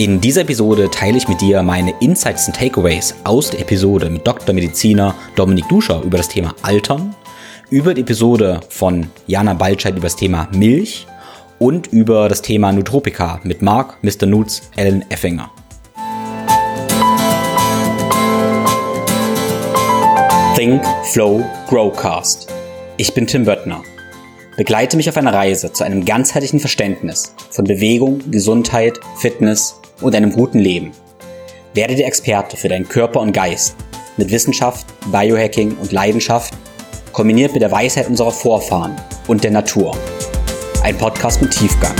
In dieser Episode teile ich mit dir meine Insights und Takeaways aus der Episode mit Dr. Mediziner Dominik Duscher über das Thema Altern, über die Episode von Jana Baltscheid über das Thema Milch und über das Thema Nutropika mit Mark, Mr. Nutz, Ellen Effinger. Think, Flow, Growcast. Ich bin Tim Böttner. Begleite mich auf einer Reise zu einem ganzheitlichen Verständnis von Bewegung, Gesundheit, Fitness und einem guten Leben. Werde der Experte für deinen Körper und Geist mit Wissenschaft, Biohacking und Leidenschaft, kombiniert mit der Weisheit unserer Vorfahren und der Natur. Ein Podcast mit Tiefgang.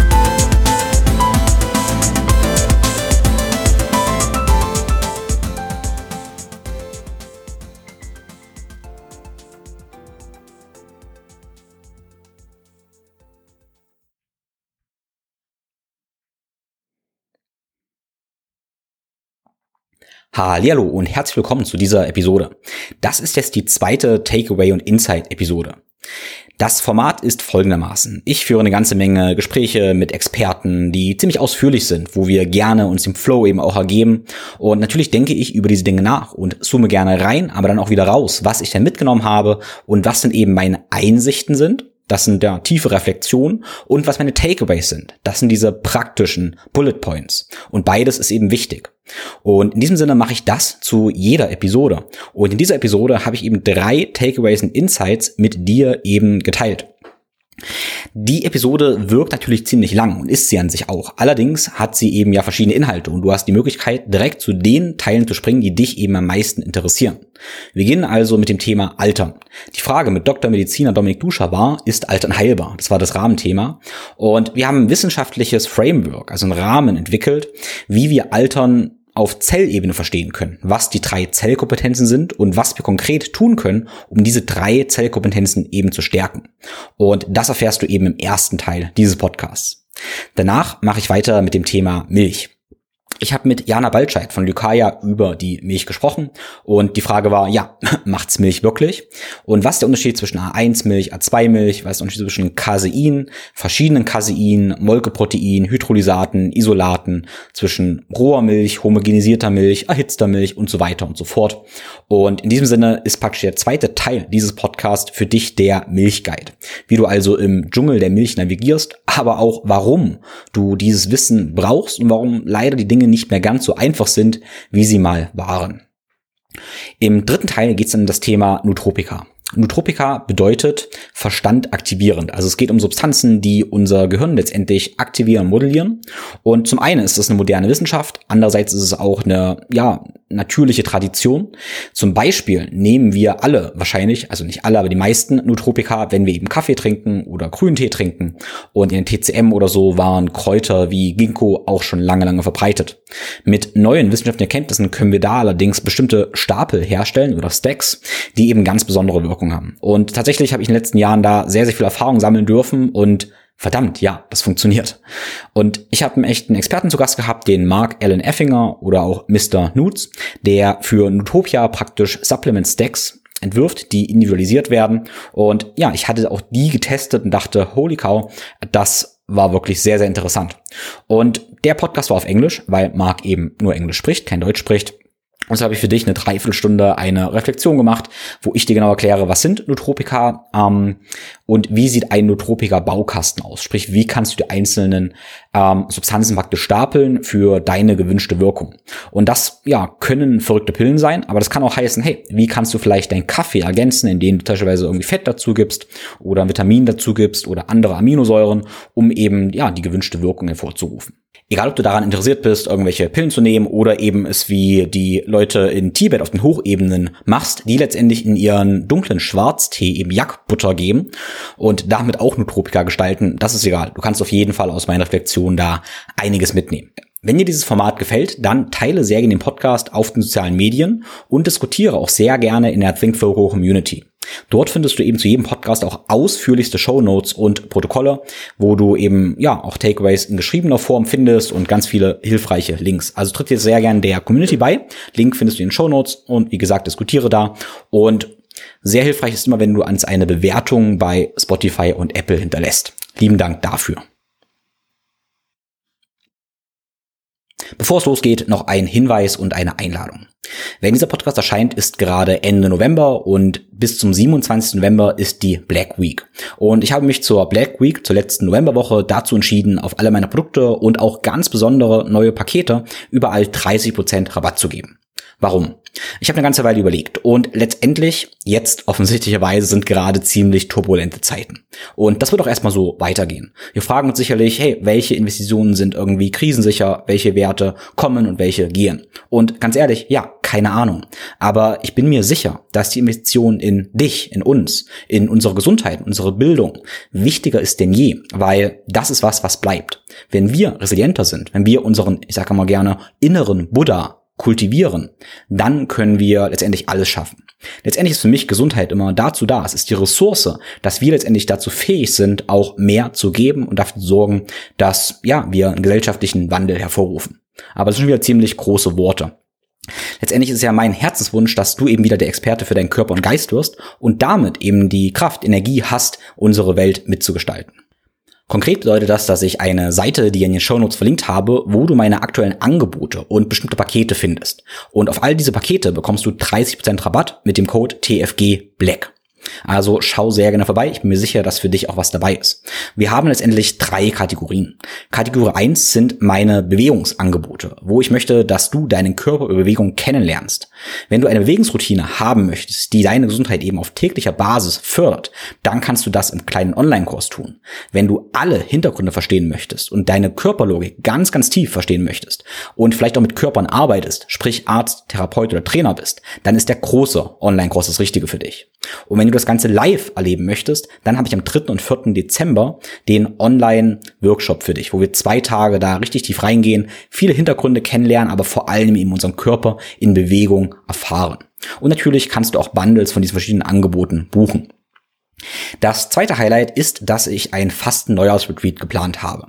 Hallo und herzlich willkommen zu dieser Episode. Das ist jetzt die zweite Takeaway und Insight Episode. Das Format ist folgendermaßen. Ich führe eine ganze Menge Gespräche mit Experten, die ziemlich ausführlich sind, wo wir gerne uns im Flow eben auch ergeben. Und natürlich denke ich über diese Dinge nach und zoome gerne rein, aber dann auch wieder raus, was ich denn mitgenommen habe und was denn eben meine Einsichten sind das sind ja tiefe Reflexionen und was meine Takeaways sind. Das sind diese praktischen Bullet Points. Und beides ist eben wichtig. Und in diesem Sinne mache ich das zu jeder Episode. Und in dieser Episode habe ich eben drei Takeaways und Insights mit dir eben geteilt. Die Episode wirkt natürlich ziemlich lang und ist sie an sich auch. Allerdings hat sie eben ja verschiedene Inhalte und du hast die Möglichkeit, direkt zu den Teilen zu springen, die dich eben am meisten interessieren. Wir beginnen also mit dem Thema Altern. Die Frage mit Dr. Mediziner Dominik Duscher war, ist Altern heilbar? Das war das Rahmenthema. Und wir haben ein wissenschaftliches Framework, also einen Rahmen entwickelt, wie wir Altern auf Zellebene verstehen können, was die drei Zellkompetenzen sind und was wir konkret tun können, um diese drei Zellkompetenzen eben zu stärken. Und das erfährst du eben im ersten Teil dieses Podcasts. Danach mache ich weiter mit dem Thema Milch. Ich habe mit Jana Baltscheid von Lykaya über die Milch gesprochen und die Frage war, ja, macht's Milch wirklich? Und was ist der Unterschied zwischen A1-Milch, A2-Milch, was ist der Unterschied zwischen Casein, verschiedenen Casein, Molkeprotein, Hydrolysaten, Isolaten, zwischen roher Milch, homogenisierter Milch, erhitzter Milch und so weiter und so fort. Und in diesem Sinne ist praktisch der zweite Teil dieses Podcasts für dich der Milchguide. Wie du also im Dschungel der Milch navigierst, aber auch warum du dieses Wissen brauchst und warum leider die Dinge nicht mehr ganz so einfach sind, wie sie mal waren. Im dritten Teil geht es dann um das Thema Nutropika. Nutropika bedeutet Verstand aktivierend. Also es geht um Substanzen, die unser Gehirn letztendlich aktivieren, modellieren. Und zum einen ist das eine moderne Wissenschaft, andererseits ist es auch eine, ja, natürliche Tradition. Zum Beispiel nehmen wir alle wahrscheinlich, also nicht alle, aber die meisten Nutropika, wenn wir eben Kaffee trinken oder Grüntee trinken. Und in den TCM oder so waren Kräuter wie Ginkgo auch schon lange, lange verbreitet. Mit neuen wissenschaftlichen Erkenntnissen können wir da allerdings bestimmte Stapel herstellen oder Stacks, die eben ganz besondere Wirkung haben. Und tatsächlich habe ich in den letzten Jahren da sehr, sehr viel Erfahrung sammeln dürfen und verdammt, ja, das funktioniert. Und ich habe einen echten Experten zu Gast gehabt, den Mark Allen Effinger oder auch Mr. Nutz, der für Nutopia praktisch Supplement Stacks entwirft, die individualisiert werden. Und ja, ich hatte auch die getestet und dachte, holy cow, das war wirklich sehr, sehr interessant. Und der Podcast war auf Englisch, weil Mark eben nur Englisch spricht, kein Deutsch spricht. Und so habe ich für dich eine Dreiviertelstunde eine Reflexion gemacht, wo ich dir genau erkläre, was sind Nutropika ähm, und wie sieht ein Nutropika-Baukasten aus. Sprich, wie kannst du die einzelnen ähm, Substanzen praktisch stapeln für deine gewünschte Wirkung. Und das ja können verrückte Pillen sein, aber das kann auch heißen, hey, wie kannst du vielleicht deinen Kaffee ergänzen, indem du teilweise irgendwie Fett dazu gibst oder Vitamin dazu gibst oder andere Aminosäuren, um eben ja die gewünschte Wirkung hervorzurufen. Egal, ob du daran interessiert bist, irgendwelche Pillen zu nehmen oder eben es wie die Leute in Tibet auf den Hochebenen machst, die letztendlich in ihren dunklen Schwarztee eben Jackbutter geben und damit auch Nutropika gestalten, das ist egal. Du kannst auf jeden Fall aus meiner Reflexion da einiges mitnehmen. Wenn dir dieses Format gefällt, dann teile sehr gerne den Podcast auf den sozialen Medien und diskutiere auch sehr gerne in der Think for Community. Dort findest du eben zu jedem Podcast auch ausführlichste Show Notes und Protokolle, wo du eben ja auch Takeaways in geschriebener Form findest und ganz viele hilfreiche Links. Also tritt dir sehr gerne der Community bei. Link findest du in den Show Notes und wie gesagt diskutiere da und sehr hilfreich ist immer, wenn du uns eine Bewertung bei Spotify und Apple hinterlässt. Lieben Dank dafür. Bevor es losgeht, noch ein Hinweis und eine Einladung. Wenn dieser Podcast erscheint, ist gerade Ende November und bis zum 27. November ist die Black Week. Und ich habe mich zur Black Week, zur letzten Novemberwoche, dazu entschieden, auf alle meine Produkte und auch ganz besondere neue Pakete überall 30% Rabatt zu geben. Warum? Ich habe eine ganze Weile überlegt und letztendlich, jetzt offensichtlicherweise sind gerade ziemlich turbulente Zeiten. Und das wird auch erstmal so weitergehen. Wir fragen uns sicherlich, hey, welche Investitionen sind irgendwie krisensicher, welche Werte kommen und welche gehen. Und ganz ehrlich, ja, keine Ahnung. Aber ich bin mir sicher, dass die Investition in dich, in uns, in unsere Gesundheit, unsere Bildung wichtiger ist denn je, weil das ist was, was bleibt. Wenn wir resilienter sind, wenn wir unseren, ich sage mal gerne, inneren Buddha kultivieren, dann können wir letztendlich alles schaffen. Letztendlich ist für mich Gesundheit immer dazu da. Es ist die Ressource, dass wir letztendlich dazu fähig sind, auch mehr zu geben und dafür zu sorgen, dass, ja, wir einen gesellschaftlichen Wandel hervorrufen. Aber das sind schon wieder ziemlich große Worte. Letztendlich ist es ja mein Herzenswunsch, dass du eben wieder der Experte für deinen Körper und Geist wirst und damit eben die Kraft, Energie hast, unsere Welt mitzugestalten. Konkret bedeutet das, dass ich eine Seite, die in den Shownotes verlinkt habe, wo du meine aktuellen Angebote und bestimmte Pakete findest. Und auf all diese Pakete bekommst du 30% Rabatt mit dem Code TFG Black. Also schau sehr gerne vorbei. Ich bin mir sicher, dass für dich auch was dabei ist. Wir haben letztendlich drei Kategorien. Kategorie eins sind meine Bewegungsangebote, wo ich möchte, dass du deinen Körper über Bewegung kennenlernst. Wenn du eine Bewegungsroutine haben möchtest, die deine Gesundheit eben auf täglicher Basis fördert, dann kannst du das im kleinen Online-Kurs tun. Wenn du alle Hintergründe verstehen möchtest und deine Körperlogik ganz, ganz tief verstehen möchtest und vielleicht auch mit Körpern arbeitest, sprich Arzt, Therapeut oder Trainer bist, dann ist der große Online-Kurs das Richtige für dich. Und wenn du das Ganze live erleben möchtest, dann habe ich am 3. und 4. Dezember den Online-Workshop für dich, wo wir zwei Tage da richtig tief reingehen, viele Hintergründe kennenlernen, aber vor allem eben unseren Körper in Bewegung erfahren. Und natürlich kannst du auch Bundles von diesen verschiedenen Angeboten buchen. Das zweite Highlight ist, dass ich ein Fasten-Neujahrs-Retreat geplant habe.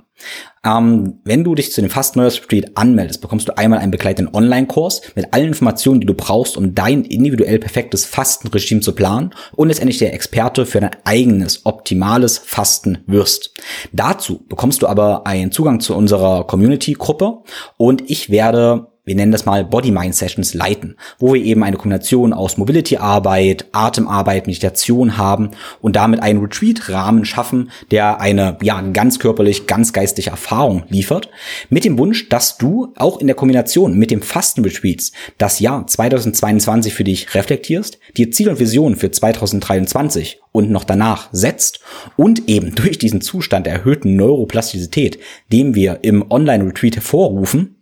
Ähm, wenn du dich zu dem Fasten-Neujahrs-Retreat anmeldest, bekommst du einmal einen begleitenden Online-Kurs mit allen Informationen, die du brauchst, um dein individuell perfektes Fastenregime zu planen und letztendlich der Experte für dein eigenes optimales Fasten wirst. Dazu bekommst du aber einen Zugang zu unserer Community-Gruppe und ich werde wir nennen das mal Body Mind Sessions leiten, wo wir eben eine Kombination aus Mobility Arbeit, Atemarbeit, Meditation haben und damit einen Retreat Rahmen schaffen, der eine ja ganz körperlich, ganz geistige Erfahrung liefert, mit dem Wunsch, dass du auch in der Kombination mit dem Fasten Retreats das Jahr 2022 für dich reflektierst, dir Ziel und Vision für 2023 und noch danach setzt und eben durch diesen Zustand der erhöhten Neuroplastizität, den wir im Online Retreat hervorrufen,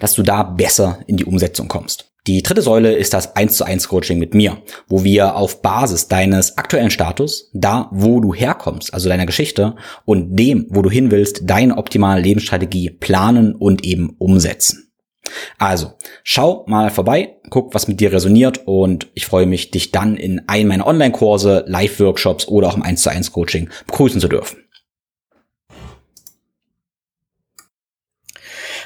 dass du da besser in die Umsetzung kommst. Die dritte Säule ist das 1 zu 1 Coaching mit mir, wo wir auf Basis deines aktuellen Status, da wo du herkommst, also deiner Geschichte und dem, wo du hin willst, deine optimale Lebensstrategie planen und eben umsetzen. Also, schau mal vorbei, guck, was mit dir resoniert und ich freue mich, dich dann in einem meiner Online-Kurse, Live-Workshops oder auch im 1 zu 1 Coaching begrüßen zu dürfen.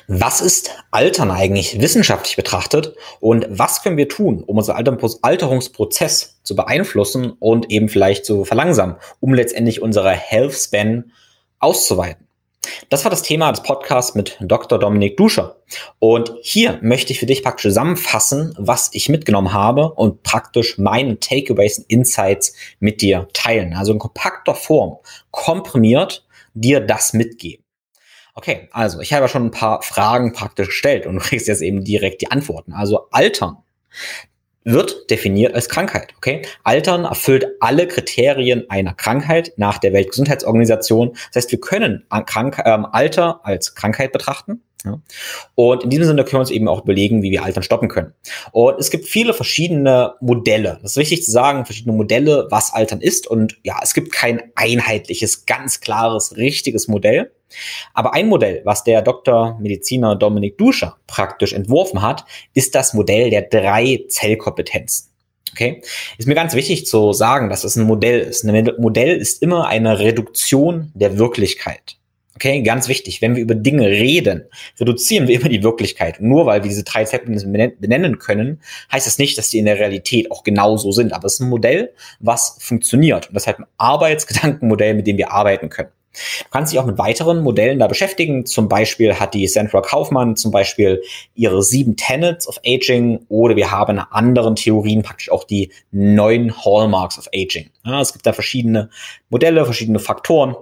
Was ist Altern eigentlich wissenschaftlich betrachtet und was können wir tun, um unseren Alterungsprozess zu beeinflussen und eben vielleicht zu verlangsamen, um letztendlich unsere Health Span auszuweiten? Das war das Thema des Podcasts mit Dr. Dominik Duscher. Und hier möchte ich für dich praktisch zusammenfassen, was ich mitgenommen habe und praktisch meine Takeaways und Insights mit dir teilen. Also in kompakter Form, komprimiert, dir das mitgeben. Okay, also ich habe schon ein paar Fragen praktisch gestellt und du kriegst jetzt eben direkt die Antworten. Also Altern wird definiert als Krankheit. Okay, Altern erfüllt alle Kriterien einer Krankheit nach der Weltgesundheitsorganisation. Das heißt, wir können Krank ähm, Alter als Krankheit betrachten. Ja. Und in diesem Sinne können wir uns eben auch überlegen, wie wir Altern stoppen können. Und es gibt viele verschiedene Modelle. Das ist wichtig zu sagen, verschiedene Modelle, was Altern ist. Und ja, es gibt kein einheitliches, ganz klares, richtiges Modell. Aber ein Modell, was der Dr. Mediziner Dominik Duscher praktisch entworfen hat, ist das Modell der drei Zellkompetenzen. Okay? Ist mir ganz wichtig zu sagen, dass es ein Modell ist. Ein Modell ist immer eine Reduktion der Wirklichkeit. Okay, ganz wichtig. Wenn wir über Dinge reden, reduzieren wir immer die Wirklichkeit. nur weil wir diese drei Zellkompetenzen benennen können, heißt das nicht, dass die in der Realität auch genauso sind. Aber es ist ein Modell, was funktioniert. Und das ist halt ein Arbeitsgedankenmodell, mit dem wir arbeiten können. Du kannst dich auch mit weiteren Modellen da beschäftigen. Zum Beispiel hat die Sandra Kaufmann zum Beispiel ihre sieben Tenets of Aging oder wir haben in anderen Theorien praktisch auch die neun Hallmarks of Aging. Ja, es gibt da verschiedene Modelle, verschiedene Faktoren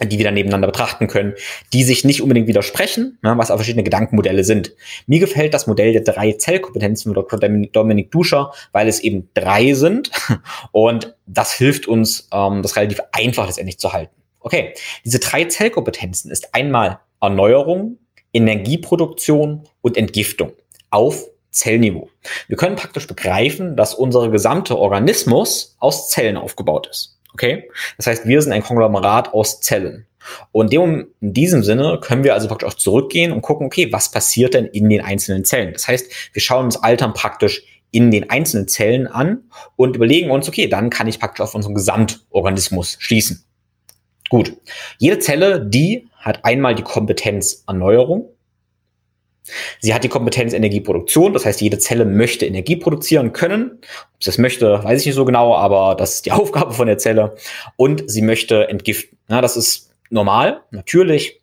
die wir dann nebeneinander betrachten können, die sich nicht unbedingt widersprechen, ne, was auch verschiedene Gedankenmodelle sind. Mir gefällt das Modell der drei Zellkompetenzen von Dr. Dominik Duscher, weil es eben drei sind und das hilft uns, ähm, das relativ einfach letztendlich zu halten. Okay, diese drei Zellkompetenzen ist einmal Erneuerung, Energieproduktion und Entgiftung auf Zellniveau. Wir können praktisch begreifen, dass unser gesamte Organismus aus Zellen aufgebaut ist. Okay? Das heißt, wir sind ein Konglomerat aus Zellen. Und in diesem Sinne können wir also praktisch auch zurückgehen und gucken, okay, was passiert denn in den einzelnen Zellen? Das heißt, wir schauen uns Altern praktisch in den einzelnen Zellen an und überlegen uns, okay, dann kann ich praktisch auf unseren Gesamtorganismus schließen. Gut. Jede Zelle, die hat einmal die Kompetenz Erneuerung, Sie hat die Kompetenz Energieproduktion, das heißt, jede Zelle möchte Energie produzieren können. Ob sie das möchte, weiß ich nicht so genau, aber das ist die Aufgabe von der Zelle. Und sie möchte entgiften. Ja, das ist normal, natürlich.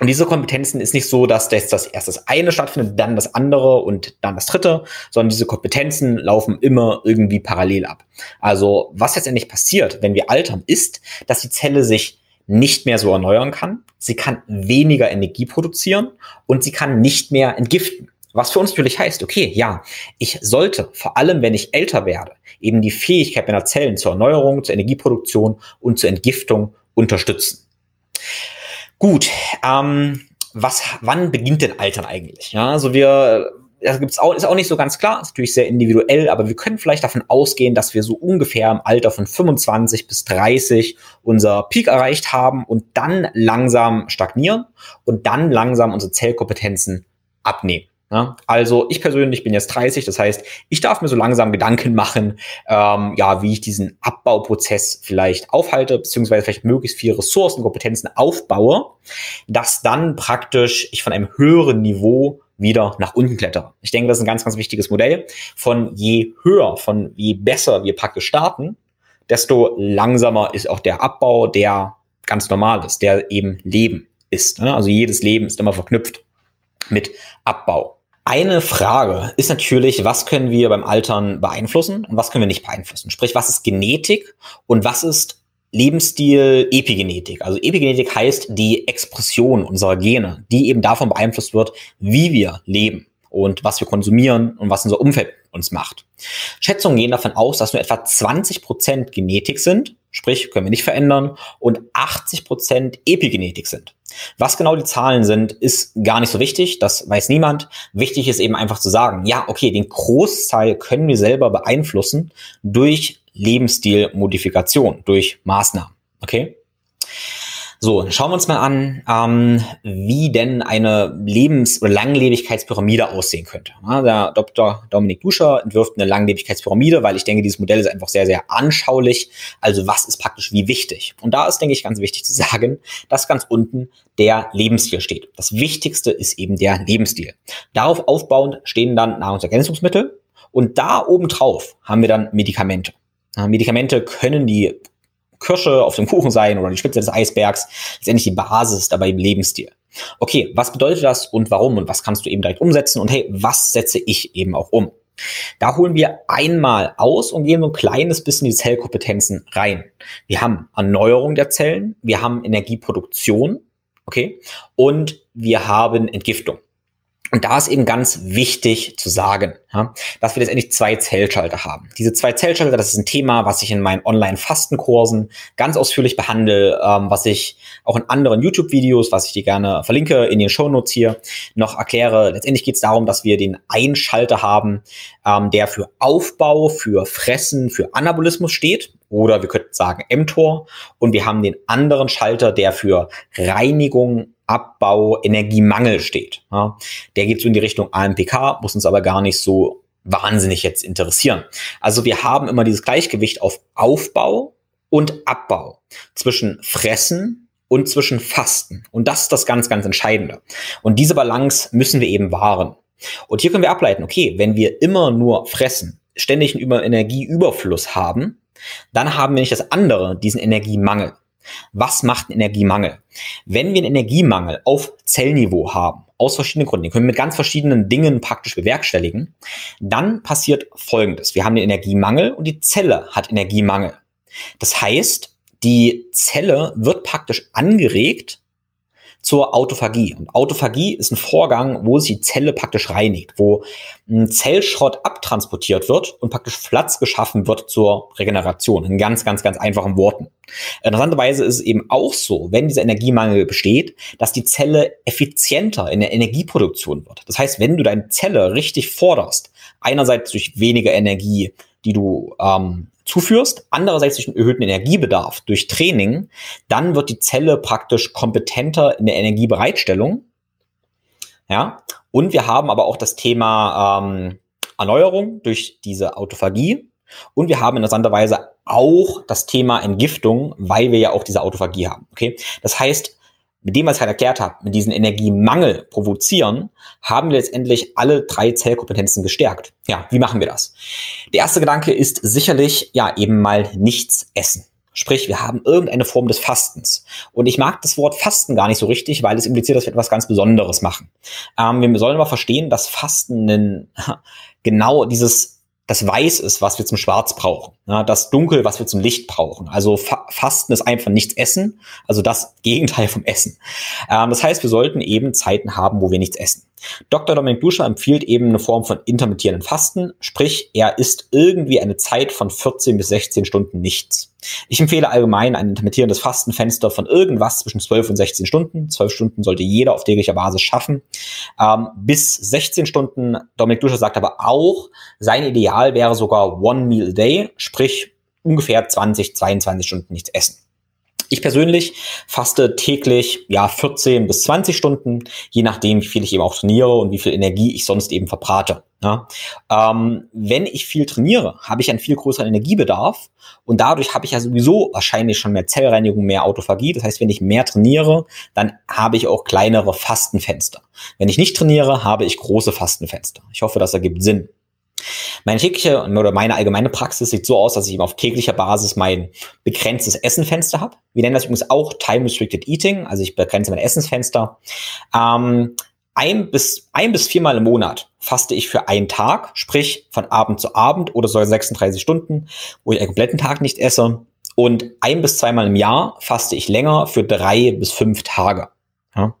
Und diese Kompetenzen ist nicht so, dass jetzt das erst das eine stattfindet, dann das andere und dann das dritte, sondern diese Kompetenzen laufen immer irgendwie parallel ab. Also was jetzt endlich passiert, wenn wir altern, ist, dass die Zelle sich nicht mehr so erneuern kann, sie kann weniger Energie produzieren und sie kann nicht mehr entgiften. Was für uns natürlich heißt, okay, ja, ich sollte, vor allem wenn ich älter werde, eben die Fähigkeit meiner Zellen zur Erneuerung, zur Energieproduktion und zur Entgiftung unterstützen. Gut, ähm, was, wann beginnt denn Altern eigentlich? Ja, also wir das gibt's auch, ist auch nicht so ganz klar, ist natürlich sehr individuell, aber wir können vielleicht davon ausgehen, dass wir so ungefähr im Alter von 25 bis 30 unser Peak erreicht haben und dann langsam stagnieren und dann langsam unsere Zellkompetenzen abnehmen. Ja, also ich persönlich bin jetzt 30, das heißt, ich darf mir so langsam Gedanken machen, ähm, ja, wie ich diesen Abbauprozess vielleicht aufhalte, beziehungsweise vielleicht möglichst viele Ressourcen, Kompetenzen aufbaue, dass dann praktisch ich von einem höheren Niveau wieder nach unten klettere. Ich denke, das ist ein ganz, ganz wichtiges Modell. Von je höher, von je besser wir praktisch starten, desto langsamer ist auch der Abbau, der ganz normal ist, der eben Leben ist. Ne? Also jedes Leben ist immer verknüpft mit Abbau. Eine Frage ist natürlich, was können wir beim Altern beeinflussen und was können wir nicht beeinflussen? Sprich, was ist Genetik und was ist Lebensstil Epigenetik. Also Epigenetik heißt die Expression unserer Gene, die eben davon beeinflusst wird, wie wir leben und was wir konsumieren und was unser Umfeld uns macht. Schätzungen gehen davon aus, dass nur etwa 20 Prozent Genetik sind, sprich können wir nicht verändern, und 80 Prozent Epigenetik sind. Was genau die Zahlen sind, ist gar nicht so wichtig, das weiß niemand. Wichtig ist eben einfach zu sagen, ja, okay, den Großteil können wir selber beeinflussen durch Lebensstilmodifikation durch Maßnahmen. Okay? So, schauen wir uns mal an, ähm, wie denn eine Lebens- oder Langlebigkeitspyramide aussehen könnte. Ja, der Dr. Dominik Duscher entwirft eine Langlebigkeitspyramide, weil ich denke, dieses Modell ist einfach sehr, sehr anschaulich. Also was ist praktisch wie wichtig? Und da ist, denke ich, ganz wichtig zu sagen, dass ganz unten der Lebensstil steht. Das Wichtigste ist eben der Lebensstil. Darauf aufbauend stehen dann Nahrungsergänzungsmittel und da oben drauf haben wir dann Medikamente. Medikamente können die Kirsche auf dem Kuchen sein oder die Spitze des Eisbergs. Letztendlich die Basis dabei im Lebensstil. Okay, was bedeutet das und warum und was kannst du eben direkt umsetzen und hey, was setze ich eben auch um? Da holen wir einmal aus und gehen so ein kleines bisschen die Zellkompetenzen rein. Wir haben Erneuerung der Zellen, wir haben Energieproduktion, okay, und wir haben Entgiftung. Und da ist eben ganz wichtig zu sagen, ja, dass wir letztendlich zwei Zellschalter haben. Diese zwei Zellschalter, das ist ein Thema, was ich in meinen Online-Fastenkursen ganz ausführlich behandle, ähm, was ich auch in anderen YouTube-Videos, was ich dir gerne verlinke in den Shownotes hier, noch erkläre. Letztendlich geht es darum, dass wir den Einschalter haben, ähm, der für Aufbau, für Fressen, für Anabolismus steht. Oder wir könnten sagen mTOR. Und wir haben den anderen Schalter, der für Reinigung, Abbau, Energiemangel steht. Ja, der geht so in die Richtung AMPK, muss uns aber gar nicht so wahnsinnig jetzt interessieren. Also wir haben immer dieses Gleichgewicht auf Aufbau und Abbau zwischen Fressen und zwischen Fasten. Und das ist das ganz, ganz Entscheidende. Und diese Balance müssen wir eben wahren. Und hier können wir ableiten, okay, wenn wir immer nur fressen, ständig einen Energieüberfluss haben, dann haben wir nicht das andere, diesen Energiemangel. Was macht einen Energiemangel? Wenn wir einen Energiemangel auf Zellniveau haben, aus verschiedenen Gründen, den können wir mit ganz verschiedenen Dingen praktisch bewerkstelligen, dann passiert Folgendes. Wir haben den Energiemangel und die Zelle hat Energiemangel. Das heißt, die Zelle wird praktisch angeregt, zur Autophagie. Und Autophagie ist ein Vorgang, wo sich die Zelle praktisch reinigt, wo ein Zellschrott abtransportiert wird und praktisch Platz geschaffen wird zur Regeneration. In ganz, ganz, ganz einfachen Worten. Interessanterweise ist es eben auch so, wenn dieser Energiemangel besteht, dass die Zelle effizienter in der Energieproduktion wird. Das heißt, wenn du deine Zelle richtig forderst, einerseits durch weniger Energie, die du ähm, zuführst, andererseits durch einen erhöhten Energiebedarf, durch Training, dann wird die Zelle praktisch kompetenter in der Energiebereitstellung. Ja, und wir haben aber auch das Thema ähm, Erneuerung durch diese Autophagie. Und wir haben interessanterweise auch das Thema Entgiftung, weil wir ja auch diese Autophagie haben. Okay, das heißt, mit dem, was ich gerade erklärt habe, mit diesem Energiemangel provozieren, haben wir letztendlich alle drei Zellkompetenzen gestärkt. Ja, wie machen wir das? Der erste Gedanke ist sicherlich, ja, eben mal nichts essen. Sprich, wir haben irgendeine Form des Fastens. Und ich mag das Wort Fasten gar nicht so richtig, weil es impliziert, dass wir etwas ganz Besonderes machen. Ähm, wir sollen aber verstehen, dass Fasten genau dieses das Weiß ist, was wir zum Schwarz brauchen. Ja, das Dunkel, was wir zum Licht brauchen. Also Fa Fasten ist einfach nichts essen, also das Gegenteil vom Essen. Ähm, das heißt, wir sollten eben Zeiten haben, wo wir nichts essen. Dr. Dominik Duscher empfiehlt eben eine Form von intermittierenden Fasten, sprich, er isst irgendwie eine Zeit von 14 bis 16 Stunden nichts. Ich empfehle allgemein ein intermittierendes Fastenfenster von irgendwas zwischen 12 und 16 Stunden. 12 Stunden sollte jeder auf täglicher Basis schaffen. Ähm, bis 16 Stunden, Dominik Duscher sagt aber auch, sein Ideal wäre sogar One Meal Day, sprich ungefähr 20, 22 Stunden nichts essen. Ich persönlich faste täglich ja 14 bis 20 Stunden, je nachdem, wie viel ich eben auch trainiere und wie viel Energie ich sonst eben verbrate. Ja. Ähm, wenn ich viel trainiere, habe ich einen viel größeren Energiebedarf und dadurch habe ich ja sowieso wahrscheinlich schon mehr Zellreinigung, mehr Autophagie. Das heißt, wenn ich mehr trainiere, dann habe ich auch kleinere Fastenfenster. Wenn ich nicht trainiere, habe ich große Fastenfenster. Ich hoffe, das ergibt Sinn. Meine tägliche oder meine allgemeine Praxis sieht so aus, dass ich auf täglicher Basis mein begrenztes Essenfenster habe. Wir nennen das übrigens auch Time Restricted Eating, also ich begrenze mein Essensfenster. Ähm, ein bis, ein bis viermal im Monat faste ich für einen Tag, sprich von Abend zu Abend oder sogar 36 Stunden, wo ich einen kompletten Tag nicht esse. Und ein bis zweimal im Jahr faste ich länger für drei bis fünf Tage. Ja.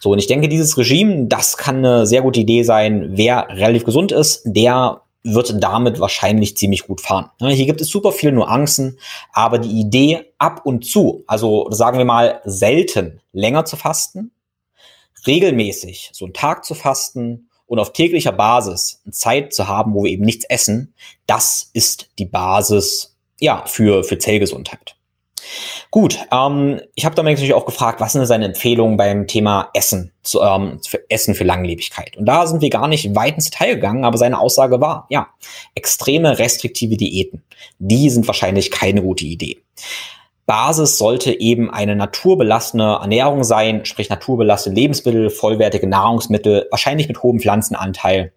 So, und ich denke, dieses Regime, das kann eine sehr gute Idee sein. Wer relativ gesund ist, der wird damit wahrscheinlich ziemlich gut fahren. Hier gibt es super viele Nuancen, aber die Idee ab und zu, also sagen wir mal selten länger zu fasten, regelmäßig so einen Tag zu fasten und auf täglicher Basis Zeit zu haben, wo wir eben nichts essen, das ist die Basis ja für für Zellgesundheit. Gut, ähm, ich habe damit natürlich auch gefragt, was sind seine Empfehlungen beim Thema Essen, zu, ähm, für Essen für Langlebigkeit? Und da sind wir gar nicht weit ins Detail gegangen, aber seine Aussage war, ja, extreme restriktive Diäten, die sind wahrscheinlich keine gute Idee. Basis sollte eben eine naturbelassene Ernährung sein, sprich naturbelassene Lebensmittel, vollwertige Nahrungsmittel, wahrscheinlich mit hohem Pflanzenanteil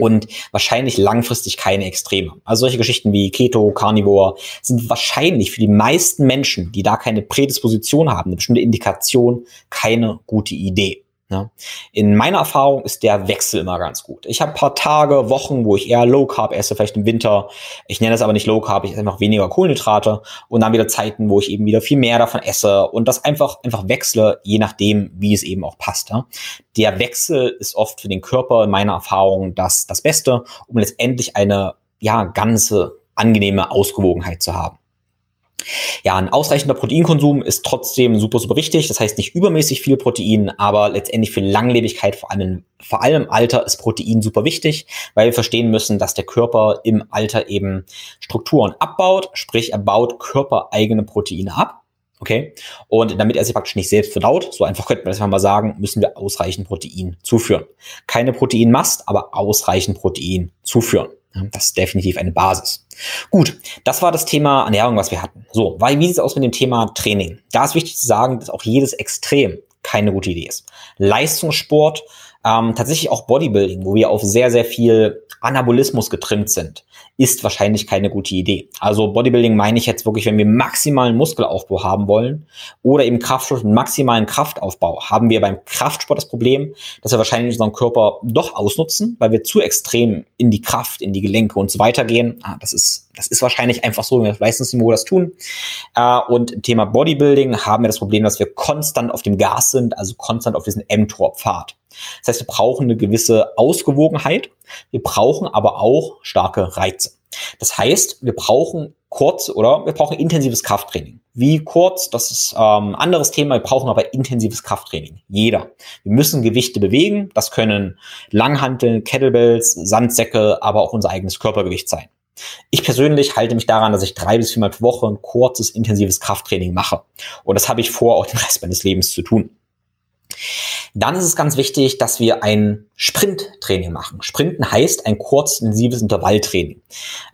und wahrscheinlich langfristig keine Extreme. Also solche Geschichten wie Keto, Carnivore sind wahrscheinlich für die meisten Menschen, die da keine Prädisposition haben, eine bestimmte Indikation, keine gute Idee. Ja. In meiner Erfahrung ist der Wechsel immer ganz gut. Ich habe paar Tage, Wochen, wo ich eher Low Carb esse, vielleicht im Winter. Ich nenne es aber nicht Low Carb, ich esse einfach weniger Kohlenhydrate und dann wieder Zeiten, wo ich eben wieder viel mehr davon esse und das einfach einfach wechsle, je nachdem, wie es eben auch passt. Ja. Der Wechsel ist oft für den Körper in meiner Erfahrung das das Beste, um letztendlich eine ja ganze angenehme Ausgewogenheit zu haben. Ja, ein ausreichender Proteinkonsum ist trotzdem super, super wichtig. Das heißt nicht übermäßig viel Protein, aber letztendlich für Langlebigkeit, vor allem, vor allem im Alter, ist Protein super wichtig, weil wir verstehen müssen, dass der Körper im Alter eben Strukturen abbaut, sprich er baut körpereigene Proteine ab. Okay. Und damit er sich praktisch nicht selbst verdaut, so einfach könnte man das mal sagen, müssen wir ausreichend Protein zuführen. Keine Proteinmast, aber ausreichend Protein zuführen. Das ist definitiv eine Basis. Gut, das war das Thema Ernährung, was wir hatten. So, weil, wie sieht es aus mit dem Thema Training? Da ist wichtig zu sagen, dass auch jedes Extrem keine gute Idee ist. Leistungssport ähm, tatsächlich auch Bodybuilding, wo wir auf sehr, sehr viel Anabolismus getrimmt sind, ist wahrscheinlich keine gute Idee. Also Bodybuilding meine ich jetzt wirklich, wenn wir maximalen Muskelaufbau haben wollen oder eben Kraftsport maximalen Kraftaufbau, haben wir beim Kraftsport das Problem, dass wir wahrscheinlich unseren Körper doch ausnutzen, weil wir zu extrem in die Kraft, in die Gelenke und so weiter gehen. Ah, das ist, das ist wahrscheinlich einfach so, wir meistens wo wir das tun. Äh, und im Thema Bodybuilding haben wir das Problem, dass wir konstant auf dem Gas sind, also konstant auf diesen mTOR-Pfad. Das heißt, wir brauchen eine gewisse Ausgewogenheit. Wir brauchen aber auch starke Reize. Das heißt, wir brauchen kurz oder wir brauchen intensives Krafttraining. Wie kurz, das ist ähm, anderes Thema. Wir brauchen aber intensives Krafttraining. Jeder. Wir müssen Gewichte bewegen. Das können Langhanteln, Kettlebells, Sandsäcke, aber auch unser eigenes Körpergewicht sein. Ich persönlich halte mich daran, dass ich drei bis viermal pro Woche ein kurzes, intensives Krafttraining mache. Und das habe ich vor, auch den Rest meines Lebens zu tun. Dann ist es ganz wichtig, dass wir ein Sprinttraining machen. Sprinten heißt ein kurz intensives Intervalltraining.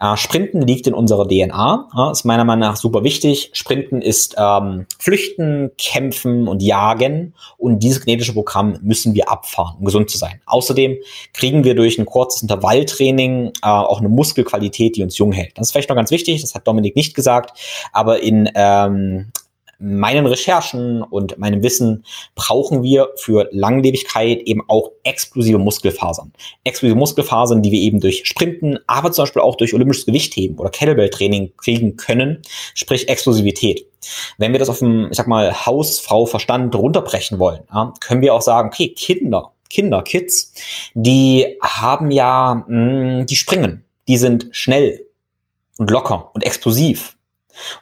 Äh, Sprinten liegt in unserer DNA, ja, ist meiner Meinung nach super wichtig. Sprinten ist ähm, Flüchten, Kämpfen und Jagen und dieses genetische Programm müssen wir abfahren, um gesund zu sein. Außerdem kriegen wir durch ein kurzes Intervalltraining äh, auch eine Muskelqualität, die uns jung hält. Das ist vielleicht noch ganz wichtig, das hat Dominik nicht gesagt, aber in ähm, meinen Recherchen und meinem Wissen brauchen wir für Langlebigkeit eben auch explosive Muskelfasern. Explosive Muskelfasern, die wir eben durch Sprinten, aber zum Beispiel auch durch olympisches Gewichtheben oder Kettlebell-Training kriegen können, sprich Explosivität. Wenn wir das auf dem, ich sag mal, Hausfrau-Verstand runterbrechen wollen, ja, können wir auch sagen, okay, Kinder, Kinder, Kids, die haben ja, mh, mm, die springen, die sind schnell und locker und explosiv.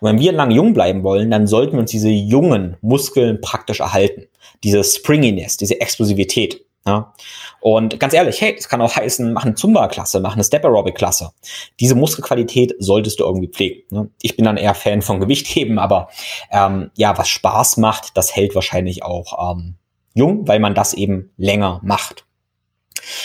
Und wenn wir lang jung bleiben wollen, dann sollten wir uns diese jungen Muskeln praktisch erhalten. Diese Springiness, diese Explosivität. Ja. Und ganz ehrlich, hey, das kann auch heißen, mach eine Zumba-Klasse, mach eine Step-Aerobic-Klasse. Diese Muskelqualität solltest du irgendwie pflegen. Ne? Ich bin dann eher Fan von Gewichtheben, aber ähm, ja, was Spaß macht, das hält wahrscheinlich auch ähm, jung, weil man das eben länger macht.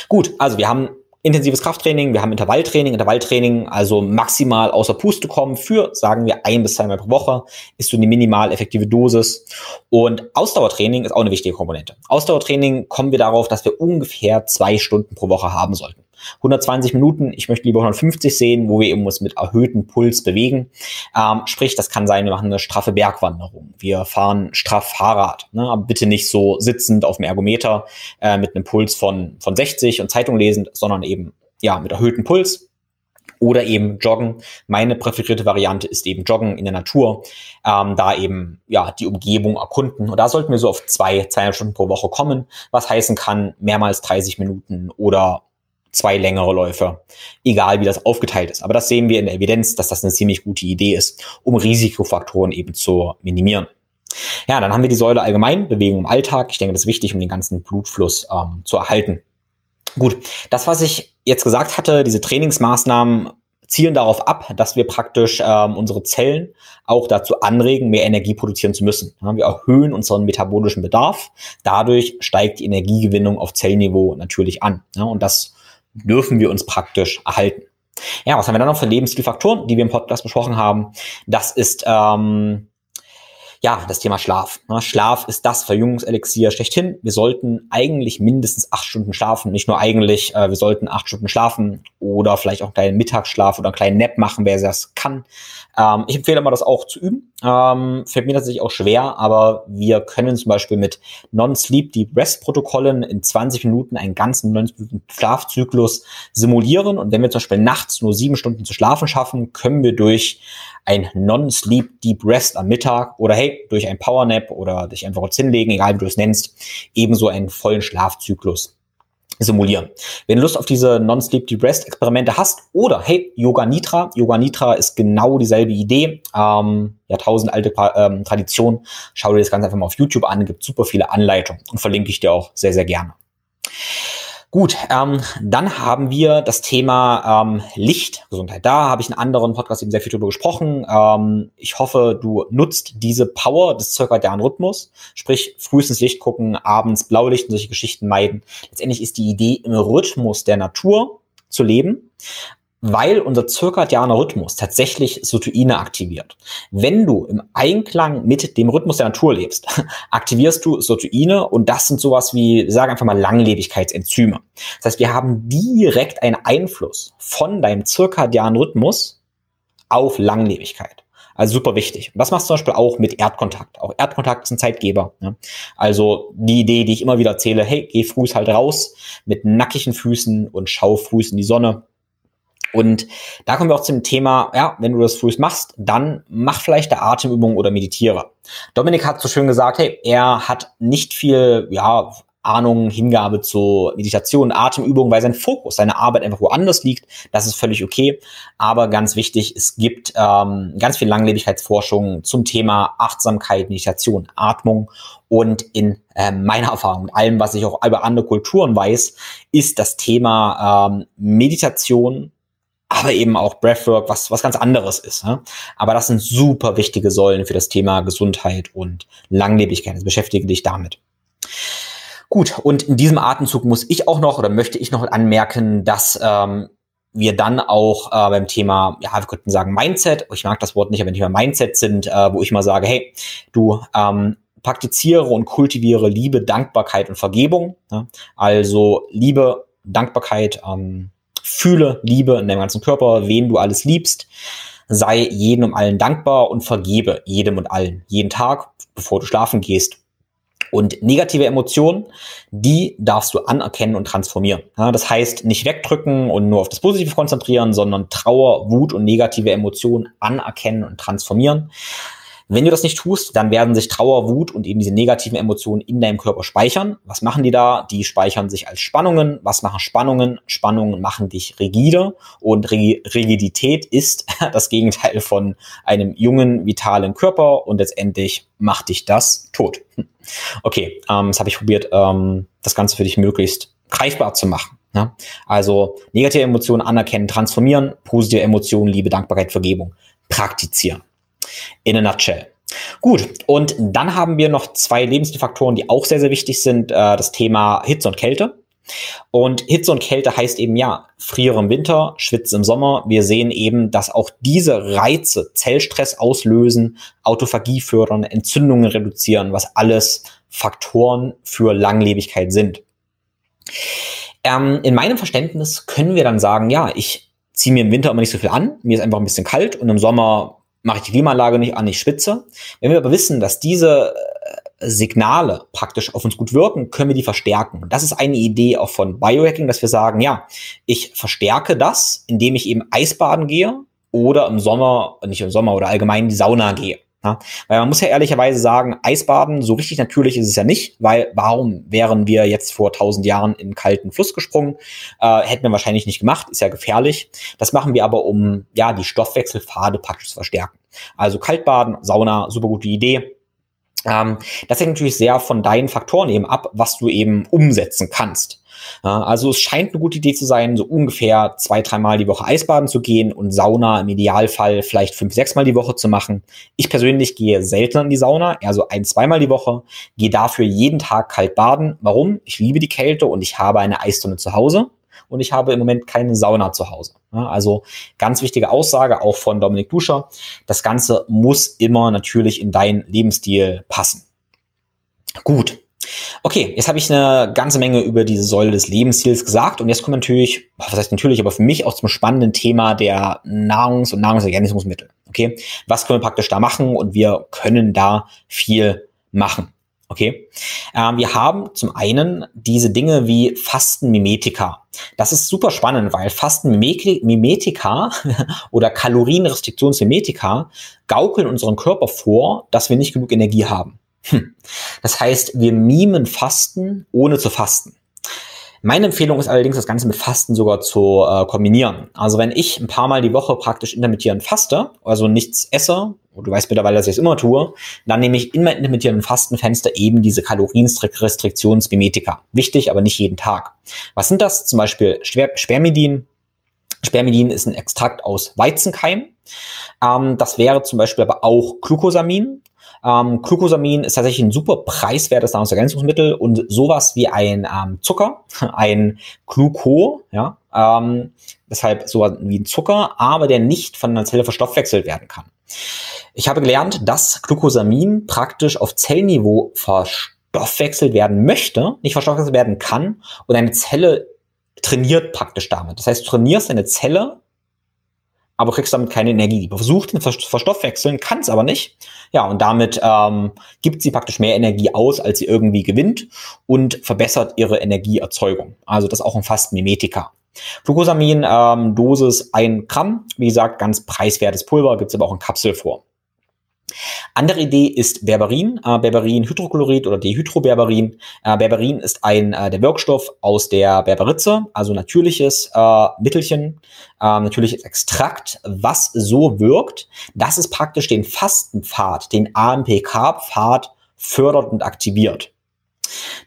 Gut, also wir haben intensives Krafttraining, wir haben Intervalltraining, Intervalltraining, also maximal außer Puste kommen für, sagen wir, ein bis zweimal pro Woche, ist so eine minimal effektive Dosis. Und Ausdauertraining ist auch eine wichtige Komponente. Ausdauertraining kommen wir darauf, dass wir ungefähr zwei Stunden pro Woche haben sollten. 120 Minuten, ich möchte lieber 150 sehen, wo wir eben uns mit erhöhtem Puls bewegen. Ähm, sprich, das kann sein, wir machen eine straffe Bergwanderung, wir fahren straff Fahrrad, ne? aber bitte nicht so sitzend auf dem Ergometer äh, mit einem Puls von, von 60 und Zeitung lesend, sondern eben ja mit erhöhtem Puls. Oder eben Joggen. Meine präferierte Variante ist eben Joggen in der Natur, ähm, da eben ja die Umgebung erkunden. Und da sollten wir so auf zwei, zweieinhalb Stunden pro Woche kommen, was heißen kann mehrmals 30 Minuten oder zwei längere Läufe, egal wie das aufgeteilt ist. Aber das sehen wir in der Evidenz, dass das eine ziemlich gute Idee ist, um Risikofaktoren eben zu minimieren. Ja, dann haben wir die Säule allgemein, Bewegung im Alltag. Ich denke, das ist wichtig, um den ganzen Blutfluss ähm, zu erhalten. Gut, das, was ich jetzt gesagt hatte, diese Trainingsmaßnahmen zielen darauf ab, dass wir praktisch ähm, unsere Zellen auch dazu anregen, mehr Energie produzieren zu müssen. Ja, wir erhöhen unseren metabolischen Bedarf. Dadurch steigt die Energiegewinnung auf Zellniveau natürlich an. Ja, und das dürfen wir uns praktisch erhalten. Ja, was haben wir dann noch für Lebensstilfaktoren, die wir im Podcast besprochen haben? Das ist ähm, ja, das Thema Schlaf. Schlaf ist das Verjüngungselixier schlechthin. Wir sollten eigentlich mindestens acht Stunden schlafen. Nicht nur eigentlich, äh, wir sollten acht Stunden schlafen oder vielleicht auch einen kleinen Mittagsschlaf oder einen kleinen Nap machen, wer das kann. Ähm, ich empfehle immer, das auch zu üben. Ähm, fällt mir tatsächlich auch schwer, aber wir können zum Beispiel mit Non-Sleep Deep Rest Protokollen in 20 Minuten einen ganzen 90 Minuten Schlafzyklus simulieren. Und wenn wir zum Beispiel nachts nur sieben Stunden zu schlafen schaffen, können wir durch ein Non-Sleep Deep Rest am Mittag oder hey, durch ein Power Nap oder dich einfach kurz hinlegen, egal wie du es nennst, ebenso einen vollen Schlafzyklus simulieren. Wenn du Lust auf diese Non-Sleep Deep Rest Experimente hast oder hey, Yoga Nitra, Yoga Nitra ist genau dieselbe Idee, ähm, Jahrtausend alte ähm, Tradition, schau dir das Ganze einfach mal auf YouTube an, gibt super viele Anleitungen und verlinke ich dir auch sehr, sehr gerne. Gut, ähm, dann haben wir das Thema ähm, Lichtgesundheit. Da habe ich in anderen Podcasts eben sehr viel drüber gesprochen. Ähm, ich hoffe, du nutzt diese Power des zirkadianen Rhythmus, sprich frühestens Licht gucken, abends Blaulicht und solche Geschichten meiden. Letztendlich ist die Idee, im Rhythmus der Natur zu leben weil unser zirkadianer Rhythmus tatsächlich Sotuine aktiviert. Wenn du im Einklang mit dem Rhythmus der Natur lebst, aktivierst du Sotuine und das sind sowas wie, sagen einfach mal, Langlebigkeitsenzyme. Das heißt, wir haben direkt einen Einfluss von deinem zirkadianen Rhythmus auf Langlebigkeit. Also super wichtig. Und das machst du zum Beispiel auch mit Erdkontakt. Auch Erdkontakt ist ein Zeitgeber. Ja. Also die Idee, die ich immer wieder erzähle, hey, geh früh halt raus mit nackigen Füßen und schau früh in die Sonne und da kommen wir auch zum Thema, ja, wenn du das früh machst, dann mach vielleicht eine Atemübung oder meditiere. Dominik hat so schön gesagt, hey, er hat nicht viel, ja, Ahnung, Hingabe zu Meditation, Atemübung, weil sein Fokus, seine Arbeit einfach woanders liegt. Das ist völlig okay. Aber ganz wichtig, es gibt ähm, ganz viel Langlebigkeitsforschung zum Thema Achtsamkeit, Meditation, Atmung. Und in äh, meiner Erfahrung, mit allem, was ich auch über andere Kulturen weiß, ist das Thema ähm, Meditation aber eben auch Breathwork, was, was ganz anderes ist. Ne? Aber das sind super wichtige Säulen für das Thema Gesundheit und Langlebigkeit. Also beschäftige dich damit. Gut, und in diesem Atemzug muss ich auch noch oder möchte ich noch anmerken, dass ähm, wir dann auch äh, beim Thema, ja, wir könnten sagen Mindset, ich mag das Wort nicht, aber wenn wir Mindset sind, äh, wo ich mal sage, hey, du ähm, praktiziere und kultiviere Liebe, Dankbarkeit und Vergebung. Ja? Also Liebe, Dankbarkeit, ähm, Fühle Liebe in deinem ganzen Körper, wen du alles liebst. Sei jedem und allen dankbar und vergebe jedem und allen. Jeden Tag, bevor du schlafen gehst. Und negative Emotionen, die darfst du anerkennen und transformieren. Ja, das heißt, nicht wegdrücken und nur auf das Positive konzentrieren, sondern Trauer, Wut und negative Emotionen anerkennen und transformieren. Wenn du das nicht tust, dann werden sich Trauer, Wut und eben diese negativen Emotionen in deinem Körper speichern. Was machen die da? Die speichern sich als Spannungen. Was machen Spannungen? Spannungen machen dich rigide und Rigidität ist das Gegenteil von einem jungen, vitalen Körper und letztendlich macht dich das tot. Okay, ähm, das habe ich probiert, ähm, das Ganze für dich möglichst greifbar zu machen. Ja? Also negative Emotionen anerkennen, transformieren, positive Emotionen, Liebe, Dankbarkeit, Vergebung praktizieren in a nutshell. Gut, und dann haben wir noch zwei Lebensfaktoren, die auch sehr, sehr wichtig sind. Äh, das Thema Hitze und Kälte. Und Hitze und Kälte heißt eben ja, friere im Winter, schwitze im Sommer. Wir sehen eben, dass auch diese Reize Zellstress auslösen, Autophagie fördern, Entzündungen reduzieren, was alles Faktoren für Langlebigkeit sind. Ähm, in meinem Verständnis können wir dann sagen, ja, ich ziehe mir im Winter immer nicht so viel an, mir ist einfach ein bisschen kalt und im Sommer mache ich die Klimaanlage nicht an, ich schwitze. Wenn wir aber wissen, dass diese äh, Signale praktisch auf uns gut wirken, können wir die verstärken. Und das ist eine Idee auch von Biohacking, dass wir sagen, ja, ich verstärke das, indem ich eben Eisbaden gehe oder im Sommer, nicht im Sommer oder allgemein in die Sauna gehe. Ja, weil man muss ja ehrlicherweise sagen, Eisbaden, so richtig natürlich ist es ja nicht, weil warum wären wir jetzt vor tausend Jahren in kalten Fluss gesprungen? Äh, hätten wir wahrscheinlich nicht gemacht, ist ja gefährlich. Das machen wir aber, um ja die Stoffwechselpfade praktisch zu verstärken. Also Kaltbaden, Sauna, super gute Idee. Ähm, das hängt natürlich sehr von deinen Faktoren eben ab, was du eben umsetzen kannst. Also es scheint eine gute Idee zu sein, so ungefähr zwei, dreimal die Woche Eisbaden zu gehen und Sauna im Idealfall vielleicht fünf, sechs Mal die Woche zu machen. Ich persönlich gehe seltener in die Sauna, eher so ein, zweimal die Woche, gehe dafür jeden Tag kalt baden. Warum? Ich liebe die Kälte und ich habe eine Eistonne zu Hause und ich habe im Moment keine Sauna zu Hause. Also ganz wichtige Aussage auch von Dominik Duscher. Das Ganze muss immer natürlich in deinen Lebensstil passen. Gut. Okay, jetzt habe ich eine ganze Menge über diese Säule des Lebensstils gesagt und jetzt kommt natürlich, was heißt natürlich, aber für mich auch zum spannenden Thema der Nahrungs- und Nahrungsergänzungsmittel. Okay, was können wir praktisch da machen und wir können da viel machen. Okay. Ähm, wir haben zum einen diese Dinge wie Fastenmimetika. Das ist super spannend, weil Fastenmimetika oder Kalorienrestriktionsmimetika gaukeln unseren Körper vor, dass wir nicht genug Energie haben. Hm. Das heißt, wir mimen Fasten, ohne zu fasten. Meine Empfehlung ist allerdings, das Ganze mit Fasten sogar zu äh, kombinieren. Also wenn ich ein paar Mal die Woche praktisch intermittierend faste, also nichts esse, und du weißt mittlerweile, dass ich es immer tue, dann nehme ich in mein intermittierenden Fastenfenster eben diese Kalorienrestriktionsmimetika. Wichtig, aber nicht jeden Tag. Was sind das? Zum Beispiel Spermidin. Spermidin ist ein Extrakt aus Weizenkeim. Ähm, das wäre zum Beispiel aber auch Glucosamin. Ähm, Glucosamin ist tatsächlich ein super preiswertes Nahrungsergänzungsmittel und sowas wie ein ähm, Zucker, ein Gluco, ja, ähm, deshalb so wie ein Zucker, aber der nicht von einer Zelle verstoffwechselt werden kann. Ich habe gelernt, dass Glucosamin praktisch auf Zellniveau verstoffwechselt werden möchte, nicht verstoffwechselt werden kann und eine Zelle trainiert praktisch damit. Das heißt, du trainierst eine Zelle, aber kriegst damit keine Energie. Versucht den verstoffwechseln, kann es aber nicht. Ja, und damit ähm, gibt sie praktisch mehr Energie aus, als sie irgendwie gewinnt und verbessert ihre Energieerzeugung. Also das auch umfasst Mimetika. Glucosamin, ähm, Dosis 1 Gramm, wie gesagt, ganz preiswertes Pulver, gibt's aber auch in Kapselform. Andere Idee ist Berberin, äh, Berberin-Hydrochlorid oder Dehydroberberin. Äh, Berberin ist ein äh, der Wirkstoff aus der Berberitze, also natürliches äh, Mittelchen, äh, natürliches Extrakt, was so wirkt, dass es praktisch den Fastenpfad, den AMPK-Pfad fördert und aktiviert.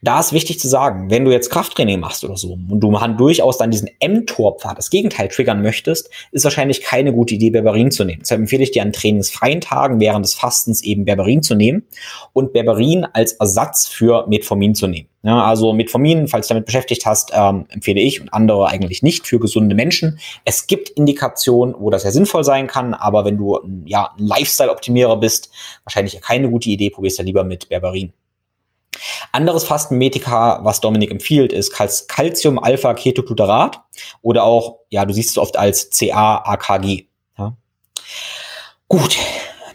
Da ist wichtig zu sagen, wenn du jetzt Krafttraining machst oder so und du durchaus dann diesen mTOR-Pfad, das Gegenteil, triggern möchtest, ist wahrscheinlich keine gute Idee, Berberin zu nehmen. Deshalb empfehle ich dir an trainingsfreien Tagen während des Fastens eben Berberin zu nehmen und Berberin als Ersatz für Metformin zu nehmen. Ja, also Metformin, falls du damit beschäftigt hast, ähm, empfehle ich und andere eigentlich nicht für gesunde Menschen. Es gibt Indikationen, wo das ja sinnvoll sein kann, aber wenn du ja, ein Lifestyle-Optimierer bist, wahrscheinlich keine gute Idee, probierst du lieber mit Berberin. Anderes Fastenmedika, was Dominik empfiehlt, ist Calcium-Alpha-Ketogluterat oder auch, ja, du siehst es oft als CA-AKG. Ja. Gut,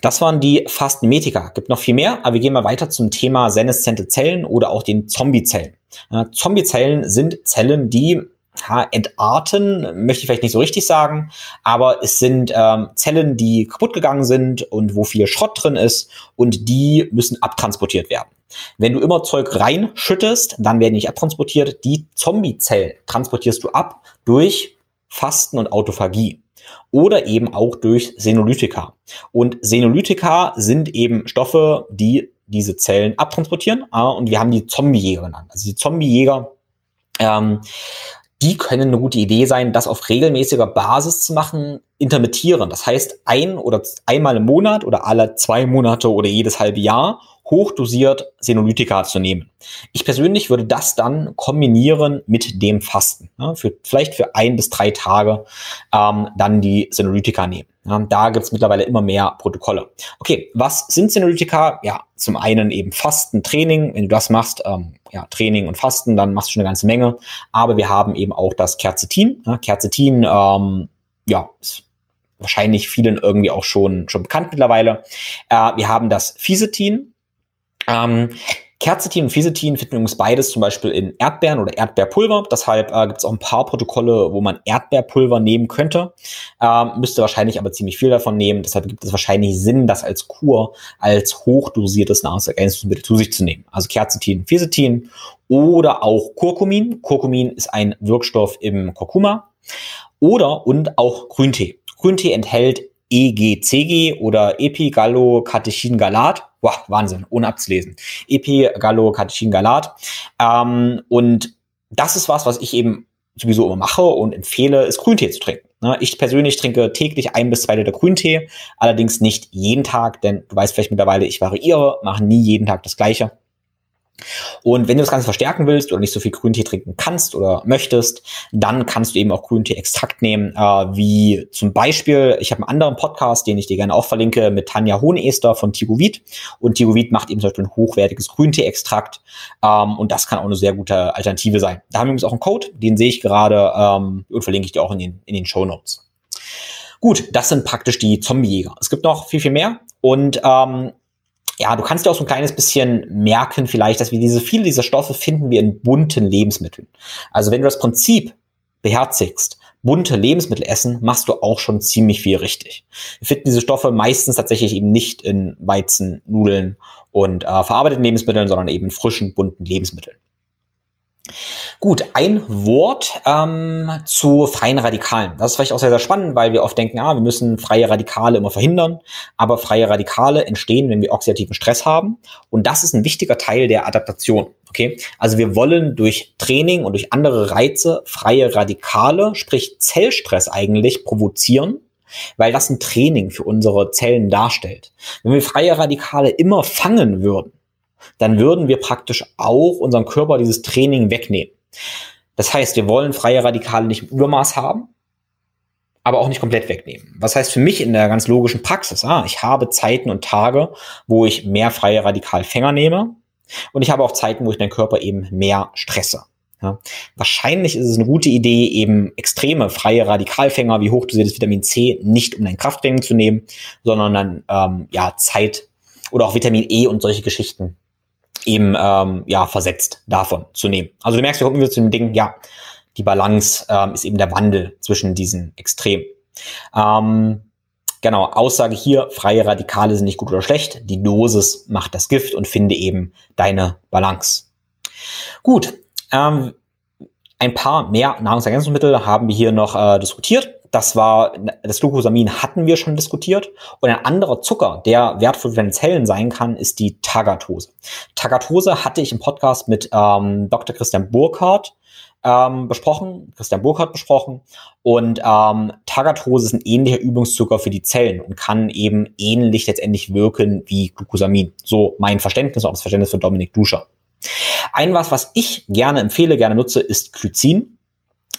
das waren die Fastenmedika. Gibt noch viel mehr, aber wir gehen mal weiter zum Thema seneszente Zellen oder auch den Zombiezellen. Ja, Zombiezellen sind Zellen, die ja, entarten, möchte ich vielleicht nicht so richtig sagen, aber es sind ähm, Zellen, die kaputt gegangen sind und wo viel Schrott drin ist und die müssen abtransportiert werden. Wenn du immer Zeug reinschüttest, dann werden die nicht abtransportiert. Die Zombie-Zellen transportierst du ab durch Fasten und Autophagie oder eben auch durch Senolytika. Und Senolytika sind eben Stoffe, die diese Zellen abtransportieren. Äh, und wir haben die Zombiejäger genannt. Also die Zombiejäger ähm, die können eine gute Idee sein, das auf regelmäßiger Basis zu machen, intermittieren. Das heißt, ein oder einmal im Monat oder alle zwei Monate oder jedes halbe Jahr hochdosiert Senolytika zu nehmen. Ich persönlich würde das dann kombinieren mit dem Fasten. Ja, für, vielleicht für ein bis drei Tage ähm, dann die Senolytika nehmen. Ja, da gibt's mittlerweile immer mehr Protokolle. Okay, was sind Senolytika? Ja, zum einen eben Fasten, Training. Wenn du das machst, ähm, ja, Training und Fasten, dann machst du schon eine ganze Menge. Aber wir haben eben auch das Kerzetin. Ja, Kerzetin, ähm, ja, ist wahrscheinlich vielen irgendwie auch schon, schon bekannt mittlerweile. Äh, wir haben das Fisetin. Ähm, Kerzetin und Fisetin finden wir übrigens beides zum Beispiel in Erdbeeren oder Erdbeerpulver. Deshalb äh, gibt es auch ein paar Protokolle, wo man Erdbeerpulver nehmen könnte. Ähm, müsste wahrscheinlich aber ziemlich viel davon nehmen. Deshalb gibt es wahrscheinlich Sinn, das als Kur, als hochdosiertes Nahrungsergänzungsmittel zu sich zu nehmen. Also Kerzetin, Fisetin oder auch Kurkumin. Kurkumin ist ein Wirkstoff im Kurkuma. Oder und auch Grüntee. Grüntee enthält EGCG oder Epigallocatechingalat. Boah, Wahnsinn, ohne abzulesen. Epigallocatechingalat. Ähm, und das ist was, was ich eben sowieso immer mache und empfehle, ist Grüntee zu trinken. Ne, ich persönlich trinke täglich ein bis zwei Liter Grüntee, allerdings nicht jeden Tag, denn du weißt vielleicht mittlerweile, ich variiere, mache nie jeden Tag das Gleiche. Und wenn du das Ganze verstärken willst oder nicht so viel Grüntee trinken kannst oder möchtest, dann kannst du eben auch Grüntee-Extrakt nehmen, äh, wie zum Beispiel, ich habe einen anderen Podcast, den ich dir gerne auch verlinke, mit Tanja Hohenester von Tigovit. Und Tigovit macht eben zum Beispiel ein hochwertiges Grüntee-Extrakt ähm, und das kann auch eine sehr gute Alternative sein. Da haben wir übrigens auch einen Code, den sehe ich gerade ähm, und verlinke ich dir auch in den, in den Show Notes. Gut, das sind praktisch die Zombiejäger. Es gibt noch viel, viel mehr und ähm, ja, du kannst dir auch so ein kleines bisschen merken vielleicht, dass wir diese, viele dieser Stoffe finden wir in bunten Lebensmitteln. Also wenn du das Prinzip beherzigst, bunte Lebensmittel essen, machst du auch schon ziemlich viel richtig. Wir finden diese Stoffe meistens tatsächlich eben nicht in Weizen, Nudeln und äh, verarbeiteten Lebensmitteln, sondern eben in frischen, bunten Lebensmitteln. Gut, ein Wort ähm, zu freien Radikalen. Das ist vielleicht auch sehr, sehr spannend, weil wir oft denken, ah, wir müssen freie Radikale immer verhindern. Aber freie Radikale entstehen, wenn wir oxidativen Stress haben. Und das ist ein wichtiger Teil der Adaptation. Okay, also wir wollen durch Training und durch andere Reize freie Radikale, sprich Zellstress eigentlich provozieren, weil das ein Training für unsere Zellen darstellt. Wenn wir freie Radikale immer fangen würden, dann würden wir praktisch auch unserem Körper dieses Training wegnehmen. Das heißt, wir wollen freie Radikale nicht im Übermaß haben, aber auch nicht komplett wegnehmen. Was heißt für mich in der ganz logischen Praxis? Ah, ich habe Zeiten und Tage, wo ich mehr freie Radikalfänger nehme und ich habe auch Zeiten, wo ich meinen Körper eben mehr stresse. Ja. Wahrscheinlich ist es eine gute Idee, eben extreme freie Radikalfänger wie hochdosiertes Vitamin C nicht um dein Krafttraining zu nehmen, sondern dann ähm, ja Zeit oder auch Vitamin E und solche Geschichten eben ähm, ja versetzt davon zu nehmen. Also du merkst, wir kommen wieder zu dem Ding, ja, die Balance ähm, ist eben der Wandel zwischen diesen Extremen. Ähm, genau, Aussage hier, freie Radikale sind nicht gut oder schlecht. Die Dosis macht das Gift und finde eben deine Balance. Gut, ähm, ein paar mehr Nahrungsergänzungsmittel haben wir hier noch äh, diskutiert. Das war, das Glucosamin hatten wir schon diskutiert. Und ein anderer Zucker, der wertvoll für deine Zellen sein kann, ist die Tagatose. Tagatose hatte ich im Podcast mit ähm, Dr. Christian Burkhardt ähm, besprochen, Christian Burkhardt besprochen. Und ähm, Tagatose ist ein ähnlicher Übungszucker für die Zellen und kann eben ähnlich letztendlich wirken wie Glucosamin. So mein Verständnis, auch das Verständnis von Dominik Duscher. Ein was, was ich gerne empfehle, gerne nutze, ist Glycin.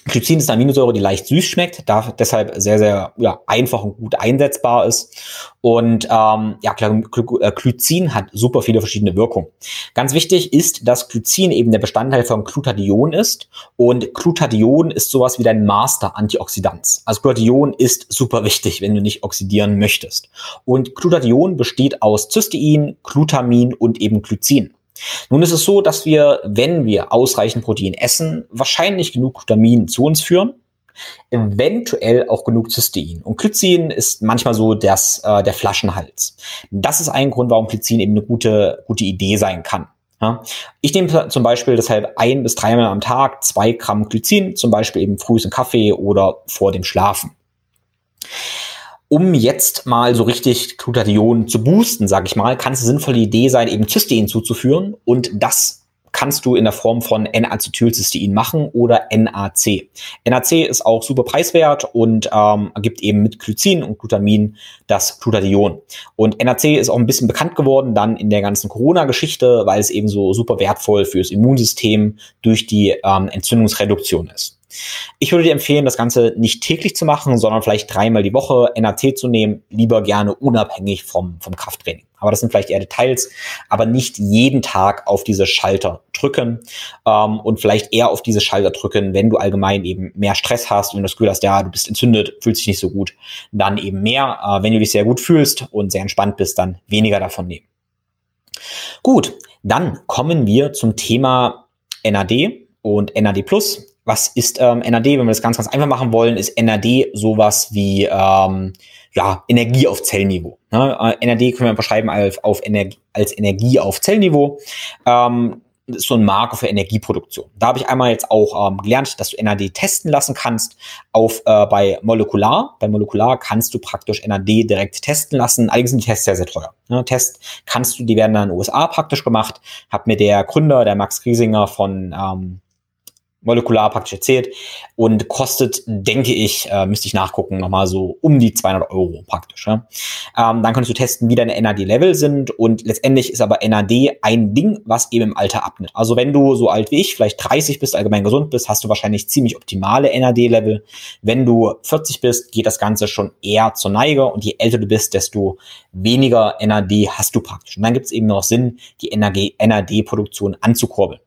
Glycin ist eine Aminosäure, die leicht süß schmeckt, da deshalb sehr, sehr ja, einfach und gut einsetzbar ist. Und ähm, ja, äh, Glycin hat super viele verschiedene Wirkungen. Ganz wichtig ist, dass Glycin eben der Bestandteil von Glutathion ist. Und Glutathion ist sowas wie dein Master-Antioxidant. Also Glutathion ist super wichtig, wenn du nicht oxidieren möchtest. Und Glutathion besteht aus Cystein, Glutamin und eben Glycin. Nun ist es so, dass wir, wenn wir ausreichend Protein essen, wahrscheinlich genug Glutamin zu uns führen, eventuell auch genug Cystein. Und Glycin ist manchmal so das, äh, der Flaschenhals. Das ist ein Grund, warum Glycin eben eine gute, gute Idee sein kann. Ja. Ich nehme zum Beispiel deshalb ein bis dreimal am Tag zwei Gramm Glycin, zum Beispiel eben früh im Kaffee oder vor dem Schlafen um jetzt mal so richtig Glutathion zu boosten, sage ich mal, kann es eine sinnvolle Idee sein, eben Cystein zuzuführen und das kannst du in der Form von N-Acetylcystein machen oder NAC. NAC ist auch super preiswert und ähm, gibt eben mit Glycin und Glutamin das Glutathion. Und NAC ist auch ein bisschen bekannt geworden dann in der ganzen Corona-Geschichte, weil es eben so super wertvoll fürs Immunsystem durch die ähm, Entzündungsreduktion ist. Ich würde dir empfehlen, das Ganze nicht täglich zu machen, sondern vielleicht dreimal die Woche NAC zu nehmen, lieber gerne unabhängig vom, vom Krafttraining. Aber das sind vielleicht eher Details, aber nicht jeden Tag auf diese Schalter drücken ähm, und vielleicht eher auf diese Schalter drücken, wenn du allgemein eben mehr Stress hast und das Gefühl hast, ja, du bist entzündet, fühlst dich nicht so gut, dann eben mehr. Äh, wenn du dich sehr gut fühlst und sehr entspannt bist, dann weniger davon nehmen. Gut, dann kommen wir zum Thema NAD und NAD Plus was ist ähm, NAD? Wenn wir das ganz, ganz einfach machen wollen, ist NAD sowas wie ähm, ja, Energie auf Zellniveau. Ne? Äh, NAD können wir beschreiben als, auf Energie, als Energie auf Zellniveau. Ähm, ist so ein Marker für Energieproduktion. Da habe ich einmal jetzt auch ähm, gelernt, dass du NAD testen lassen kannst auf äh, bei Molekular. Bei Molekular kannst du praktisch NAD direkt testen lassen. Allerdings sind die Tests sehr, sehr teuer. Ne? Test kannst du, die werden dann in den USA praktisch gemacht. Hat mir der Gründer, der Max Riesinger von ähm, molekular praktisch erzählt und kostet, denke ich, äh, müsste ich nachgucken, nochmal so um die 200 Euro praktisch. Ja? Ähm, dann kannst du testen, wie deine NAD-Level sind und letztendlich ist aber NAD ein Ding, was eben im Alter abnimmt. Also wenn du so alt wie ich, vielleicht 30 bist, allgemein gesund bist, hast du wahrscheinlich ziemlich optimale NAD-Level. Wenn du 40 bist, geht das Ganze schon eher zur Neige und je älter du bist, desto weniger NAD hast du praktisch. Und dann gibt es eben noch Sinn, die NAD-Produktion anzukurbeln.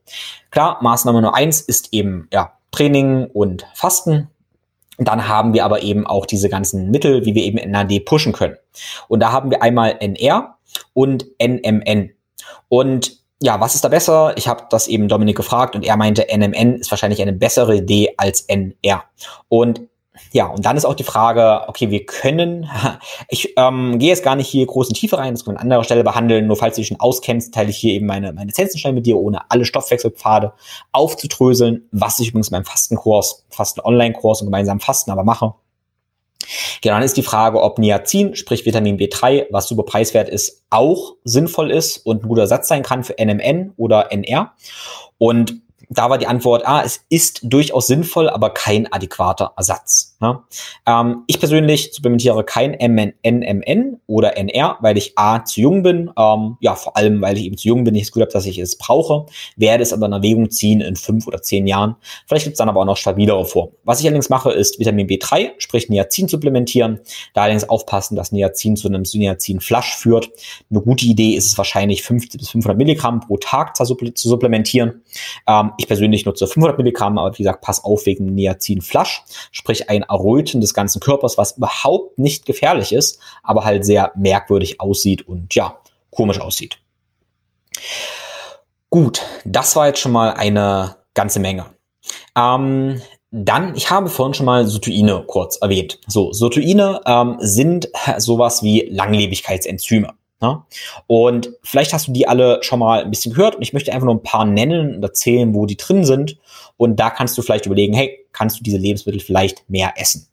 Klar, Maßnahme Nummer eins ist eben ja, Training und Fasten. Dann haben wir aber eben auch diese ganzen Mittel, wie wir eben NAD pushen können. Und da haben wir einmal NR und NMN. Und ja, was ist da besser? Ich habe das eben Dominik gefragt und er meinte, NMN ist wahrscheinlich eine bessere Idee als NR. Und ja, und dann ist auch die Frage, okay, wir können, ich ähm, gehe jetzt gar nicht hier groß in Tiefe rein, das können wir an anderer Stelle behandeln, nur falls du dich schon auskennst, teile ich hier eben meine, meine Essenzensteine mit dir, ohne alle Stoffwechselpfade aufzudröseln, was ich übrigens in meinem Fastenkurs, Fasten-Online-Kurs und gemeinsam Fasten aber mache. Genau, dann ist die Frage, ob Niacin, sprich Vitamin B3, was super preiswert ist, auch sinnvoll ist und ein guter Satz sein kann für NMN oder NR. Und da war die Antwort, ah, es ist durchaus sinnvoll, aber kein adäquater Ersatz. Ne? Ähm, ich persönlich supplementiere kein NMN oder NR, weil ich A, zu jung bin, ähm, ja, vor allem, weil ich eben zu jung bin, ich das Gefühl habe, dass ich es brauche, werde es aber in Erwägung ziehen in fünf oder zehn Jahren. Vielleicht gibt es dann aber auch noch stabilere Formen. Was ich allerdings mache, ist Vitamin B3, sprich Niacin supplementieren, da allerdings aufpassen, dass Niacin zu einem Niacin-Flash führt. Eine gute Idee ist es wahrscheinlich 50 bis 500 Milligramm pro Tag zu supplementieren. Ähm, ich persönlich nutze 500 Milligramm, aber wie gesagt, pass auf wegen Niacin-Flash, sprich ein Erröten des ganzen Körpers, was überhaupt nicht gefährlich ist, aber halt sehr merkwürdig aussieht und ja, komisch aussieht. Gut, das war jetzt schon mal eine ganze Menge. Ähm, dann, ich habe vorhin schon mal Sotuine kurz erwähnt. So, Sotuine ähm, sind sowas wie Langlebigkeitsenzyme. Ne? Und vielleicht hast du die alle schon mal ein bisschen gehört und ich möchte einfach nur ein paar nennen und erzählen, wo die drin sind. Und da kannst du vielleicht überlegen, hey, kannst du diese Lebensmittel vielleicht mehr essen?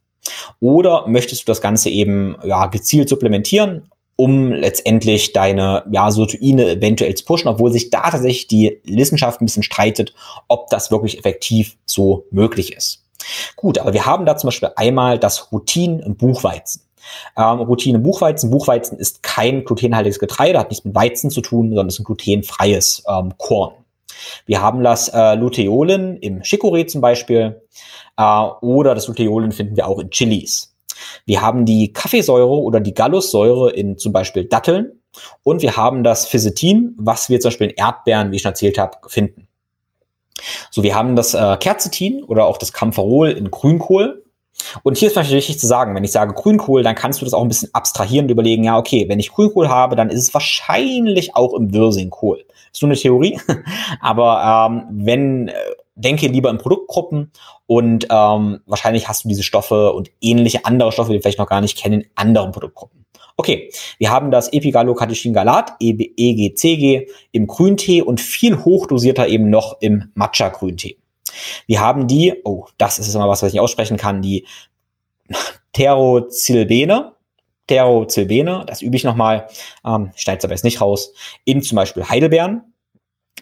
Oder möchtest du das Ganze eben ja, gezielt supplementieren, um letztendlich deine ja, Sotuine eventuell zu pushen, obwohl sich da tatsächlich die Wissenschaft ein bisschen streitet, ob das wirklich effektiv so möglich ist. Gut, aber wir haben da zum Beispiel einmal das Routin im Buchweizen. Ähm, Routine Buchweizen. Buchweizen ist kein glutenhaltiges Getreide, hat nichts mit Weizen zu tun, sondern ist ein glutenfreies ähm, Korn. Wir haben das äh, Luteolin im Chicorée zum Beispiel äh, oder das Luteolin finden wir auch in Chilis. Wir haben die Kaffeesäure oder die Gallussäure in zum Beispiel Datteln und wir haben das Physetin, was wir zum Beispiel in Erdbeeren, wie ich schon erzählt habe, finden. So, wir haben das äh, Kerzetin oder auch das Kampferol in Grünkohl und hier ist vielleicht wichtig zu sagen, wenn ich sage Grünkohl, dann kannst du das auch ein bisschen abstrahieren und überlegen, ja, okay, wenn ich Grünkohl habe, dann ist es wahrscheinlich auch im Wirsingkohl. Ist nur eine Theorie, aber ähm, wenn, äh, denke lieber in Produktgruppen und ähm, wahrscheinlich hast du diese Stoffe und ähnliche andere Stoffe, die wir vielleicht noch gar nicht kennen, in anderen Produktgruppen. Okay, wir haben das Epigallocatechin-Galat, EGCG, im Grüntee und viel hochdosierter eben noch im Matcha-Grüntee. Wir haben die, oh, das ist immer was, was ich nicht aussprechen kann, die Terozilbene. Terozilbene, das übe ich nochmal, ähm, schneide aber jetzt nicht raus, in zum Beispiel Heidelbeeren.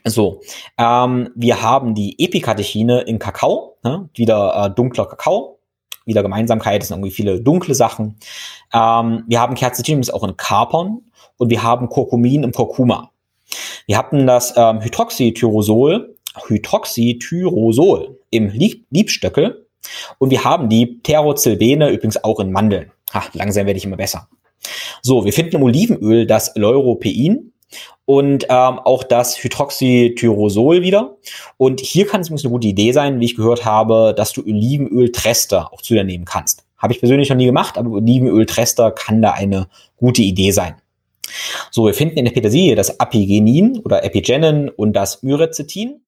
So, ähm, wir haben die Epikatechine in Kakao, ne? wieder äh, dunkler Kakao, wieder Gemeinsamkeit, das sind irgendwie viele dunkle Sachen. Ähm, wir haben Quercetin, auch in Kapern und wir haben Kurkumin im Kurkuma. Wir hatten das ähm, Hydroxytyrosol Hydroxytyrosol im Liebstöckel. Und wir haben die Terozilbene übrigens auch in Mandeln. Ha, langsam werde ich immer besser. So, wir finden im Olivenöl das Leuropein und ähm, auch das Hydroxytyrosol wieder. Und hier kann es übrigens eine gute Idee sein, wie ich gehört habe, dass du Olivenöltrester auch zu dir nehmen kannst. Habe ich persönlich noch nie gemacht, aber Olivenöltrester kann da eine gute Idee sein. So, wir finden in der Petersilie das Apigenin oder Epigenin und das Myricetin.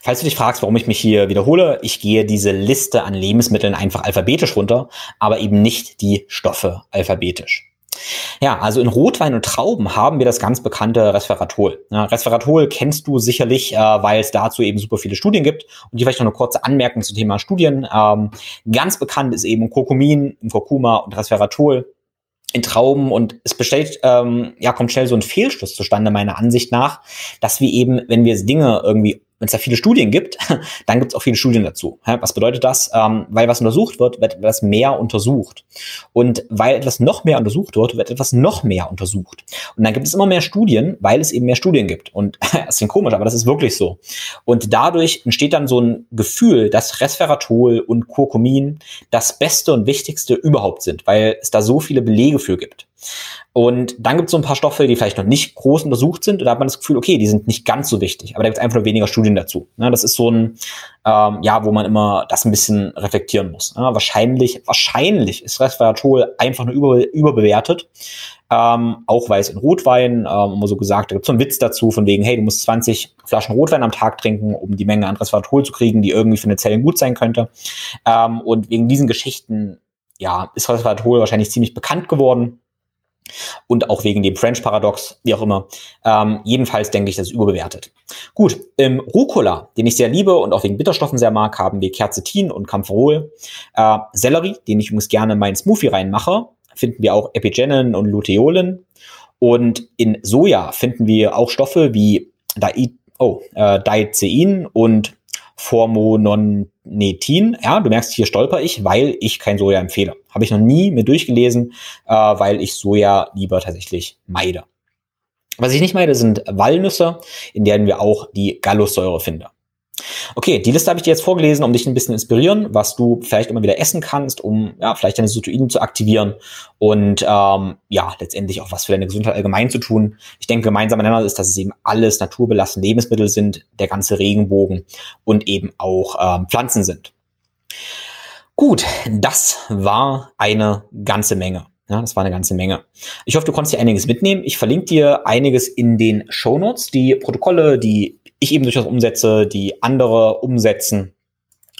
Falls du dich fragst, warum ich mich hier wiederhole, ich gehe diese Liste an Lebensmitteln einfach alphabetisch runter, aber eben nicht die Stoffe alphabetisch. Ja, also in Rotwein und Trauben haben wir das ganz bekannte Resveratrol. Ja, Resveratrol kennst du sicherlich, äh, weil es dazu eben super viele Studien gibt. Und hier vielleicht noch eine kurze Anmerkung zum Thema Studien. Ähm, ganz bekannt ist eben Kurkumin, Kurkuma und Resveratrol in Trauben und es bestellt, ähm, ja, kommt schnell so ein Fehlschluss zustande, meiner Ansicht nach, dass wir eben, wenn wir Dinge irgendwie wenn es da viele Studien gibt, dann gibt es auch viele Studien dazu. Was bedeutet das? Ähm, weil was untersucht wird, wird etwas mehr untersucht. Und weil etwas noch mehr untersucht wird, wird etwas noch mehr untersucht. Und dann gibt es immer mehr Studien, weil es eben mehr Studien gibt. Und das klingt komisch, aber das ist wirklich so. Und dadurch entsteht dann so ein Gefühl, dass Resveratrol und Curcumin das Beste und Wichtigste überhaupt sind, weil es da so viele Belege für gibt. Und dann gibt es so ein paar Stoffe, die vielleicht noch nicht groß untersucht sind. Und da hat man das Gefühl, okay, die sind nicht ganz so wichtig. Aber da gibt es einfach nur weniger Studien dazu. Ne, das ist so ein, ähm, ja, wo man immer das ein bisschen reflektieren muss. Ne, wahrscheinlich, wahrscheinlich ist Resveratrol einfach nur über, überbewertet. Ähm, auch weil es in Rotwein, ähm, immer so gesagt, da gibt es so einen Witz dazu, von wegen, hey, du musst 20 Flaschen Rotwein am Tag trinken, um die Menge an Resveratrol zu kriegen, die irgendwie für eine Zellen gut sein könnte. Ähm, und wegen diesen Geschichten, ja, ist Resveratrol wahrscheinlich ziemlich bekannt geworden und auch wegen dem French-Paradox, wie auch immer. Ähm, jedenfalls denke ich, das ist überbewertet. Gut, im Rucola, den ich sehr liebe und auch wegen Bitterstoffen sehr mag, haben wir Quercetin und Campherol. Äh, Sellerie, den ich übrigens gerne in meinen Smoothie reinmache, finden wir auch Epigenin und Luteolin. Und in Soja finden wir auch Stoffe wie oh, äh, Dietzein und Formononetin. Ja, du merkst, hier stolper ich, weil ich kein Soja empfehle. Habe ich noch nie mir durchgelesen, äh, weil ich Soja lieber tatsächlich meide. Was ich nicht meide, sind Walnüsse, in denen wir auch die Gallossäure finden. Okay, die Liste habe ich dir jetzt vorgelesen, um dich ein bisschen inspirieren, was du vielleicht immer wieder essen kannst, um ja vielleicht deine Sirtuinen zu aktivieren und ähm, ja letztendlich auch was für deine Gesundheit allgemein zu tun. Ich denke, gemeinsam miteinander ist, dass es eben alles naturbelassene Lebensmittel sind, der ganze Regenbogen und eben auch ähm, Pflanzen sind. Gut, das war eine ganze Menge. Ja, das war eine ganze Menge. Ich hoffe, du konntest dir einiges mitnehmen. Ich verlinke dir einiges in den Show Notes, die Protokolle, die ich eben durchaus umsetze, die andere umsetzen.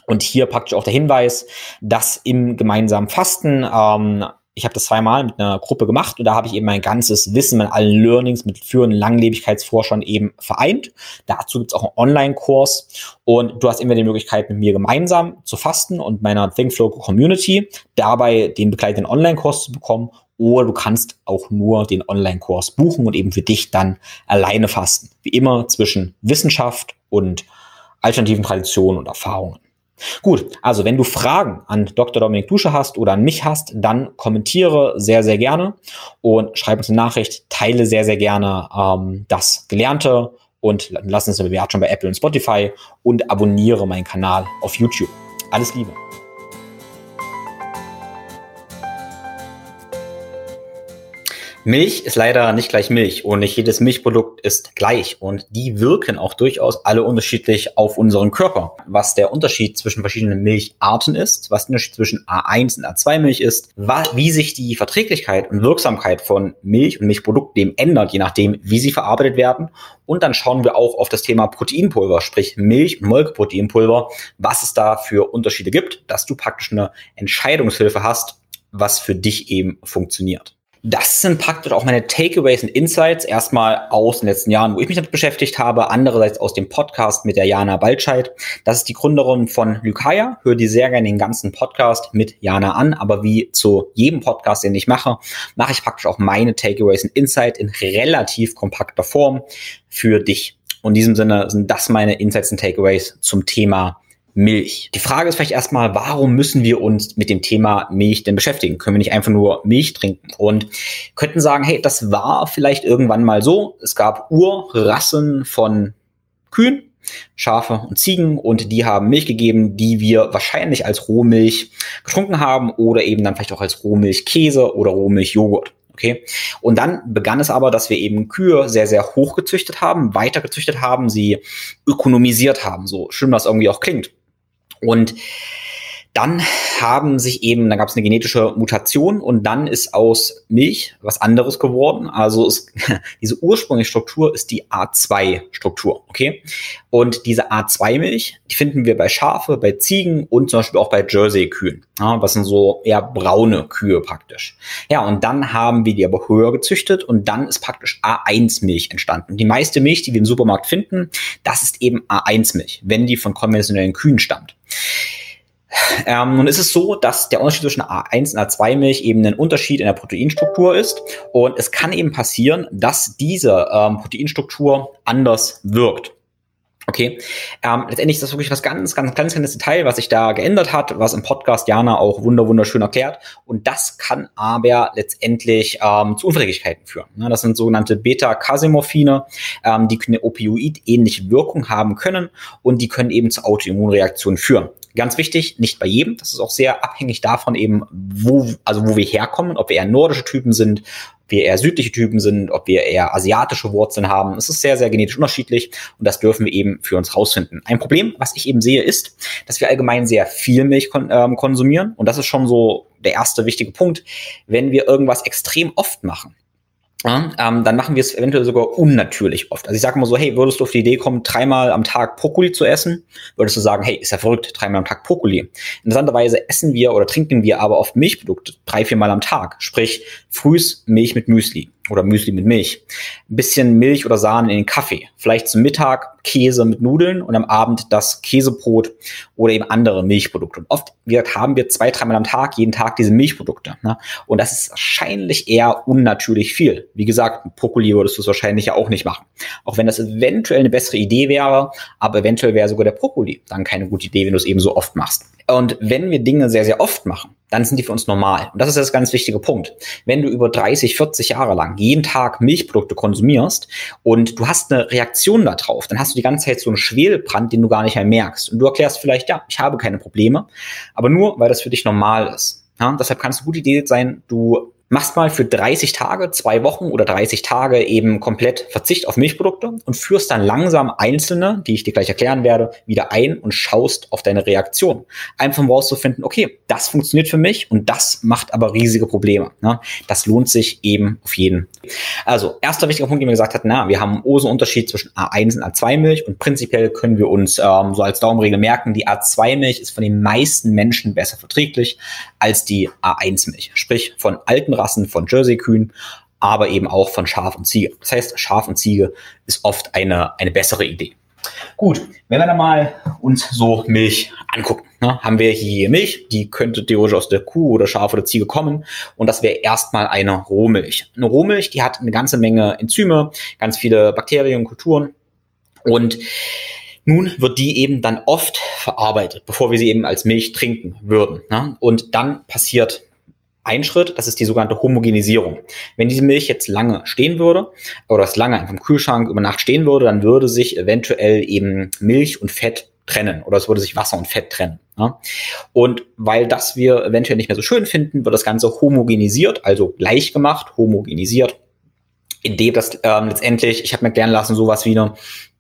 Und hier praktisch auch der Hinweis, dass im gemeinsamen Fasten, ähm, ich habe das zweimal mit einer Gruppe gemacht und da habe ich eben mein ganzes Wissen, meine allen Learnings mit führenden Langlebigkeitsforschern eben vereint. Dazu gibt es auch einen Online-Kurs und du hast immer die Möglichkeit, mit mir gemeinsam zu fasten und meiner ThinkFlow Community dabei den begleitenden Online-Kurs zu bekommen oder du kannst auch nur den Online-Kurs buchen und eben für dich dann alleine fasten. Wie immer zwischen Wissenschaft und alternativen Traditionen und Erfahrungen. Gut, also wenn du Fragen an Dr. Dominik Dusche hast oder an mich hast, dann kommentiere sehr, sehr gerne und schreib uns eine Nachricht, teile sehr, sehr gerne ähm, das Gelernte und lass uns eine Bewertung bei Apple und Spotify und abonniere meinen Kanal auf YouTube. Alles Liebe. Milch ist leider nicht gleich Milch und nicht jedes Milchprodukt ist gleich und die wirken auch durchaus alle unterschiedlich auf unseren Körper. Was der Unterschied zwischen verschiedenen Milcharten ist, was der Unterschied zwischen A1 und A2 Milch ist, wie sich die Verträglichkeit und Wirksamkeit von Milch und Milchprodukten dem ändert, je nachdem, wie sie verarbeitet werden. Und dann schauen wir auch auf das Thema Proteinpulver, sprich Milch- und Molkeproteinpulver, was es da für Unterschiede gibt, dass du praktisch eine Entscheidungshilfe hast, was für dich eben funktioniert. Das sind praktisch auch meine Takeaways und Insights. Erstmal aus den letzten Jahren, wo ich mich damit beschäftigt habe. Andererseits aus dem Podcast mit der Jana Baltscheid. Das ist die Gründerin von Lykaya. Hör dir sehr gerne den ganzen Podcast mit Jana an. Aber wie zu jedem Podcast, den ich mache, mache ich praktisch auch meine Takeaways und Insights in relativ kompakter Form für dich. Und in diesem Sinne sind das meine Insights und Takeaways zum Thema Milch. Die Frage ist vielleicht erstmal, warum müssen wir uns mit dem Thema Milch denn beschäftigen? Können wir nicht einfach nur Milch trinken? Und könnten sagen, hey, das war vielleicht irgendwann mal so. Es gab Urrassen von Kühen, Schafe und Ziegen und die haben Milch gegeben, die wir wahrscheinlich als Rohmilch getrunken haben oder eben dann vielleicht auch als Rohmilchkäse oder Rohmilchjoghurt. Okay. Und dann begann es aber, dass wir eben Kühe sehr, sehr hoch gezüchtet haben, weiter gezüchtet haben, sie ökonomisiert haben, so schön das irgendwie auch klingt. Und dann haben sich eben, da gab es eine genetische Mutation und dann ist aus Milch was anderes geworden. Also ist, diese ursprüngliche Struktur ist die A2-Struktur, okay? Und diese A2-Milch, die finden wir bei Schafe, bei Ziegen und zum Beispiel auch bei Jersey-Kühen. Ja, was sind so eher braune Kühe praktisch. Ja, und dann haben wir die aber höher gezüchtet und dann ist praktisch A1-Milch entstanden. Die meiste Milch, die wir im Supermarkt finden, das ist eben A1-Milch, wenn die von konventionellen Kühen stammt. Ähm, nun ist es so, dass der Unterschied zwischen A1 und A2-Milch eben ein Unterschied in der Proteinstruktur ist. Und es kann eben passieren, dass diese ähm, Proteinstruktur anders wirkt. Okay, ähm, letztendlich ist das wirklich was ganz, ganz kleines, kleines Detail, was sich da geändert hat, was im Podcast Jana auch wunder wunderschön erklärt. Und das kann aber letztendlich ähm, zu Unverträglichkeiten führen. Ne, das sind sogenannte Beta-Casemorphine, ähm, die eine Opioid-ähnliche Wirkung haben können und die können eben zu Autoimmunreaktionen führen. Ganz wichtig, nicht bei jedem. Das ist auch sehr abhängig davon eben, wo, also wo wir herkommen, ob wir eher nordische Typen sind, ob wir eher südliche Typen sind, ob wir eher asiatische Wurzeln haben. Es ist sehr, sehr genetisch unterschiedlich und das dürfen wir eben für uns rausfinden. Ein Problem, was ich eben sehe, ist, dass wir allgemein sehr viel Milch kon ähm, konsumieren und das ist schon so der erste wichtige Punkt. Wenn wir irgendwas extrem oft machen, ja, ähm, dann machen wir es eventuell sogar unnatürlich oft. Also ich sage mal so, hey, würdest du auf die Idee kommen, dreimal am Tag Brokkoli zu essen, würdest du sagen, hey, ist ja verrückt, dreimal am Tag Brokkoli. Interessanterweise essen wir oder trinken wir aber oft Milchprodukte drei, viermal am Tag, sprich frühs Milch mit Müsli oder Müsli mit Milch, ein bisschen Milch oder Sahne in den Kaffee, vielleicht zum Mittag Käse mit Nudeln und am Abend das Käsebrot oder eben andere Milchprodukte. Und oft haben wir zwei, dreimal am Tag, jeden Tag diese Milchprodukte. Ne? Und das ist wahrscheinlich eher unnatürlich viel. Wie gesagt, mit würdest du es wahrscheinlich ja auch nicht machen. Auch wenn das eventuell eine bessere Idee wäre, aber eventuell wäre sogar der Brokkoli dann keine gute Idee, wenn du es eben so oft machst. Und wenn wir Dinge sehr, sehr oft machen, dann sind die für uns normal. Und das ist das ganz wichtige Punkt. Wenn du über 30, 40 Jahre lang jeden Tag Milchprodukte konsumierst und du hast eine Reaktion darauf, dann hast du die ganze Zeit so einen Schwelbrand, den du gar nicht mehr merkst. Und du erklärst vielleicht, ja, ich habe keine Probleme, aber nur, weil das für dich normal ist. Ja, deshalb kann es eine gute Idee sein, du machst mal für 30 Tage, zwei Wochen oder 30 Tage eben komplett Verzicht auf Milchprodukte und führst dann langsam einzelne, die ich dir gleich erklären werde, wieder ein und schaust auf deine Reaktion. Einfach um rauszufinden, okay, das funktioniert für mich und das macht aber riesige Probleme. Ne? Das lohnt sich eben auf jeden. Also, erster wichtiger Punkt, den wir gesagt hat, na, wir haben einen großen Unterschied zwischen A1 und A2-Milch und prinzipiell können wir uns ähm, so als Daumenregel merken, die A2-Milch ist von den meisten Menschen besser verträglich als die A1-Milch. Sprich, von alten Rassen von Jersey-Kühen, aber eben auch von Schaf und Ziege. Das heißt, Schaf und Ziege ist oft eine, eine bessere Idee. Gut, wenn wir dann mal uns so Milch angucken, ne, haben wir hier Milch, die könnte theoretisch aus der Kuh oder Schaf oder Ziege kommen und das wäre erstmal eine Rohmilch. Eine Rohmilch, die hat eine ganze Menge Enzyme, ganz viele Bakterien, Kulturen und nun wird die eben dann oft verarbeitet, bevor wir sie eben als Milch trinken würden. Ne? Und dann passiert ein Schritt, das ist die sogenannte Homogenisierung. Wenn diese Milch jetzt lange stehen würde oder es lange im Kühlschrank über Nacht stehen würde, dann würde sich eventuell eben Milch und Fett trennen oder es würde sich Wasser und Fett trennen. Ja? Und weil das wir eventuell nicht mehr so schön finden, wird das Ganze homogenisiert, also gleich gemacht, homogenisiert, indem das ähm, letztendlich, ich habe mir erklären lassen, sowas wie eine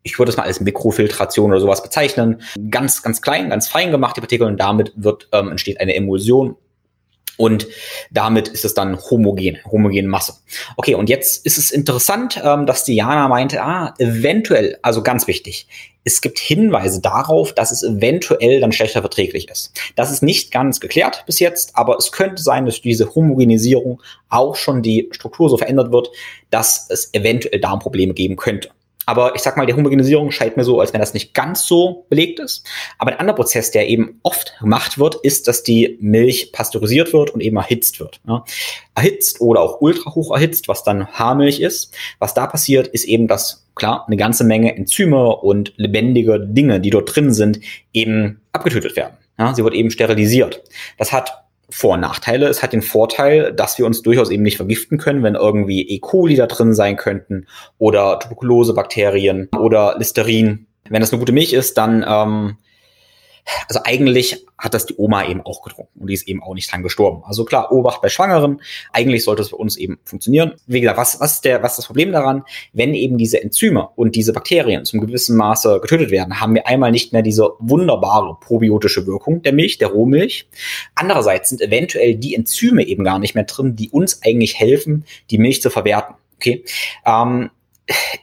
ich würde es mal als Mikrofiltration oder sowas bezeichnen. Ganz, ganz klein, ganz fein gemacht, die Partikel, und damit wird, ähm, entsteht eine Emulsion und damit ist es dann homogen, homogene Masse. Okay, und jetzt ist es interessant, ähm, dass Diana meinte, ah, eventuell, also ganz wichtig, es gibt Hinweise darauf, dass es eventuell dann schlechter verträglich ist. Das ist nicht ganz geklärt bis jetzt, aber es könnte sein, dass diese Homogenisierung auch schon die Struktur so verändert wird, dass es eventuell Darmprobleme geben könnte. Aber ich sag mal, die Homogenisierung scheint mir so, als wenn das nicht ganz so belegt ist. Aber ein anderer Prozess, der eben oft gemacht wird, ist, dass die Milch pasteurisiert wird und eben erhitzt wird. Ja. Erhitzt oder auch ultra hoch erhitzt, was dann Haarmilch ist. Was da passiert, ist eben, dass klar eine ganze Menge Enzyme und lebendige Dinge, die dort drin sind, eben abgetötet werden. Ja, sie wird eben sterilisiert. Das hat vor- und Nachteile. Es hat den Vorteil, dass wir uns durchaus eben nicht vergiften können, wenn irgendwie E. coli da drin sein könnten oder Tuberkulosebakterien oder Listerin. Wenn das eine gute Milch ist, dann ähm, also eigentlich hat das die Oma eben auch getrunken und die ist eben auch nicht dran gestorben. Also klar, Obacht bei Schwangeren. Eigentlich sollte es für uns eben funktionieren. Wie gesagt, was, was, ist der, was ist das Problem daran? Wenn eben diese Enzyme und diese Bakterien zum gewissen Maße getötet werden, haben wir einmal nicht mehr diese wunderbare probiotische Wirkung der Milch, der Rohmilch. Andererseits sind eventuell die Enzyme eben gar nicht mehr drin, die uns eigentlich helfen, die Milch zu verwerten. Okay. Ähm,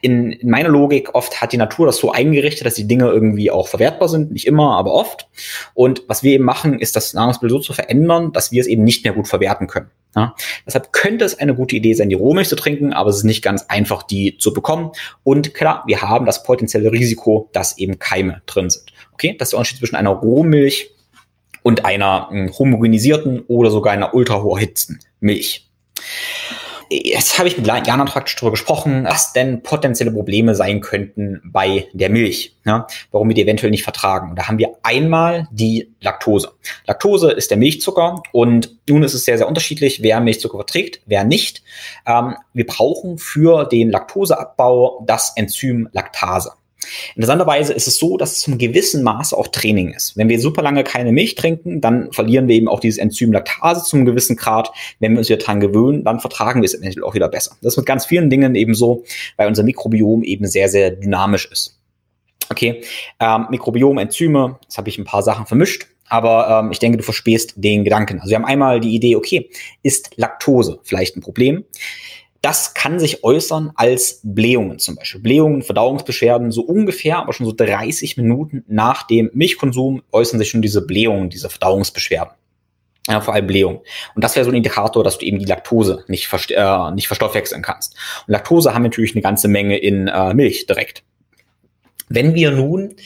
in, in meiner Logik oft hat die Natur das so eingerichtet, dass die Dinge irgendwie auch verwertbar sind, nicht immer, aber oft. Und was wir eben machen, ist das Nahrungsmittel so zu verändern, dass wir es eben nicht mehr gut verwerten können. Ja? Deshalb könnte es eine gute Idee sein, die Rohmilch zu trinken, aber es ist nicht ganz einfach, die zu bekommen. Und klar, wir haben das potenzielle Risiko, dass eben Keime drin sind. Okay, das ist der Unterschied zwischen einer Rohmilch und einer hm, homogenisierten oder sogar einer ultra hoch erhitzten Milch jetzt habe ich mit Jana praktisch darüber gesprochen, was denn potenzielle Probleme sein könnten bei der Milch, ja, warum wir die eventuell nicht vertragen. Und da haben wir einmal die Laktose. Laktose ist der Milchzucker und nun ist es sehr, sehr unterschiedlich, wer Milchzucker verträgt, wer nicht. Ähm, wir brauchen für den Laktoseabbau das Enzym Laktase. Interessanterweise ist es so, dass es zum gewissen Maße auch Training ist. Wenn wir super lange keine Milch trinken, dann verlieren wir eben auch dieses Enzym Laktase zum gewissen Grad. Wenn wir uns wieder dran gewöhnen, dann vertragen wir es eventuell auch wieder besser. Das ist mit ganz vielen Dingen eben so, weil unser Mikrobiom eben sehr, sehr dynamisch ist. Okay, ähm, Mikrobiom, Enzyme, das habe ich ein paar Sachen vermischt. Aber ähm, ich denke, du verspähst den Gedanken. Also wir haben einmal die Idee, okay, ist Laktose vielleicht ein Problem? Das kann sich äußern als Blähungen zum Beispiel. Blähungen, Verdauungsbeschwerden, so ungefähr, aber schon so 30 Minuten nach dem Milchkonsum äußern sich schon diese Blähungen, diese Verdauungsbeschwerden. Ja, vor allem Blähung. Und das wäre so ein Indikator, dass du eben die Laktose nicht, äh, nicht verstoffwechseln kannst. Und Laktose haben natürlich eine ganze Menge in äh, Milch direkt. Wenn wir nun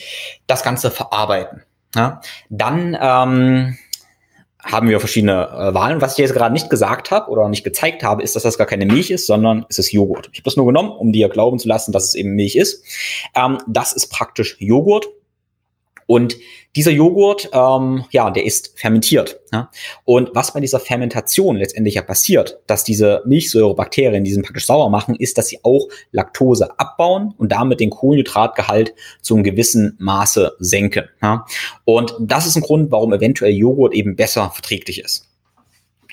das Ganze verarbeiten, ja, dann ähm, haben wir verschiedene äh, Wahlen. Was ich jetzt gerade nicht gesagt habe oder nicht gezeigt habe, ist, dass das gar keine Milch ist, sondern es ist Joghurt. Ich habe das nur genommen, um dir glauben zu lassen, dass es eben Milch ist. Ähm, das ist praktisch Joghurt. Und dieser Joghurt, ähm, ja, der ist fermentiert. Ja? Und was bei dieser Fermentation letztendlich ja passiert, dass diese Milchsäurebakterien, die sind praktisch sauer machen, ist, dass sie auch Laktose abbauen und damit den Kohlenhydratgehalt zu einem gewissen Maße senken. Ja? Und das ist ein Grund, warum eventuell Joghurt eben besser verträglich ist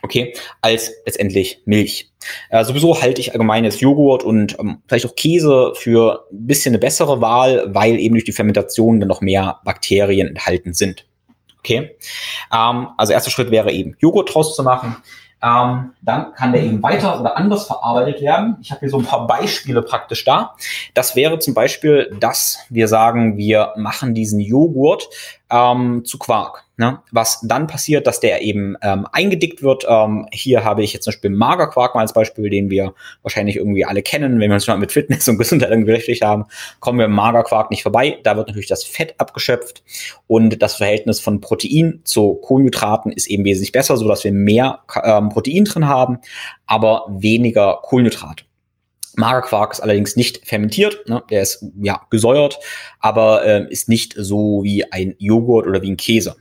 okay, als letztendlich Milch. Äh, sowieso halte ich allgemein Joghurt und ähm, vielleicht auch Käse für ein bisschen eine bessere Wahl, weil eben durch die Fermentation dann noch mehr Bakterien enthalten sind. Okay, ähm, also erster Schritt wäre eben Joghurt draus zu machen. Ähm, dann kann der eben weiter oder anders verarbeitet werden. Ich habe hier so ein paar Beispiele praktisch da. Das wäre zum Beispiel, dass wir sagen, wir machen diesen Joghurt ähm, zu Quark. Ne? Was dann passiert, dass der eben ähm, eingedickt wird. Ähm, hier habe ich jetzt zum Beispiel Magerquark mal als Beispiel, den wir wahrscheinlich irgendwie alle kennen. Wenn wir uns mal mit Fitness und Gesundheit irgendwie beschäftigt haben, kommen wir im Magerquark nicht vorbei. Da wird natürlich das Fett abgeschöpft und das Verhältnis von Protein zu Kohlenhydraten ist eben wesentlich besser, so dass wir mehr ähm, Protein drin haben, aber weniger Kohlenhydrate. Magerquark ist allerdings nicht fermentiert, ne? der ist ja gesäuert, aber äh, ist nicht so wie ein Joghurt oder wie ein Käse.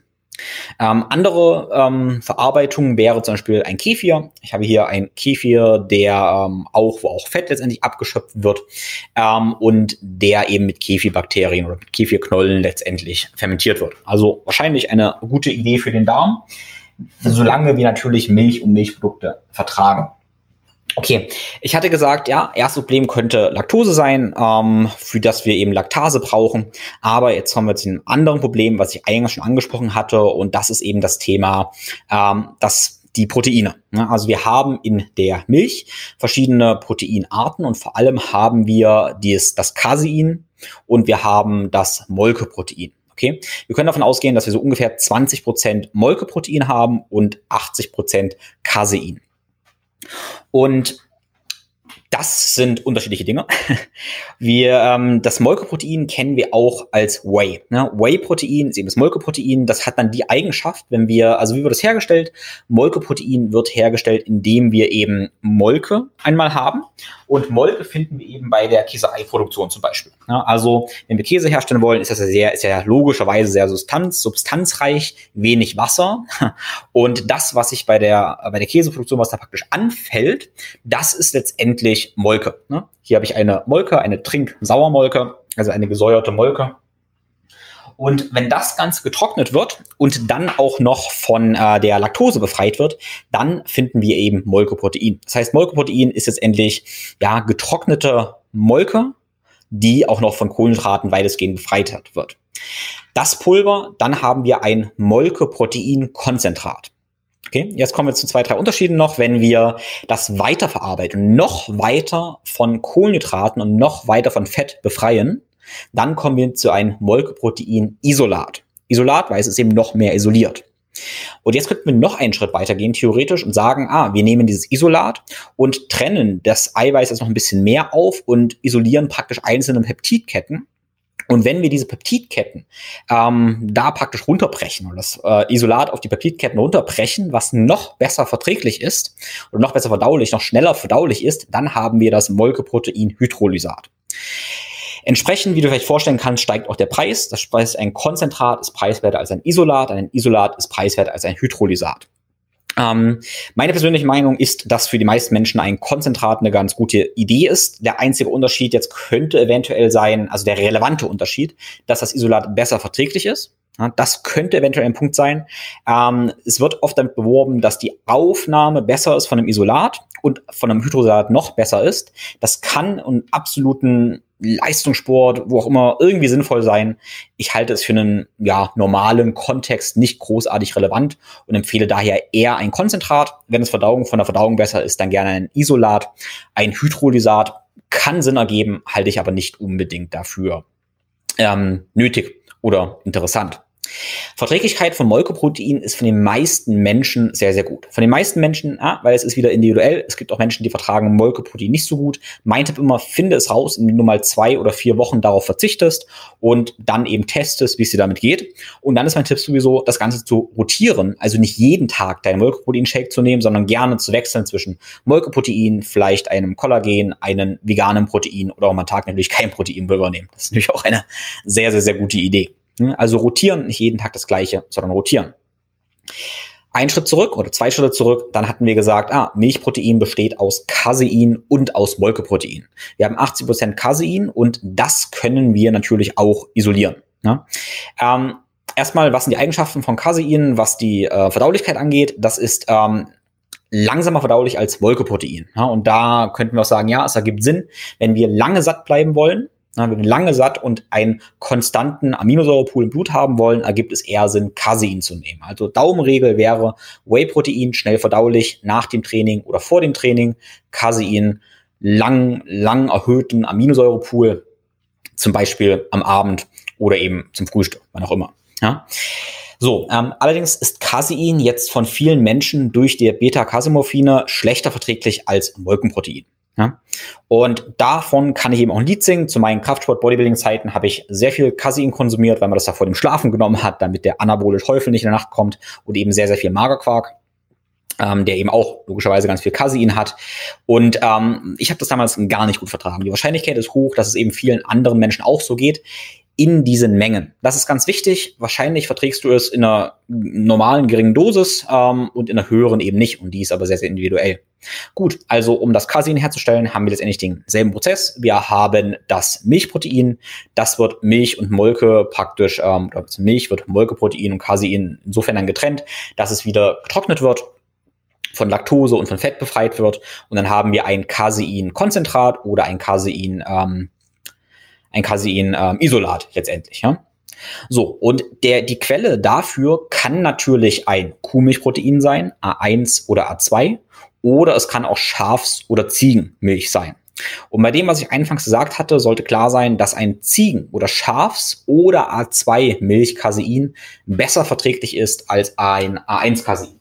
Ähm, andere ähm, Verarbeitung wäre zum Beispiel ein Kefir. Ich habe hier ein Kefir, der ähm, auch, wo auch Fett letztendlich abgeschöpft wird ähm, und der eben mit Kefirbakterien oder mit Kefirknollen letztendlich fermentiert wird. Also wahrscheinlich eine gute Idee für den Darm, solange wir natürlich Milch und Milchprodukte vertragen. Okay, ich hatte gesagt, ja, erstes Problem könnte Laktose sein, ähm, für das wir eben Laktase brauchen. Aber jetzt kommen wir zu einem anderen Problem, was ich eigentlich schon angesprochen hatte, und das ist eben das Thema, ähm, dass die Proteine. Also wir haben in der Milch verschiedene Proteinarten und vor allem haben wir dies, das Casein und wir haben das Molkeprotein. Okay, wir können davon ausgehen, dass wir so ungefähr 20 Prozent Molkeprotein haben und 80 Prozent Casein. Und das sind unterschiedliche Dinge. Wir, ähm, das Molkeprotein kennen wir auch als Whey. Ne? Whey-Protein ist eben das Molkeprotein. Das hat dann die Eigenschaft, wenn wir, also wie wird das hergestellt? Molkeprotein wird hergestellt, indem wir eben Molke einmal haben. Und Molke finden wir eben bei der Käseeiproduktion zum Beispiel. Ne? Also, wenn wir Käse herstellen wollen, ist das ja sehr, ist ja logischerweise sehr substanz, substanzreich, wenig Wasser. Und das, was sich bei der, bei der Käseproduktion, was da praktisch anfällt, das ist letztendlich Molke. Ne? Hier habe ich eine Molke, eine Trink-Sauermolke, also eine gesäuerte Molke. Und wenn das Ganze getrocknet wird und dann auch noch von äh, der Laktose befreit wird, dann finden wir eben Molkeprotein. Das heißt, Molkeprotein ist jetzt endlich ja getrocknete Molke, die auch noch von Kohlenhydraten weitestgehend befreit wird. Das Pulver, dann haben wir ein Molkeproteinkonzentrat. Okay, jetzt kommen wir zu zwei, drei Unterschieden noch. Wenn wir das weiterverarbeiten, noch weiter von Kohlenhydraten und noch weiter von Fett befreien, dann kommen wir zu einem Molkeprotein-Isolat. Isolat, weil es ist eben noch mehr isoliert. Und jetzt könnten wir noch einen Schritt weitergehen, theoretisch, und sagen, ah, wir nehmen dieses Isolat und trennen das Eiweiß jetzt noch ein bisschen mehr auf und isolieren praktisch einzelne Peptidketten und wenn wir diese Peptidketten ähm, da praktisch runterbrechen und das äh, Isolat auf die Peptidketten runterbrechen, was noch besser verträglich ist oder noch besser verdaulich, noch schneller verdaulich ist, dann haben wir das Molkeprotein-Hydrolysat. Entsprechend, wie du vielleicht vorstellen kannst, steigt auch der Preis. Das heißt, ein Konzentrat ist preiswerter als ein Isolat, ein Isolat ist preiswerter als ein Hydrolysat. Ähm, meine persönliche Meinung ist, dass für die meisten Menschen ein Konzentrat eine ganz gute Idee ist. Der einzige Unterschied jetzt könnte eventuell sein, also der relevante Unterschied, dass das Isolat besser verträglich ist. Ja, das könnte eventuell ein Punkt sein. Ähm, es wird oft damit beworben, dass die Aufnahme besser ist von einem Isolat und von einem Hydrosalat noch besser ist. Das kann einen absoluten Leistungssport, wo auch immer, irgendwie sinnvoll sein. Ich halte es für einen ja, normalen Kontext nicht großartig relevant und empfehle daher eher ein Konzentrat. Wenn es Verdauung von der Verdauung besser ist, dann gerne ein Isolat. Ein Hydrolysat kann Sinn ergeben, halte ich aber nicht unbedingt dafür ähm, nötig oder interessant. Verträglichkeit von Molkeprotein ist von den meisten Menschen sehr, sehr gut. Von den meisten Menschen, ja, weil es ist wieder individuell. Es gibt auch Menschen, die vertragen Molkeprotein nicht so gut. Mein Tipp immer, finde es raus, indem du mal zwei oder vier Wochen darauf verzichtest und dann eben testest, wie es dir damit geht. Und dann ist mein Tipp sowieso, das Ganze zu rotieren. Also nicht jeden Tag deinen Molkeprotein-Shake zu nehmen, sondern gerne zu wechseln zwischen Molkeprotein, vielleicht einem Kollagen, einem veganen Protein oder auch mal Tag natürlich kein Proteinpulver nehmen. Das ist natürlich auch eine sehr, sehr, sehr gute Idee. Ne? Also rotieren, nicht jeden Tag das gleiche, sondern rotieren. Ein Schritt zurück oder zwei Schritte zurück, dann hatten wir gesagt, ah, Milchprotein besteht aus Casein und aus Molkeprotein. Wir haben 80 Prozent Casein und das können wir natürlich auch isolieren. Ne? Ähm, erstmal, was sind die Eigenschaften von Casein, was die äh, Verdaulichkeit angeht? Das ist ähm, langsamer verdaulich als Molkeprotein. Ja, und da könnten wir auch sagen, ja, es ergibt Sinn, wenn wir lange satt bleiben wollen, wenn wir lange satt und einen konstanten Aminosäurepool im Blut haben wollen, ergibt es eher Sinn, Casein zu nehmen. Also Daumenregel wäre Whey-Protein schnell verdaulich nach dem Training oder vor dem Training, Casein lang, lang erhöhten Aminosäurepool, zum Beispiel am Abend oder eben zum Frühstück, wann auch immer. Ja? So, ähm, allerdings ist Casein jetzt von vielen Menschen durch die Beta-Casemorphine schlechter verträglich als Molkenprotein. Ja? Und davon kann ich eben auch ein Lied singen. Zu meinen Kraftsport-Bodybuilding-Zeiten habe ich sehr viel Casein konsumiert, weil man das da vor dem Schlafen genommen hat, damit der anabolisch Teufel nicht in der Nacht kommt und eben sehr, sehr viel Magerquark. Ähm, der eben auch logischerweise ganz viel Casein hat. Und ähm, ich habe das damals gar nicht gut vertragen. Die Wahrscheinlichkeit ist hoch, dass es eben vielen anderen Menschen auch so geht in diesen Mengen. Das ist ganz wichtig. Wahrscheinlich verträgst du es in einer normalen geringen Dosis ähm, und in einer höheren eben nicht. Und die ist aber sehr, sehr individuell. Gut, also um das Casein herzustellen, haben wir letztendlich denselben Prozess. Wir haben das Milchprotein. Das wird Milch und Molke praktisch, ähm, Milch wird Molkeprotein und Casein insofern dann getrennt, dass es wieder getrocknet wird von Laktose und von Fett befreit wird. Und dann haben wir ein Casein-Konzentrat oder ein Casein, ähm, ein Casein-Isolat ähm, letztendlich. Ja? So, und der, die Quelle dafür kann natürlich ein Kuhmilchprotein sein, A1 oder A2, oder es kann auch Schafs- oder Ziegenmilch sein. Und bei dem, was ich anfangs gesagt hatte, sollte klar sein, dass ein Ziegen- oder Schafs- oder A2-Milch-Casein besser verträglich ist als ein A1-Casein.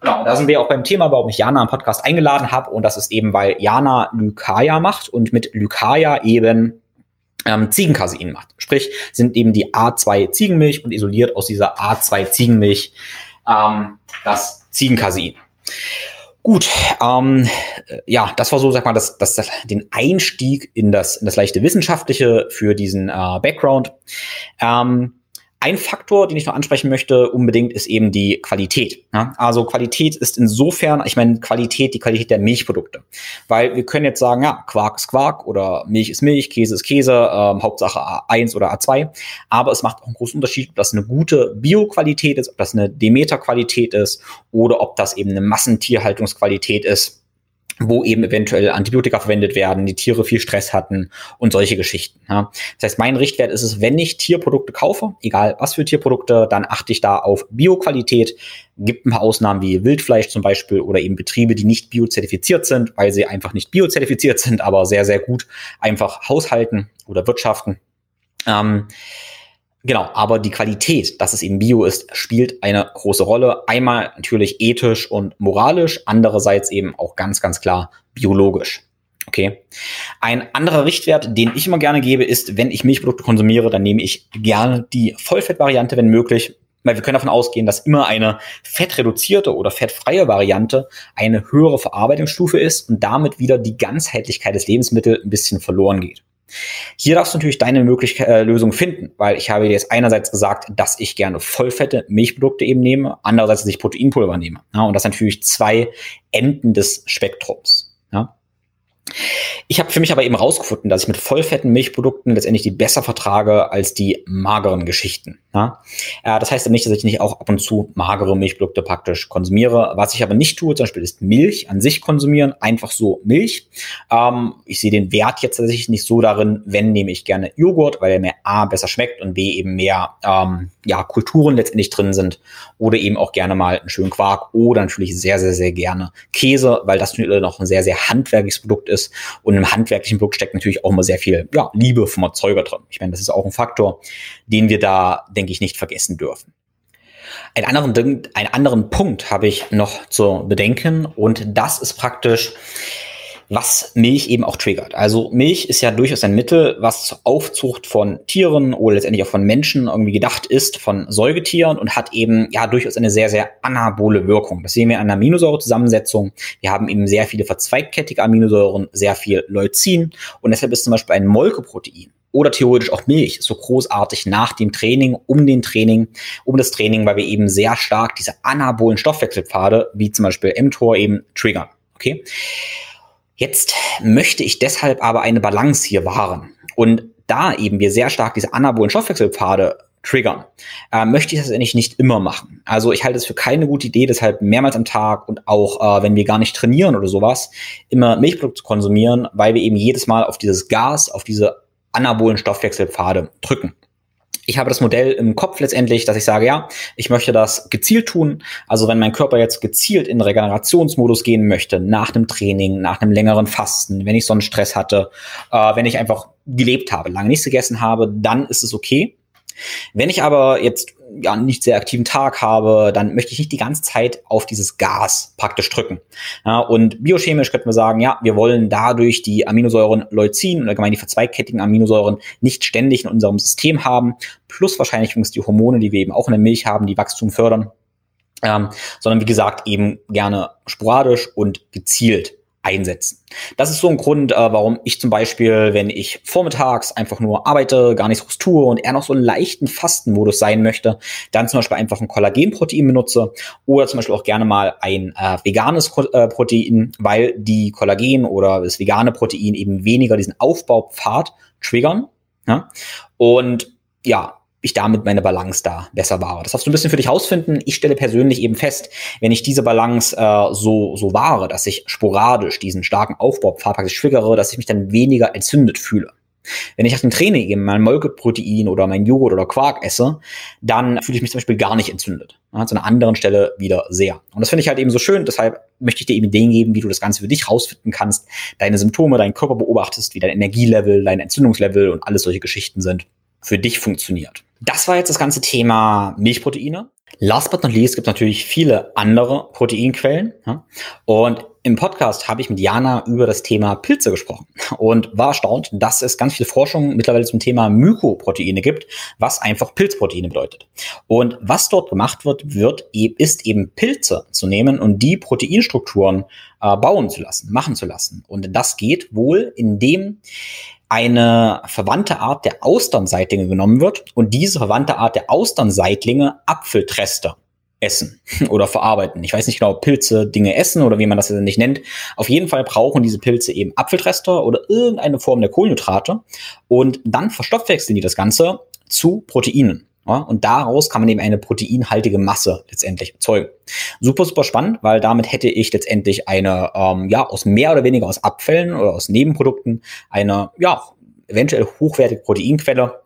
Genau, da sind wir auch beim Thema, warum ich Jana am Podcast eingeladen habe. Und das ist eben, weil Jana Lykaya macht und mit Lykaya eben ähm, Ziegencasein macht. Sprich, sind eben die A2 Ziegenmilch und isoliert aus dieser A2 Ziegenmilch ähm, das Ziegencasein. Gut, ähm, ja, das war so, sag mal, das, das, das, den Einstieg in das, in das leichte Wissenschaftliche für diesen äh, Background. Ähm, ein Faktor, den ich noch ansprechen möchte, unbedingt, ist eben die Qualität. Ja? Also Qualität ist insofern, ich meine Qualität, die Qualität der Milchprodukte. Weil wir können jetzt sagen, ja, Quark ist Quark oder Milch ist Milch, Käse ist Käse, ähm, Hauptsache A1 oder A2. Aber es macht auch einen großen Unterschied, ob das eine gute Bioqualität ist, ob das eine Demeter-Qualität ist oder ob das eben eine Massentierhaltungsqualität ist wo eben eventuell Antibiotika verwendet werden, die Tiere viel Stress hatten und solche Geschichten. Ja. Das heißt, mein Richtwert ist es, wenn ich Tierprodukte kaufe, egal was für Tierprodukte, dann achte ich da auf Bioqualität. Gibt ein paar Ausnahmen wie Wildfleisch zum Beispiel oder eben Betriebe, die nicht biozertifiziert sind, weil sie einfach nicht biozertifiziert sind, aber sehr, sehr gut einfach haushalten oder wirtschaften. Ähm, Genau, aber die Qualität, dass es eben Bio ist, spielt eine große Rolle. Einmal natürlich ethisch und moralisch, andererseits eben auch ganz, ganz klar biologisch. Okay. Ein anderer Richtwert, den ich immer gerne gebe, ist, wenn ich Milchprodukte konsumiere, dann nehme ich gerne die Vollfettvariante, wenn möglich. Weil wir können davon ausgehen, dass immer eine fettreduzierte oder fettfreie Variante eine höhere Verarbeitungsstufe ist und damit wieder die Ganzheitlichkeit des Lebensmittels ein bisschen verloren geht. Hier darfst du natürlich deine Möglichkeit, äh, Lösung finden, weil ich habe jetzt einerseits gesagt, dass ich gerne vollfette Milchprodukte eben nehme, andererseits, dass ich Proteinpulver nehme. Ja, und das sind natürlich zwei Enden des Spektrums. Ja. Ich habe für mich aber eben rausgefunden, dass ich mit vollfetten Milchprodukten letztendlich die besser vertrage als die mageren Geschichten. Ja? Äh, das heißt aber nicht, dass ich nicht auch ab und zu magere Milchprodukte praktisch konsumiere. Was ich aber nicht tue, zum Beispiel ist Milch an sich konsumieren, einfach so Milch. Ähm, ich sehe den Wert jetzt tatsächlich nicht so darin, wenn nehme ich gerne Joghurt, weil er mir A besser schmeckt und B eben mehr ähm, ja, Kulturen letztendlich drin sind. Oder eben auch gerne mal einen schönen Quark oder natürlich sehr, sehr, sehr gerne Käse, weil das natürlich noch ein sehr, sehr handwerkliches Produkt ist ist. Und im handwerklichen Produkt steckt natürlich auch immer sehr viel ja, Liebe vom Erzeuger drin. Ich meine, das ist auch ein Faktor, den wir da, denke ich, nicht vergessen dürfen. Einen anderen, einen anderen Punkt habe ich noch zu bedenken und das ist praktisch, was Milch eben auch triggert. Also Milch ist ja durchaus ein Mittel, was zur Aufzucht von Tieren oder letztendlich auch von Menschen irgendwie gedacht ist, von Säugetieren und hat eben ja durchaus eine sehr, sehr anabole Wirkung. Das sehen wir an der Aminosäurezusammensetzung. Wir haben eben sehr viele verzweigkettige Aminosäuren, sehr viel Leucin und deshalb ist zum Beispiel ein Molkeprotein oder theoretisch auch Milch so großartig nach dem Training, um den Training, um das Training, weil wir eben sehr stark diese anabolen Stoffwechselpfade, wie zum Beispiel mTOR eben triggern. Okay? Jetzt möchte ich deshalb aber eine Balance hier wahren. Und da eben wir sehr stark diese anabolen Stoffwechselpfade triggern, äh, möchte ich das eigentlich nicht immer machen. Also ich halte es für keine gute Idee, deshalb mehrmals am Tag und auch äh, wenn wir gar nicht trainieren oder sowas, immer Milchprodukte zu konsumieren, weil wir eben jedes Mal auf dieses Gas, auf diese anabolen Stoffwechselpfade drücken ich habe das Modell im Kopf letztendlich, dass ich sage, ja, ich möchte das gezielt tun. Also wenn mein Körper jetzt gezielt in Regenerationsmodus gehen möchte, nach einem Training, nach einem längeren Fasten, wenn ich so einen Stress hatte, äh, wenn ich einfach gelebt habe, lange nichts gegessen habe, dann ist es okay. Wenn ich aber jetzt ja nicht sehr aktiven Tag habe, dann möchte ich nicht die ganze Zeit auf dieses Gas praktisch drücken. Ja, und biochemisch könnten wir sagen, ja, wir wollen dadurch die Aminosäuren Leucin und allgemein die verzweigkettigen Aminosäuren nicht ständig in unserem System haben, plus wahrscheinlich übrigens die Hormone, die wir eben auch in der Milch haben, die Wachstum fördern. Ähm, sondern wie gesagt eben gerne sporadisch und gezielt einsetzen. Das ist so ein Grund, äh, warum ich zum Beispiel, wenn ich vormittags einfach nur arbeite, gar nichts groß tue und eher noch so einen leichten Fastenmodus sein möchte, dann zum Beispiel einfach ein Kollagenprotein benutze oder zum Beispiel auch gerne mal ein äh, veganes äh, Protein, weil die Kollagen oder das vegane Protein eben weniger diesen Aufbaupfad triggern. Ja? Und ja, ich damit meine Balance da besser wahre. Das darfst du ein bisschen für dich rausfinden. Ich stelle persönlich eben fest, wenn ich diese Balance äh, so, so wahre, dass ich sporadisch diesen starken Aufbaupfad praktisch triggere, dass ich mich dann weniger entzündet fühle. Wenn ich nach dem Training eben mein Molkeprotein oder mein Joghurt oder Quark esse, dann fühle ich mich zum Beispiel gar nicht entzündet. Ja, zu einer anderen Stelle wieder sehr. Und das finde ich halt eben so schön. Deshalb möchte ich dir eben Ideen geben, wie du das Ganze für dich rausfinden kannst, deine Symptome, deinen Körper beobachtest, wie dein Energielevel, dein Entzündungslevel und alles solche Geschichten sind, für dich funktioniert. Das war jetzt das ganze Thema Milchproteine. Last but not least gibt es natürlich viele andere Proteinquellen. Und im Podcast habe ich mit Jana über das Thema Pilze gesprochen und war erstaunt, dass es ganz viele Forschungen mittlerweile zum Thema Mykoproteine gibt, was einfach Pilzproteine bedeutet. Und was dort gemacht wird, wird e-, ist eben Pilze zu nehmen und die Proteinstrukturen äh, bauen zu lassen, machen zu lassen. Und das geht wohl, indem eine verwandte Art der Austernseitlinge genommen wird und diese verwandte Art der Austernseitlinge Apfeltreste essen oder verarbeiten. Ich weiß nicht genau, Pilze Dinge essen oder wie man das nicht nennt. Auf jeden Fall brauchen diese Pilze eben Apfeltrester oder irgendeine Form der Kohlenhydrate und dann verstoffwechseln die das Ganze zu Proteinen. Ja, und daraus kann man eben eine proteinhaltige Masse letztendlich erzeugen. Super, super spannend, weil damit hätte ich letztendlich eine, ähm, ja, aus mehr oder weniger aus Abfällen oder aus Nebenprodukten eine, ja, eventuell hochwertige Proteinquelle,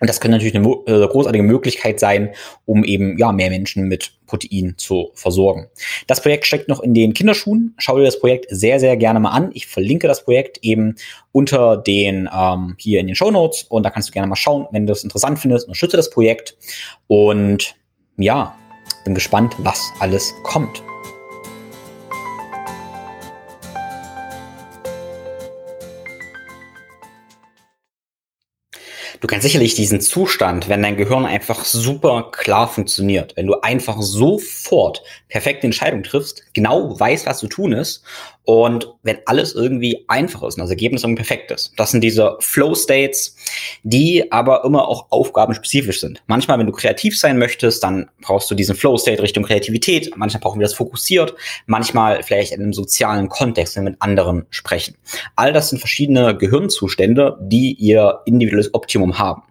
und das könnte natürlich eine äh, großartige Möglichkeit sein, um eben ja mehr Menschen mit Protein zu versorgen. Das Projekt steckt noch in den Kinderschuhen. Schau dir das Projekt sehr, sehr gerne mal an. Ich verlinke das Projekt eben unter den ähm, hier in den Show Notes und da kannst du gerne mal schauen, wenn du es interessant findest. Unterstütze das Projekt und ja, bin gespannt, was alles kommt. Du kennst sicherlich diesen Zustand, wenn dein Gehirn einfach super klar funktioniert, wenn du einfach sofort perfekte Entscheidungen triffst, genau weißt, was zu tun ist und wenn alles irgendwie einfach ist und das Ergebnis irgendwie perfekt ist. Das sind diese Flow-States, die aber immer auch aufgabenspezifisch sind. Manchmal, wenn du kreativ sein möchtest, dann brauchst du diesen Flow-State Richtung Kreativität. Manchmal brauchen wir das fokussiert. Manchmal vielleicht in einem sozialen Kontext, wenn wir mit anderen sprechen. All das sind verschiedene Gehirnzustände, die ihr individuelles Optimum haben.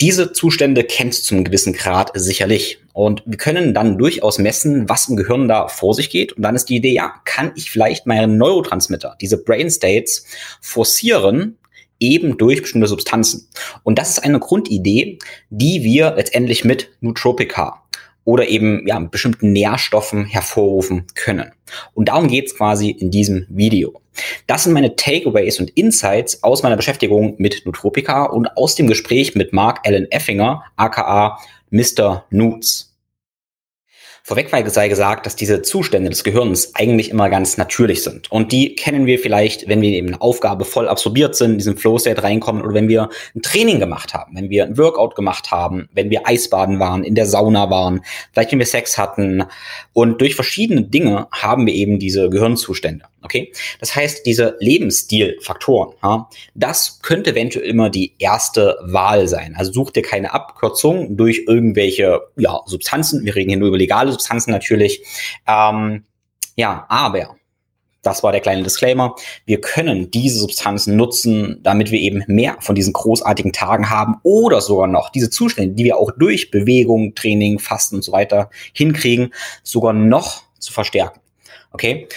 Diese Zustände kennst du zum gewissen Grad sicherlich. Und wir können dann durchaus messen, was im Gehirn da vor sich geht. Und dann ist die Idee, ja, kann ich vielleicht meine Neurotransmitter, diese Brain States, forcieren, eben durch bestimmte Substanzen. Und das ist eine Grundidee, die wir letztendlich mit Nootropica oder eben ja, mit bestimmten Nährstoffen hervorrufen können. Und darum geht's quasi in diesem Video. Das sind meine Takeaways und Insights aus meiner Beschäftigung mit Nutropika und aus dem Gespräch mit Mark Allen Effinger, aka Mr. Nudes. Vorweg sei gesagt, dass diese Zustände des Gehirns eigentlich immer ganz natürlich sind. Und die kennen wir vielleicht, wenn wir eben eine Aufgabe voll absorbiert sind, in diesen Flow-State reinkommen oder wenn wir ein Training gemacht haben, wenn wir ein Workout gemacht haben, wenn wir Eisbaden waren, in der Sauna waren, vielleicht wenn wir Sex hatten. Und durch verschiedene Dinge haben wir eben diese Gehirnzustände. Okay? Das heißt, diese Lebensstilfaktoren, ja, das könnte eventuell immer die erste Wahl sein. Also such dir keine Abkürzung durch irgendwelche ja, Substanzen. Wir reden hier nur über legale Substanzen natürlich. Ähm, ja, aber das war der kleine Disclaimer. Wir können diese Substanzen nutzen, damit wir eben mehr von diesen großartigen Tagen haben oder sogar noch diese Zustände, die wir auch durch Bewegung, Training, Fasten und so weiter hinkriegen, sogar noch zu verstärken. Okay?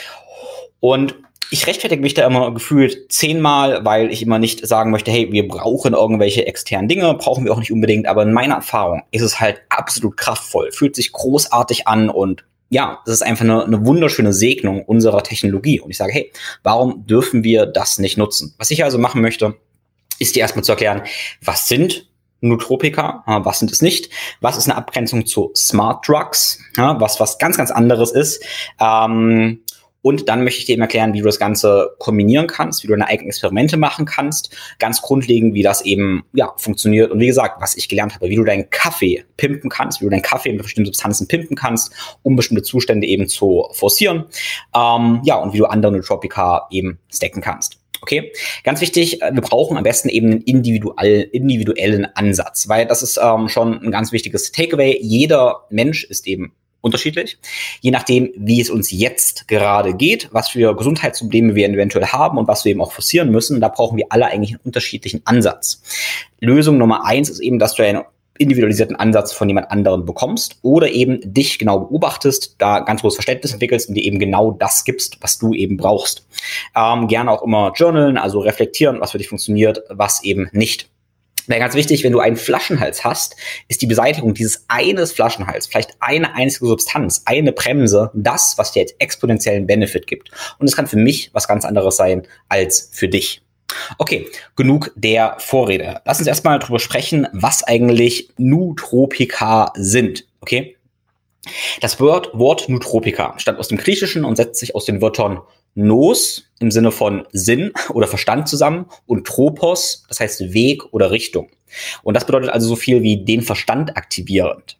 Und ich rechtfertige mich da immer gefühlt zehnmal, weil ich immer nicht sagen möchte, hey, wir brauchen irgendwelche externen Dinge, brauchen wir auch nicht unbedingt, aber in meiner Erfahrung ist es halt absolut kraftvoll, fühlt sich großartig an und ja, das ist einfach eine, eine wunderschöne Segnung unserer Technologie. Und ich sage, hey, warum dürfen wir das nicht nutzen? Was ich also machen möchte, ist dir erstmal zu erklären, was sind Nootropika, was sind es nicht? Was ist eine Abgrenzung zu Smart Drugs? Was was ganz, ganz anderes ist. Ähm, und dann möchte ich dir eben erklären, wie du das Ganze kombinieren kannst, wie du deine eigenen Experimente machen kannst. Ganz grundlegend, wie das eben ja, funktioniert. Und wie gesagt, was ich gelernt habe, wie du deinen Kaffee pimpen kannst, wie du deinen Kaffee mit bestimmten Substanzen pimpen kannst, um bestimmte Zustände eben zu forcieren. Ähm, ja, und wie du andere Nootropica eben stacken kannst. Okay, ganz wichtig, wir brauchen am besten eben einen individuell, individuellen Ansatz, weil das ist ähm, schon ein ganz wichtiges Takeaway. Jeder Mensch ist eben unterschiedlich, je nachdem, wie es uns jetzt gerade geht, was für Gesundheitsprobleme wir eventuell haben und was wir eben auch forcieren müssen. Da brauchen wir alle eigentlich einen unterschiedlichen Ansatz. Lösung Nummer eins ist eben, dass du einen individualisierten Ansatz von jemand anderem bekommst oder eben dich genau beobachtest, da ganz großes Verständnis entwickelst und dir eben genau das gibst, was du eben brauchst. Ähm, gerne auch immer journalen, also reflektieren, was für dich funktioniert, was eben nicht. Wäre ganz wichtig, wenn du einen Flaschenhals hast, ist die Beseitigung dieses eines Flaschenhals, vielleicht eine einzige Substanz, eine Bremse, das, was dir jetzt exponentiellen Benefit gibt. Und es kann für mich was ganz anderes sein als für dich. Okay, genug der Vorrede. Lass uns erstmal darüber sprechen, was eigentlich Nootropika sind. Okay? Das Wort, Wort Nootropika stammt aus dem Griechischen und setzt sich aus den Wörtern Nos im Sinne von Sinn oder Verstand zusammen und Tropos, das heißt Weg oder Richtung. Und das bedeutet also so viel wie den Verstand aktivierend.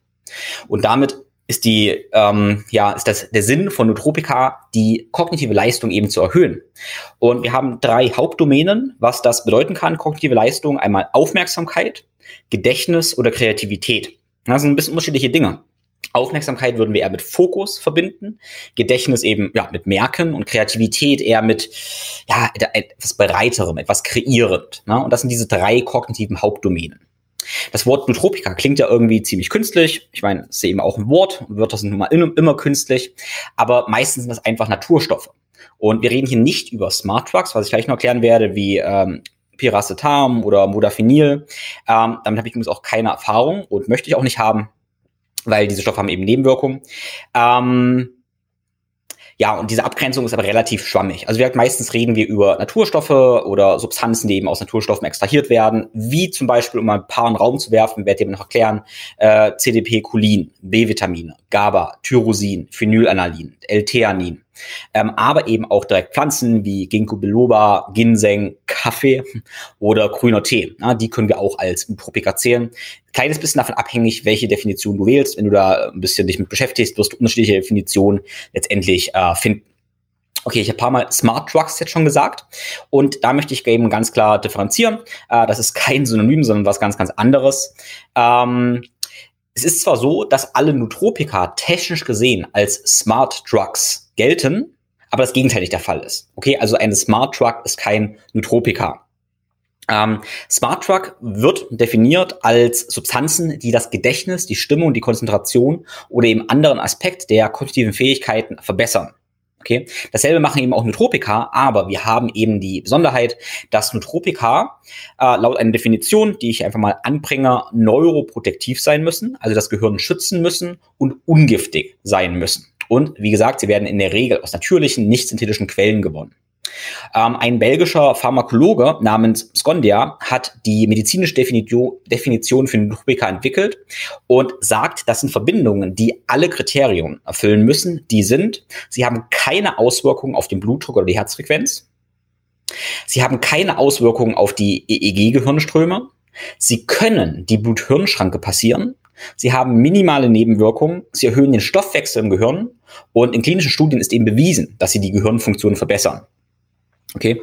Und damit ist die, ähm, ja, ist das der Sinn von Nootropika, die kognitive Leistung eben zu erhöhen. Und wir haben drei Hauptdomänen, was das bedeuten kann, kognitive Leistung. Einmal Aufmerksamkeit, Gedächtnis oder Kreativität. Das sind ein bisschen unterschiedliche Dinge. Aufmerksamkeit würden wir eher mit Fokus verbinden, Gedächtnis eben ja mit Merken und Kreativität eher mit ja etwas breiterem, etwas kreierend. Ne? Und das sind diese drei kognitiven Hauptdomänen. Das Wort Nootropika klingt ja irgendwie ziemlich künstlich. Ich meine, es ist eben auch ein Wort, Wörter sind nun mal immer künstlich, aber meistens sind das einfach Naturstoffe. Und wir reden hier nicht über Smart Drugs, was ich gleich noch erklären werde, wie ähm, Piracetam oder Modafinil. Ähm, damit habe ich übrigens auch keine Erfahrung und möchte ich auch nicht haben weil diese Stoffe haben eben Nebenwirkungen. Ähm, ja, und diese Abgrenzung ist aber relativ schwammig. Also wir meistens reden wir über Naturstoffe oder Substanzen, die eben aus Naturstoffen extrahiert werden, wie zum Beispiel, um mal ein paar in den Raum zu werfen, werde ich eben noch erklären, äh, CDP, Cholin, B-Vitamine, GABA, Tyrosin, Phenylalanin, L-Theanin, ähm, aber eben auch direkt Pflanzen wie Ginkgo biloba, Ginseng, Kaffee oder grüner Tee. Ja, die können wir auch als Utropika zählen. Kleines bisschen davon abhängig, welche Definition du wählst. Wenn du da ein bisschen dich mit beschäftigst, wirst du unterschiedliche Definitionen letztendlich äh, finden. Okay, ich habe paar Mal Smart Drugs jetzt schon gesagt und da möchte ich eben ganz klar differenzieren. Äh, das ist kein Synonym, sondern was ganz, ganz anderes. Ähm, es ist zwar so, dass alle Nootropika technisch gesehen als Smart Drugs gelten, aber das Gegenteil nicht der Fall ist. Okay, also eine Smart Drug ist kein Nootropika. Ähm, Smart Drug wird definiert als Substanzen, die das Gedächtnis, die Stimme und die Konzentration oder eben anderen Aspekt der kognitiven Fähigkeiten verbessern. Okay, dasselbe machen eben auch Nootropika, aber wir haben eben die Besonderheit, dass Nootropika äh, laut einer Definition, die ich einfach mal anbringe, neuroprotektiv sein müssen, also das Gehirn schützen müssen und ungiftig sein müssen. Und wie gesagt, sie werden in der Regel aus natürlichen, nicht synthetischen Quellen gewonnen. Ähm, ein belgischer Pharmakologe namens Skondia hat die medizinische Definition für Nootropica entwickelt und sagt, das sind Verbindungen, die alle Kriterien erfüllen müssen. Die sind, sie haben keine Auswirkungen auf den Blutdruck oder die Herzfrequenz. Sie haben keine Auswirkungen auf die EEG-Gehirnströme. Sie können die Blut-Hirn-Schranke passieren. Sie haben minimale Nebenwirkungen. Sie erhöhen den Stoffwechsel im Gehirn. Und in klinischen Studien ist eben bewiesen, dass sie die Gehirnfunktion verbessern. Okay.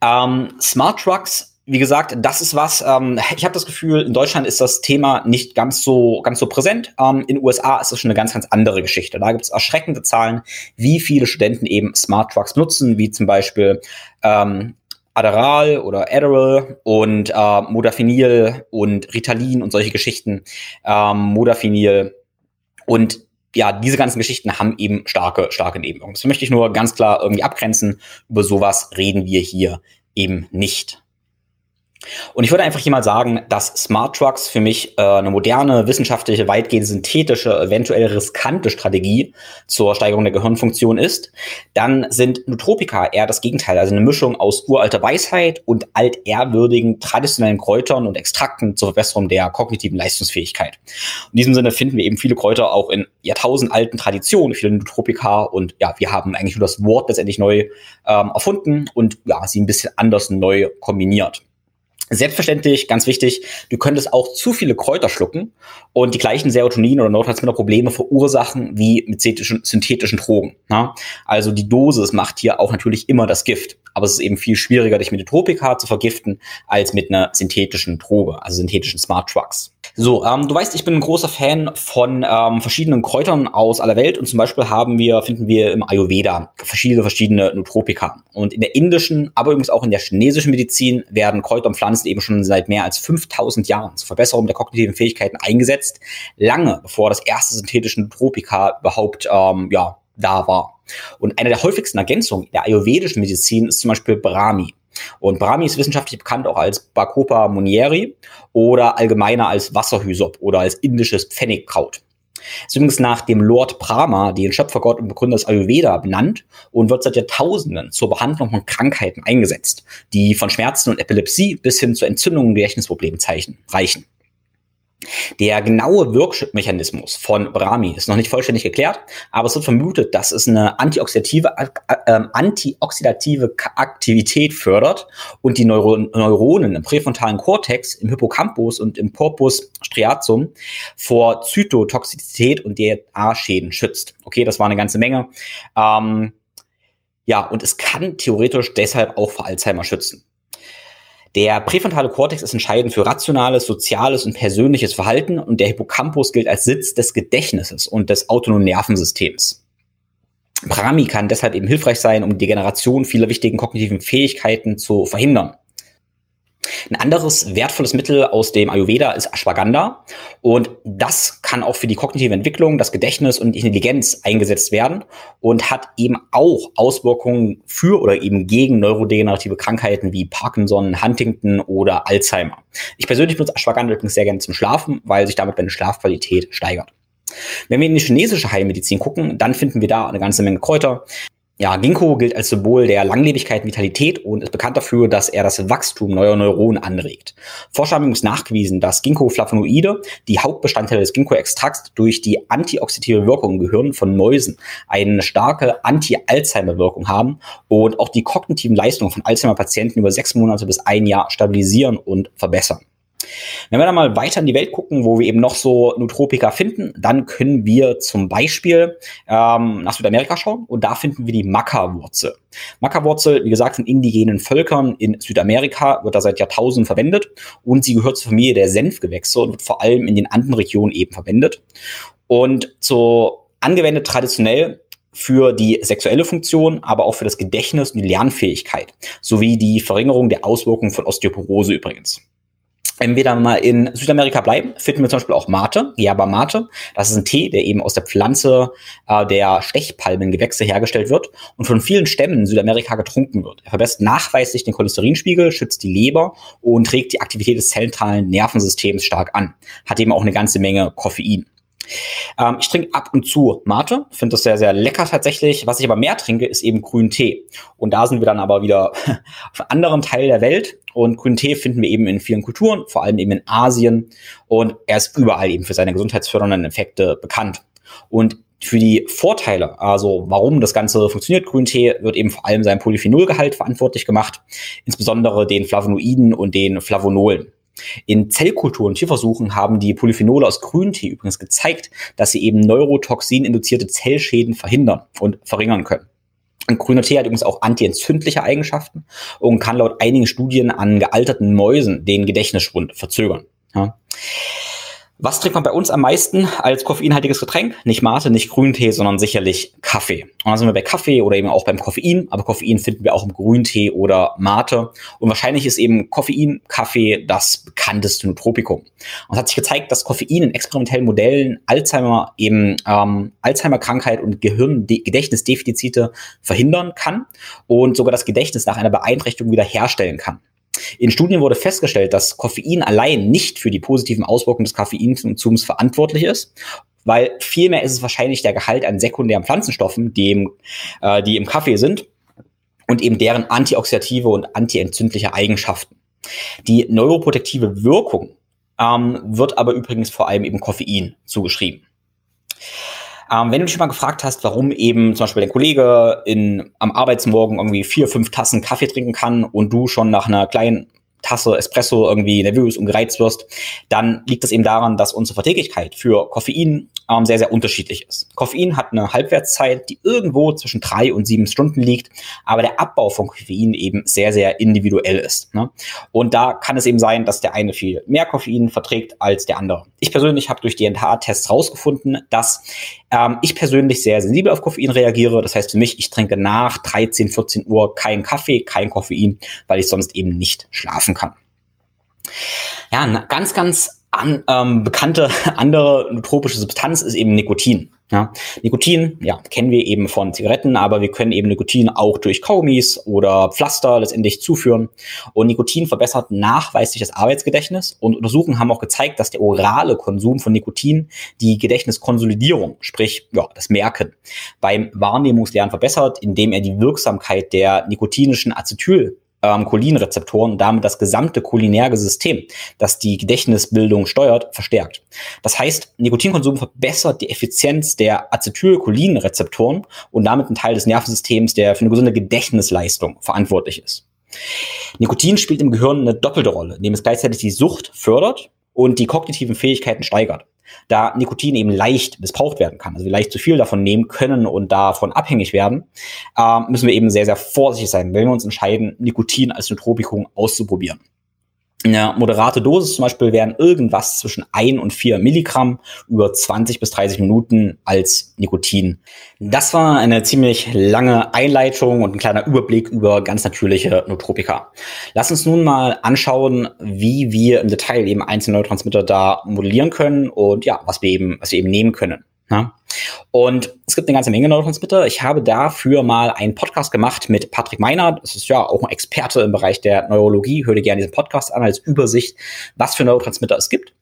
Ähm, Smart Trucks wie gesagt, das ist was, ähm, ich habe das Gefühl, in Deutschland ist das Thema nicht ganz so, ganz so präsent. Ähm, in den USA ist das schon eine ganz, ganz andere Geschichte. Da gibt es erschreckende Zahlen, wie viele Studenten eben Smart Trucks nutzen, wie zum Beispiel ähm, Adderall oder Adderall und äh, Modafinil und Ritalin und solche Geschichten. Ähm, Modafinil und ja, diese ganzen Geschichten haben eben starke, starke Nebenwirkungen. Das möchte ich nur ganz klar irgendwie abgrenzen. Über sowas reden wir hier eben nicht. Und ich würde einfach hier mal sagen, dass Smart Trucks für mich äh, eine moderne, wissenschaftliche, weitgehend synthetische, eventuell riskante Strategie zur Steigerung der Gehirnfunktion ist. Dann sind Nootropika eher das Gegenteil, also eine Mischung aus uralter Weisheit und altehrwürdigen traditionellen Kräutern und Extrakten zur Verbesserung der kognitiven Leistungsfähigkeit. In diesem Sinne finden wir eben viele Kräuter auch in jahrtausendalten Traditionen, viele Nootropika und ja, wir haben eigentlich nur das Wort letztendlich neu ähm, erfunden und ja, sie ein bisschen anders neu kombiniert. Selbstverständlich, ganz wichtig, du könntest auch zu viele Kräuter schlucken und die gleichen Serotonin- oder Neurotransmitter-Probleme verursachen wie mit synthetischen Drogen. Na? Also die Dosis macht hier auch natürlich immer das Gift. Aber es ist eben viel schwieriger, dich mit Tropika zu vergiften, als mit einer synthetischen Droge, also synthetischen Smart Drugs. So, ähm, du weißt, ich bin ein großer Fan von ähm, verschiedenen Kräutern aus aller Welt und zum Beispiel haben wir, finden wir im Ayurveda verschiedene, verschiedene Nootropika. Und in der indischen, aber übrigens auch in der chinesischen Medizin werden Kräuter und Pflanzen eben schon seit mehr als 5000 Jahren zur Verbesserung der kognitiven Fähigkeiten eingesetzt, lange bevor das erste synthetische Nootropika überhaupt, ähm, ja, da war. Und eine der häufigsten Ergänzungen der ayurvedischen Medizin ist zum Beispiel Brahmi. Und Brahmi ist wissenschaftlich bekannt auch als Bacopa munieri oder allgemeiner als Wasserhysop oder als indisches Pfennigkraut. Ist übrigens nach dem Lord Brahma, den Schöpfergott und Begründer des Ayurveda, benannt und wird seit Jahrtausenden zur Behandlung von Krankheiten eingesetzt, die von Schmerzen und Epilepsie bis hin zu Entzündungen und Gedächtnisproblemen reichen. Der genaue Wirkmechanismus von Brahmi ist noch nicht vollständig geklärt, aber es wird vermutet, dass es eine antioxidative, äh, antioxidative Aktivität fördert und die Neuro Neuronen im präfrontalen Kortex, im Hippocampus und im Corpus striatum vor Zytotoxizität und DNA-Schäden schützt. Okay, das war eine ganze Menge. Ähm, ja, und es kann theoretisch deshalb auch vor Alzheimer schützen. Der präfrontale Kortex ist entscheidend für rationales, soziales und persönliches Verhalten und der Hippocampus gilt als Sitz des Gedächtnisses und des autonomen Nervensystems. Brahmi kann deshalb eben hilfreich sein, um die Degeneration vieler wichtigen kognitiven Fähigkeiten zu verhindern. Ein anderes wertvolles Mittel aus dem Ayurveda ist Ashwagandha. Und das kann auch für die kognitive Entwicklung, das Gedächtnis und die Intelligenz eingesetzt werden und hat eben auch Auswirkungen für oder eben gegen neurodegenerative Krankheiten wie Parkinson, Huntington oder Alzheimer. Ich persönlich benutze Ashwagandha übrigens sehr gerne zum Schlafen, weil sich damit meine Schlafqualität steigert. Wenn wir in die chinesische Heilmedizin gucken, dann finden wir da eine ganze Menge Kräuter, ja, Ginkgo gilt als Symbol der Langlebigkeit und Vitalität und ist bekannt dafür, dass er das Wachstum neuer Neuronen anregt. Forscher haben übrigens nachgewiesen, dass Ginkgo-Flavonoide, die Hauptbestandteile des Ginkgo-Extrakts, durch die antioxidative Wirkung im Gehirn von Mäusen eine starke Anti-Alzheimer-Wirkung haben und auch die kognitiven Leistungen von Alzheimer-Patienten über sechs Monate bis ein Jahr stabilisieren und verbessern. Wenn wir dann mal weiter in die Welt gucken, wo wir eben noch so Nootropika finden, dann können wir zum Beispiel ähm, nach Südamerika schauen und da finden wir die Maca-Wurzel. Maca-Wurzel, wie gesagt, von indigenen Völkern in Südamerika wird da seit Jahrtausenden verwendet und sie gehört zur Familie der Senfgewächse und wird vor allem in den anderen Regionen eben verwendet. Und so angewendet traditionell für die sexuelle Funktion, aber auch für das Gedächtnis und die Lernfähigkeit sowie die Verringerung der Auswirkungen von Osteoporose übrigens. Wenn wir dann mal in Südamerika bleiben, finden wir zum Beispiel auch Mate, Yerba Mate. Das ist ein Tee, der eben aus der Pflanze äh, der Stechpalmengewächse hergestellt wird und von vielen Stämmen in Südamerika getrunken wird. Er verbessert nachweislich den Cholesterinspiegel, schützt die Leber und trägt die Aktivität des zentralen Nervensystems stark an. Hat eben auch eine ganze Menge Koffein. Ähm, ich trinke ab und zu Mate, finde das sehr, sehr lecker tatsächlich. Was ich aber mehr trinke, ist eben grünen Tee. Und da sind wir dann aber wieder auf einem anderen Teil der Welt. Und grünen Tee finden wir eben in vielen Kulturen, vor allem eben in Asien. Und er ist überall eben für seine gesundheitsfördernden Effekte bekannt. Und für die Vorteile, also warum das Ganze funktioniert, Grüntee, wird eben vor allem sein Polyphenolgehalt verantwortlich gemacht, insbesondere den Flavonoiden und den Flavonolen. In Zellkulturen und Tierversuchen haben die Polyphenole aus Grüntee übrigens gezeigt, dass sie eben Neurotoxin-induzierte Zellschäden verhindern und verringern können. Und grüner Tee hat übrigens auch antientzündliche Eigenschaften und kann laut einigen Studien an gealterten Mäusen den Gedächtnisschwund verzögern. Ja. Was trinkt man bei uns am meisten als koffeinhaltiges Getränk? Nicht Mate, nicht Grüntee, sondern sicherlich Kaffee. Und dann sind wir bei Kaffee oder eben auch beim Koffein, aber Koffein finden wir auch im Grüntee oder Mate. Und wahrscheinlich ist eben Koffein, Kaffee das bekannteste Nootropikum. Und es hat sich gezeigt, dass Koffein in experimentellen Modellen Alzheimer eben ähm, Alzheimer-Krankheit und Gehirngedächtnisdefizite verhindern kann und sogar das Gedächtnis nach einer Beeinträchtigung wiederherstellen kann. In Studien wurde festgestellt, dass Koffein allein nicht für die positiven Auswirkungen des Koffeinkonsums verantwortlich ist, weil vielmehr ist es wahrscheinlich der Gehalt an sekundären Pflanzenstoffen, die im, äh, die im Kaffee sind und eben deren antioxidative und antientzündliche Eigenschaften. Die neuroprotektive Wirkung ähm, wird aber übrigens vor allem eben Koffein zugeschrieben. Ähm, wenn du dich mal gefragt hast, warum eben zum Beispiel dein Kollege in, am Arbeitsmorgen irgendwie vier, fünf Tassen Kaffee trinken kann und du schon nach einer kleinen Tasse Espresso irgendwie nervös und gereizt wirst, dann liegt das eben daran, dass unsere Verträglichkeit für Koffein ähm, sehr, sehr unterschiedlich ist. Koffein hat eine Halbwertszeit, die irgendwo zwischen drei und sieben Stunden liegt, aber der Abbau von Koffein eben sehr, sehr individuell ist. Ne? Und da kann es eben sein, dass der eine viel mehr Koffein verträgt als der andere. Ich persönlich habe durch DNH-Tests rausgefunden, dass ähm, ich persönlich sehr sensibel auf Koffein reagiere. Das heißt für mich, ich trinke nach 13, 14 Uhr keinen Kaffee, kein Koffein, weil ich sonst eben nicht schlafen kann. Ja, eine ganz, ganz an, ähm, bekannte andere tropische Substanz ist eben Nikotin. Ja, Nikotin, ja, kennen wir eben von Zigaretten, aber wir können eben Nikotin auch durch Kaugummis oder Pflaster letztendlich zuführen. Und Nikotin verbessert nachweislich das Arbeitsgedächtnis. Und Untersuchungen haben auch gezeigt, dass der orale Konsum von Nikotin die Gedächtniskonsolidierung, sprich ja, das Merken, beim Wahrnehmungslernen verbessert, indem er die Wirksamkeit der nikotinischen Acetyl ähm, Cholinrezeptoren und damit das gesamte cholinerge System, das die Gedächtnisbildung steuert, verstärkt. Das heißt, Nikotinkonsum verbessert die Effizienz der Acetylcholinrezeptoren und damit einen Teil des Nervensystems, der für eine gesunde Gedächtnisleistung verantwortlich ist. Nikotin spielt im Gehirn eine doppelte Rolle, indem es gleichzeitig die Sucht fördert und die kognitiven Fähigkeiten steigert da Nikotin eben leicht missbraucht werden kann, also wir leicht zu viel davon nehmen können und davon abhängig werden, äh, müssen wir eben sehr, sehr vorsichtig sein, wenn wir uns entscheiden, Nikotin als Nootropikum auszuprobieren. Eine moderate Dosis zum Beispiel wären irgendwas zwischen 1 und 4 Milligramm über 20 bis 30 Minuten als Nikotin. Das war eine ziemlich lange Einleitung und ein kleiner Überblick über ganz natürliche Nootropika. Lass uns nun mal anschauen, wie wir im Detail eben einzelne Neurotransmitter da modellieren können und ja, was wir eben, was wir eben nehmen können. Ja? Und es gibt eine ganze Menge Neurotransmitter. Ich habe dafür mal einen Podcast gemacht mit Patrick Meinert. Das ist ja auch ein Experte im Bereich der Neurologie. Hör dir gerne diesen Podcast an als Übersicht, was für Neurotransmitter es gibt.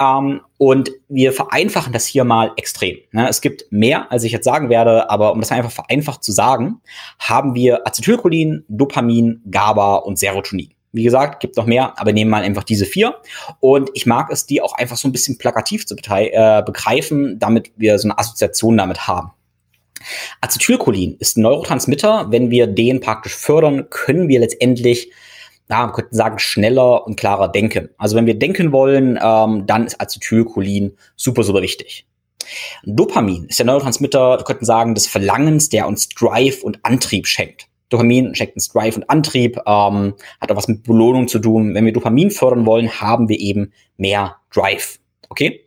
Ähm, und wir vereinfachen das hier mal extrem. Ne? Es gibt mehr, als ich jetzt sagen werde, aber um das einfach vereinfacht zu sagen, haben wir Acetylcholin, Dopamin, GABA und Serotonin. Wie gesagt, gibt noch mehr, aber nehmen mal einfach diese vier. Und ich mag es, die auch einfach so ein bisschen plakativ zu äh, begreifen, damit wir so eine Assoziation damit haben. Acetylcholin ist ein Neurotransmitter. Wenn wir den praktisch fördern, können wir letztendlich, ja, wir könnten sagen, schneller und klarer denken. Also wenn wir denken wollen, ähm, dann ist Acetylcholin super, super wichtig. Dopamin ist der Neurotransmitter, wir könnten sagen, des Verlangens, der uns Drive und Antrieb schenkt. Dopamin schenkt uns Drive und Antrieb, ähm, hat auch was mit Belohnung zu tun. Wenn wir Dopamin fördern wollen, haben wir eben mehr Drive. Okay?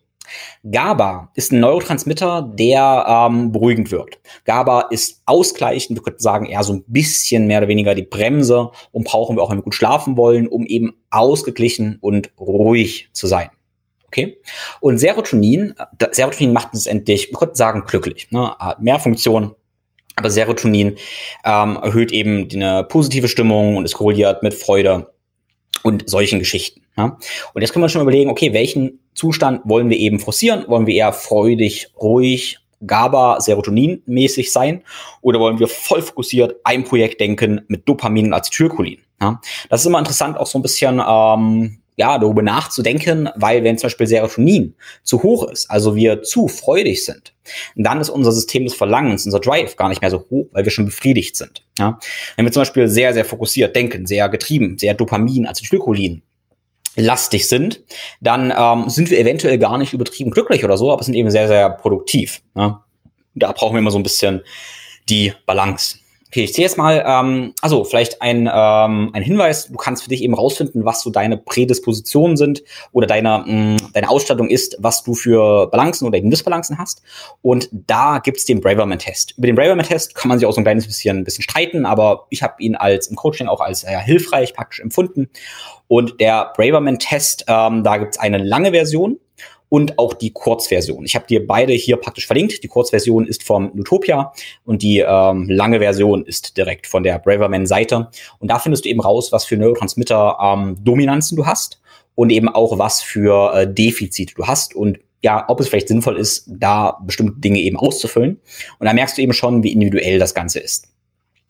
GABA ist ein Neurotransmitter, der ähm, beruhigend wirkt. GABA ist ausgleichend, wir könnten sagen, eher so ein bisschen mehr oder weniger die Bremse und brauchen wir auch, wenn wir gut schlafen wollen, um eben ausgeglichen und ruhig zu sein. Okay? Und Serotonin, Serotonin macht uns endlich, wir könnten sagen, glücklich. Ne? Hat mehr Funktionen, aber Serotonin ähm, erhöht eben eine positive Stimmung und ist korreliert mit Freude und solchen Geschichten. Ja? Und jetzt können wir schon überlegen, okay, welchen Zustand wollen wir eben forcieren? Wollen wir eher freudig, ruhig, GABA, Serotonin-mäßig sein? Oder wollen wir voll fokussiert ein Projekt denken mit Dopamin und Acetylcholin? Ja? Das ist immer interessant, auch so ein bisschen ähm, ja, darüber nachzudenken, weil wenn zum Beispiel Serotonin zu hoch ist, also wir zu freudig sind, dann ist unser System des Verlangens, unser Drive gar nicht mehr so hoch, weil wir schon befriedigt sind. Ja? Wenn wir zum Beispiel sehr, sehr fokussiert denken, sehr getrieben, sehr Dopamin, Acetylcholin lastig sind, dann ähm, sind wir eventuell gar nicht übertrieben glücklich oder so, aber sind eben sehr, sehr produktiv. Ja? Da brauchen wir immer so ein bisschen die Balance. Okay, ich sehe jetzt mal, ähm, also vielleicht ein, ähm, ein Hinweis, du kannst für dich eben rausfinden, was so deine Prädispositionen sind oder deine, mh, deine Ausstattung ist, was du für Balancen oder eben Disbalancen hast. Und da gibt's den Braverman-Test. Über den Braverman-Test kann man sich auch so ein kleines bisschen, bisschen streiten, aber ich habe ihn als im Coaching auch als äh, hilfreich praktisch empfunden. Und der Braverman-Test, ähm, da gibt's eine lange Version und auch die Kurzversion. Ich habe dir beide hier praktisch verlinkt. Die Kurzversion ist vom Nutopia und die ähm, lange Version ist direkt von der Braverman-Seite. Und da findest du eben raus, was für Neurotransmitter ähm, du hast und eben auch was für äh, Defizite du hast und ja, ob es vielleicht sinnvoll ist, da bestimmte Dinge eben auszufüllen. Und da merkst du eben schon, wie individuell das Ganze ist.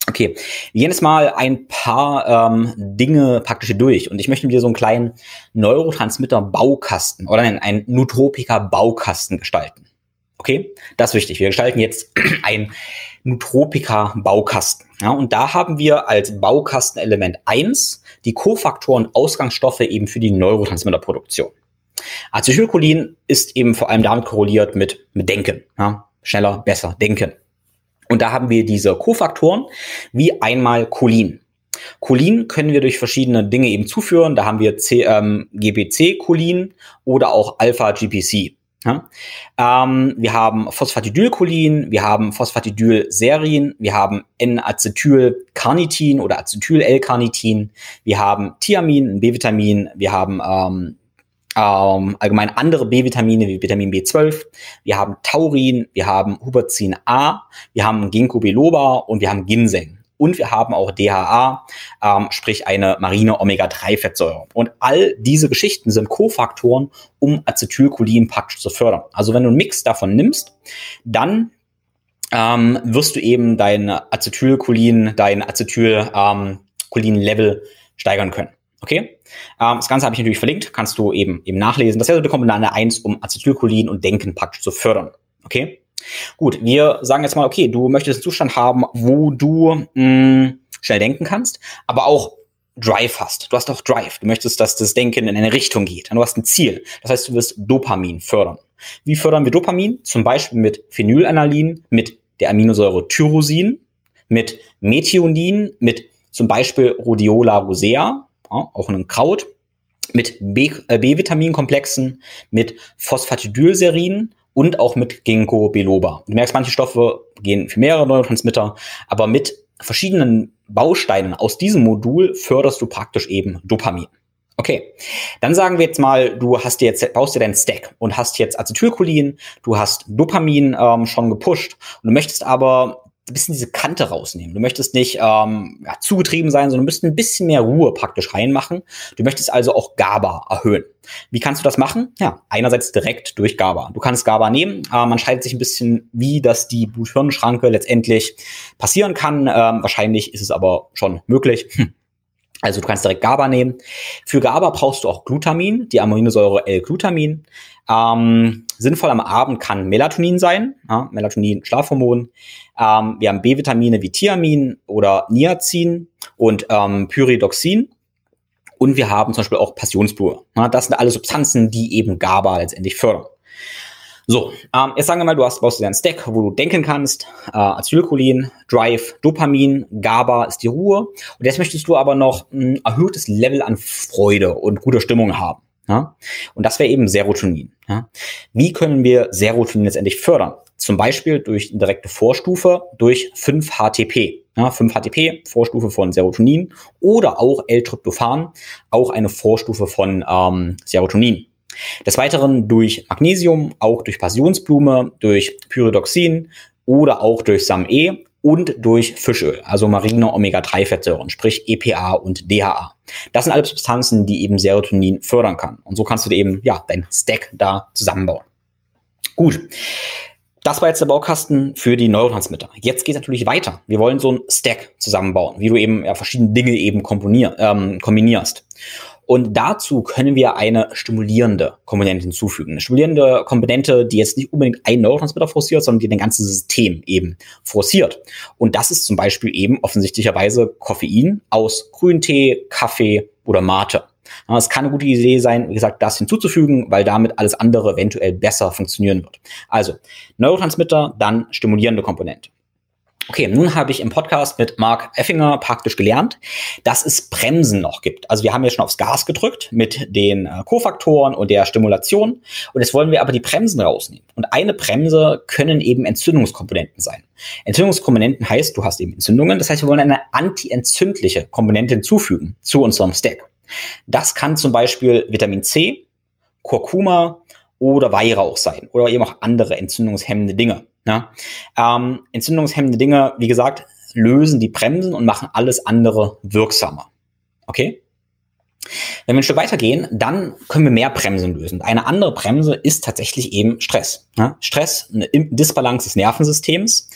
Okay, wir gehen jetzt mal ein paar ähm, Dinge praktisch durch und ich möchte dir so einen kleinen Neurotransmitter-Baukasten oder einen, einen Nootropica-Baukasten gestalten. Okay, das ist wichtig. Wir gestalten jetzt ein Nootropica-Baukasten. Ja, und da haben wir als Baukastenelement eins die Kofaktoren Ausgangsstoffe eben für die Neurotransmitterproduktion. Acetylcholin ist eben vor allem damit korreliert mit, mit Denken. Ja, schneller, besser, denken. Und da haben wir diese Kofaktoren wie einmal Cholin. Cholin können wir durch verschiedene Dinge eben zuführen. Da haben wir ähm, GPC-Cholin oder auch Alpha-GPC. Ja? Ähm, wir haben Phosphatidylcholin, wir haben Phosphatidylserin, wir haben N-Acetylcarnitin oder Acetyl-L-Carnitin, wir haben Thiamin, ein B-Vitamin, wir haben ähm, ähm, allgemein andere B-Vitamine wie Vitamin B12, wir haben Taurin, wir haben Huperzin A, wir haben Ginkgo biloba und wir haben Ginseng. Und wir haben auch DHA, ähm, sprich eine marine Omega-3-Fettsäure. Und all diese Geschichten sind Kofaktoren, um Acetylcholin praktisch zu fördern. Also wenn du einen Mix davon nimmst, dann ähm, wirst du eben dein Acetylcholin, dein Acetylcholin-Level steigern können. Okay? Ähm, das Ganze habe ich natürlich verlinkt, kannst du eben, eben nachlesen. Das wäre so die Komponente 1, um Acetylcholin und Denken praktisch zu fördern. Okay? Gut, wir sagen jetzt mal, okay, du möchtest einen Zustand haben, wo du mh, schnell denken kannst, aber auch Drive hast. Du hast auch Drive. Du möchtest, dass das Denken in eine Richtung geht. Du hast ein Ziel. Das heißt, du wirst Dopamin fördern. Wie fördern wir Dopamin? Zum Beispiel mit Phenylalanin, mit der Aminosäure Tyrosin, mit Methionin, mit zum Beispiel Rhodiola rosea, auch ein Kraut, mit äh, B-Vitaminkomplexen, mit Phosphatidylserin und auch mit Ginkgo biloba. Du merkst, manche Stoffe gehen für mehrere Neurotransmitter, aber mit verschiedenen Bausteinen aus diesem Modul förderst du praktisch eben Dopamin. Okay, dann sagen wir jetzt mal, du hast dir jetzt baust dir deinen Stack und hast jetzt Acetylcholin, du hast Dopamin ähm, schon gepusht und du möchtest aber ein bisschen diese Kante rausnehmen. Du möchtest nicht ähm, ja, zugetrieben sein, sondern du müsst ein bisschen mehr Ruhe praktisch reinmachen. Du möchtest also auch GABA erhöhen. Wie kannst du das machen? Ja, einerseits direkt durch GABA. Du kannst GABA nehmen. Äh, man schreibt sich ein bisschen, wie das die Blut-Hirn-Schranke letztendlich passieren kann. Ähm, wahrscheinlich ist es aber schon möglich. Hm. Also du kannst direkt GABA nehmen. Für GABA brauchst du auch Glutamin, die Aminosäure L-Glutamin. Ähm, sinnvoll am Abend kann Melatonin sein, ja, Melatonin, Schlafhormon. Ähm, wir haben B-Vitamine wie Thiamin oder Niacin und ähm, Pyridoxin. Und wir haben zum Beispiel auch Passionsblume. Ja, das sind alle Substanzen, die eben GABA letztendlich fördern. So, ähm, jetzt sagen wir mal, du hast, brauchst du einen Stack, wo du denken kannst, äh, Acetylcholin, Drive, Dopamin, GABA ist die Ruhe. Und jetzt möchtest du aber noch ein erhöhtes Level an Freude und guter Stimmung haben. Ja? Und das wäre eben Serotonin. Ja? Wie können wir Serotonin letztendlich fördern? Zum Beispiel durch direkte Vorstufe durch 5-HTP. Ja, 5-HTP, Vorstufe von Serotonin oder auch L-Tryptophan, auch eine Vorstufe von ähm, Serotonin. Des Weiteren durch Magnesium, auch durch Passionsblume, durch Pyridoxin oder auch durch SAM-E und durch Fischöl, also marine Omega-3-Fettsäuren, sprich EPA und DHA. Das sind alle Substanzen, die eben Serotonin fördern kann. Und so kannst du dir eben, ja, dein Stack da zusammenbauen. Gut. Das war jetzt der Baukasten für die Neurotransmitter. Jetzt geht es natürlich weiter. Wir wollen so ein Stack zusammenbauen, wie du eben ja, verschiedene Dinge eben ähm, kombinierst. Und dazu können wir eine stimulierende Komponente hinzufügen. Eine stimulierende Komponente, die jetzt nicht unbedingt ein Neurotransmitter forciert, sondern die ein ganzes System eben forciert. Und das ist zum Beispiel eben offensichtlicherweise Koffein aus Grüntee, Kaffee oder Mate. Es kann eine gute Idee sein, wie gesagt, das hinzuzufügen, weil damit alles andere eventuell besser funktionieren wird. Also Neurotransmitter, dann stimulierende Komponente. Okay, nun habe ich im Podcast mit Mark Effinger praktisch gelernt, dass es Bremsen noch gibt. Also wir haben ja schon aufs Gas gedrückt mit den äh, Kofaktoren und der Stimulation. Und jetzt wollen wir aber die Bremsen rausnehmen. Und eine Bremse können eben Entzündungskomponenten sein. Entzündungskomponenten heißt, du hast eben Entzündungen. Das heißt, wir wollen eine antientzündliche Komponente hinzufügen zu unserem Stack. Das kann zum Beispiel Vitamin C, Kurkuma oder Weihrauch sein oder eben auch andere entzündungshemmende Dinge. Ja? Ähm, entzündungshemmende Dinge, wie gesagt, lösen die Bremsen und machen alles andere wirksamer. Okay? Wenn wir ein Stück weitergehen, dann können wir mehr Bremsen lösen. Eine andere Bremse ist tatsächlich eben Stress. Stress, eine Disbalance des Nervensystems.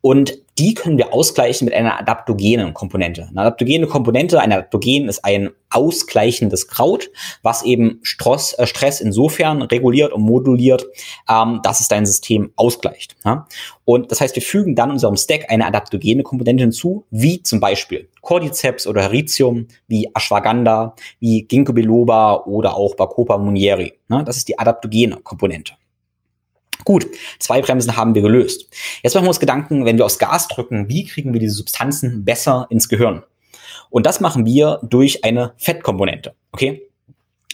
Und die können wir ausgleichen mit einer adaptogenen Komponente. Eine adaptogene Komponente, ein Adaptogen ist ein ausgleichendes Kraut, was eben Stress, äh, Stress insofern reguliert und moduliert, ähm, dass es dein System ausgleicht. Ja? Und das heißt, wir fügen dann unserem Stack eine adaptogene Komponente hinzu, wie zum Beispiel Cordyceps oder Heritium, wie Ashwagandha, wie Ginkgo biloba oder auch Bacopa munieri. Ja? Das ist die adaptogene Komponente. Gut, zwei Bremsen haben wir gelöst. Jetzt machen wir uns Gedanken, wenn wir aufs Gas drücken, wie kriegen wir diese Substanzen besser ins Gehirn? Und das machen wir durch eine Fettkomponente. Okay?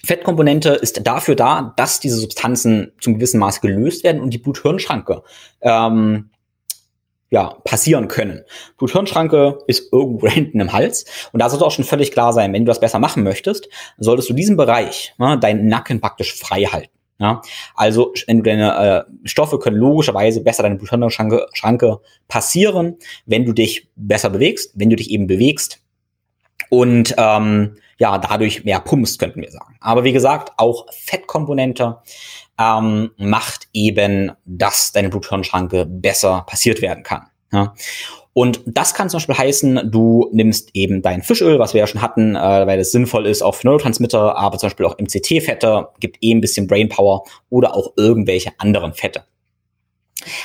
Fettkomponente ist dafür da, dass diese Substanzen zum gewissen Maße gelöst werden und die Blut-Hirn-Schranke ähm, ja, passieren können. Blut-Hirn-Schranke ist irgendwo hinten im Hals. Und da sollte auch schon völlig klar sein, wenn du das besser machen möchtest, solltest du diesen Bereich, ne, deinen Nacken praktisch frei halten. Ja, also deine äh, Stoffe können logischerweise besser deine Bluthirnschranke Schranke passieren, wenn du dich besser bewegst, wenn du dich eben bewegst und ähm, ja dadurch mehr pumpst, könnten wir sagen. Aber wie gesagt, auch Fettkomponente ähm, macht eben, dass deine Bluthirnschranke besser passiert werden kann. Ja? Und das kann zum Beispiel heißen, du nimmst eben dein Fischöl, was wir ja schon hatten, äh, weil es sinnvoll ist, auch für Neurotransmitter, aber zum Beispiel auch MCT-Fette, gibt eh ein bisschen Brainpower oder auch irgendwelche anderen Fette.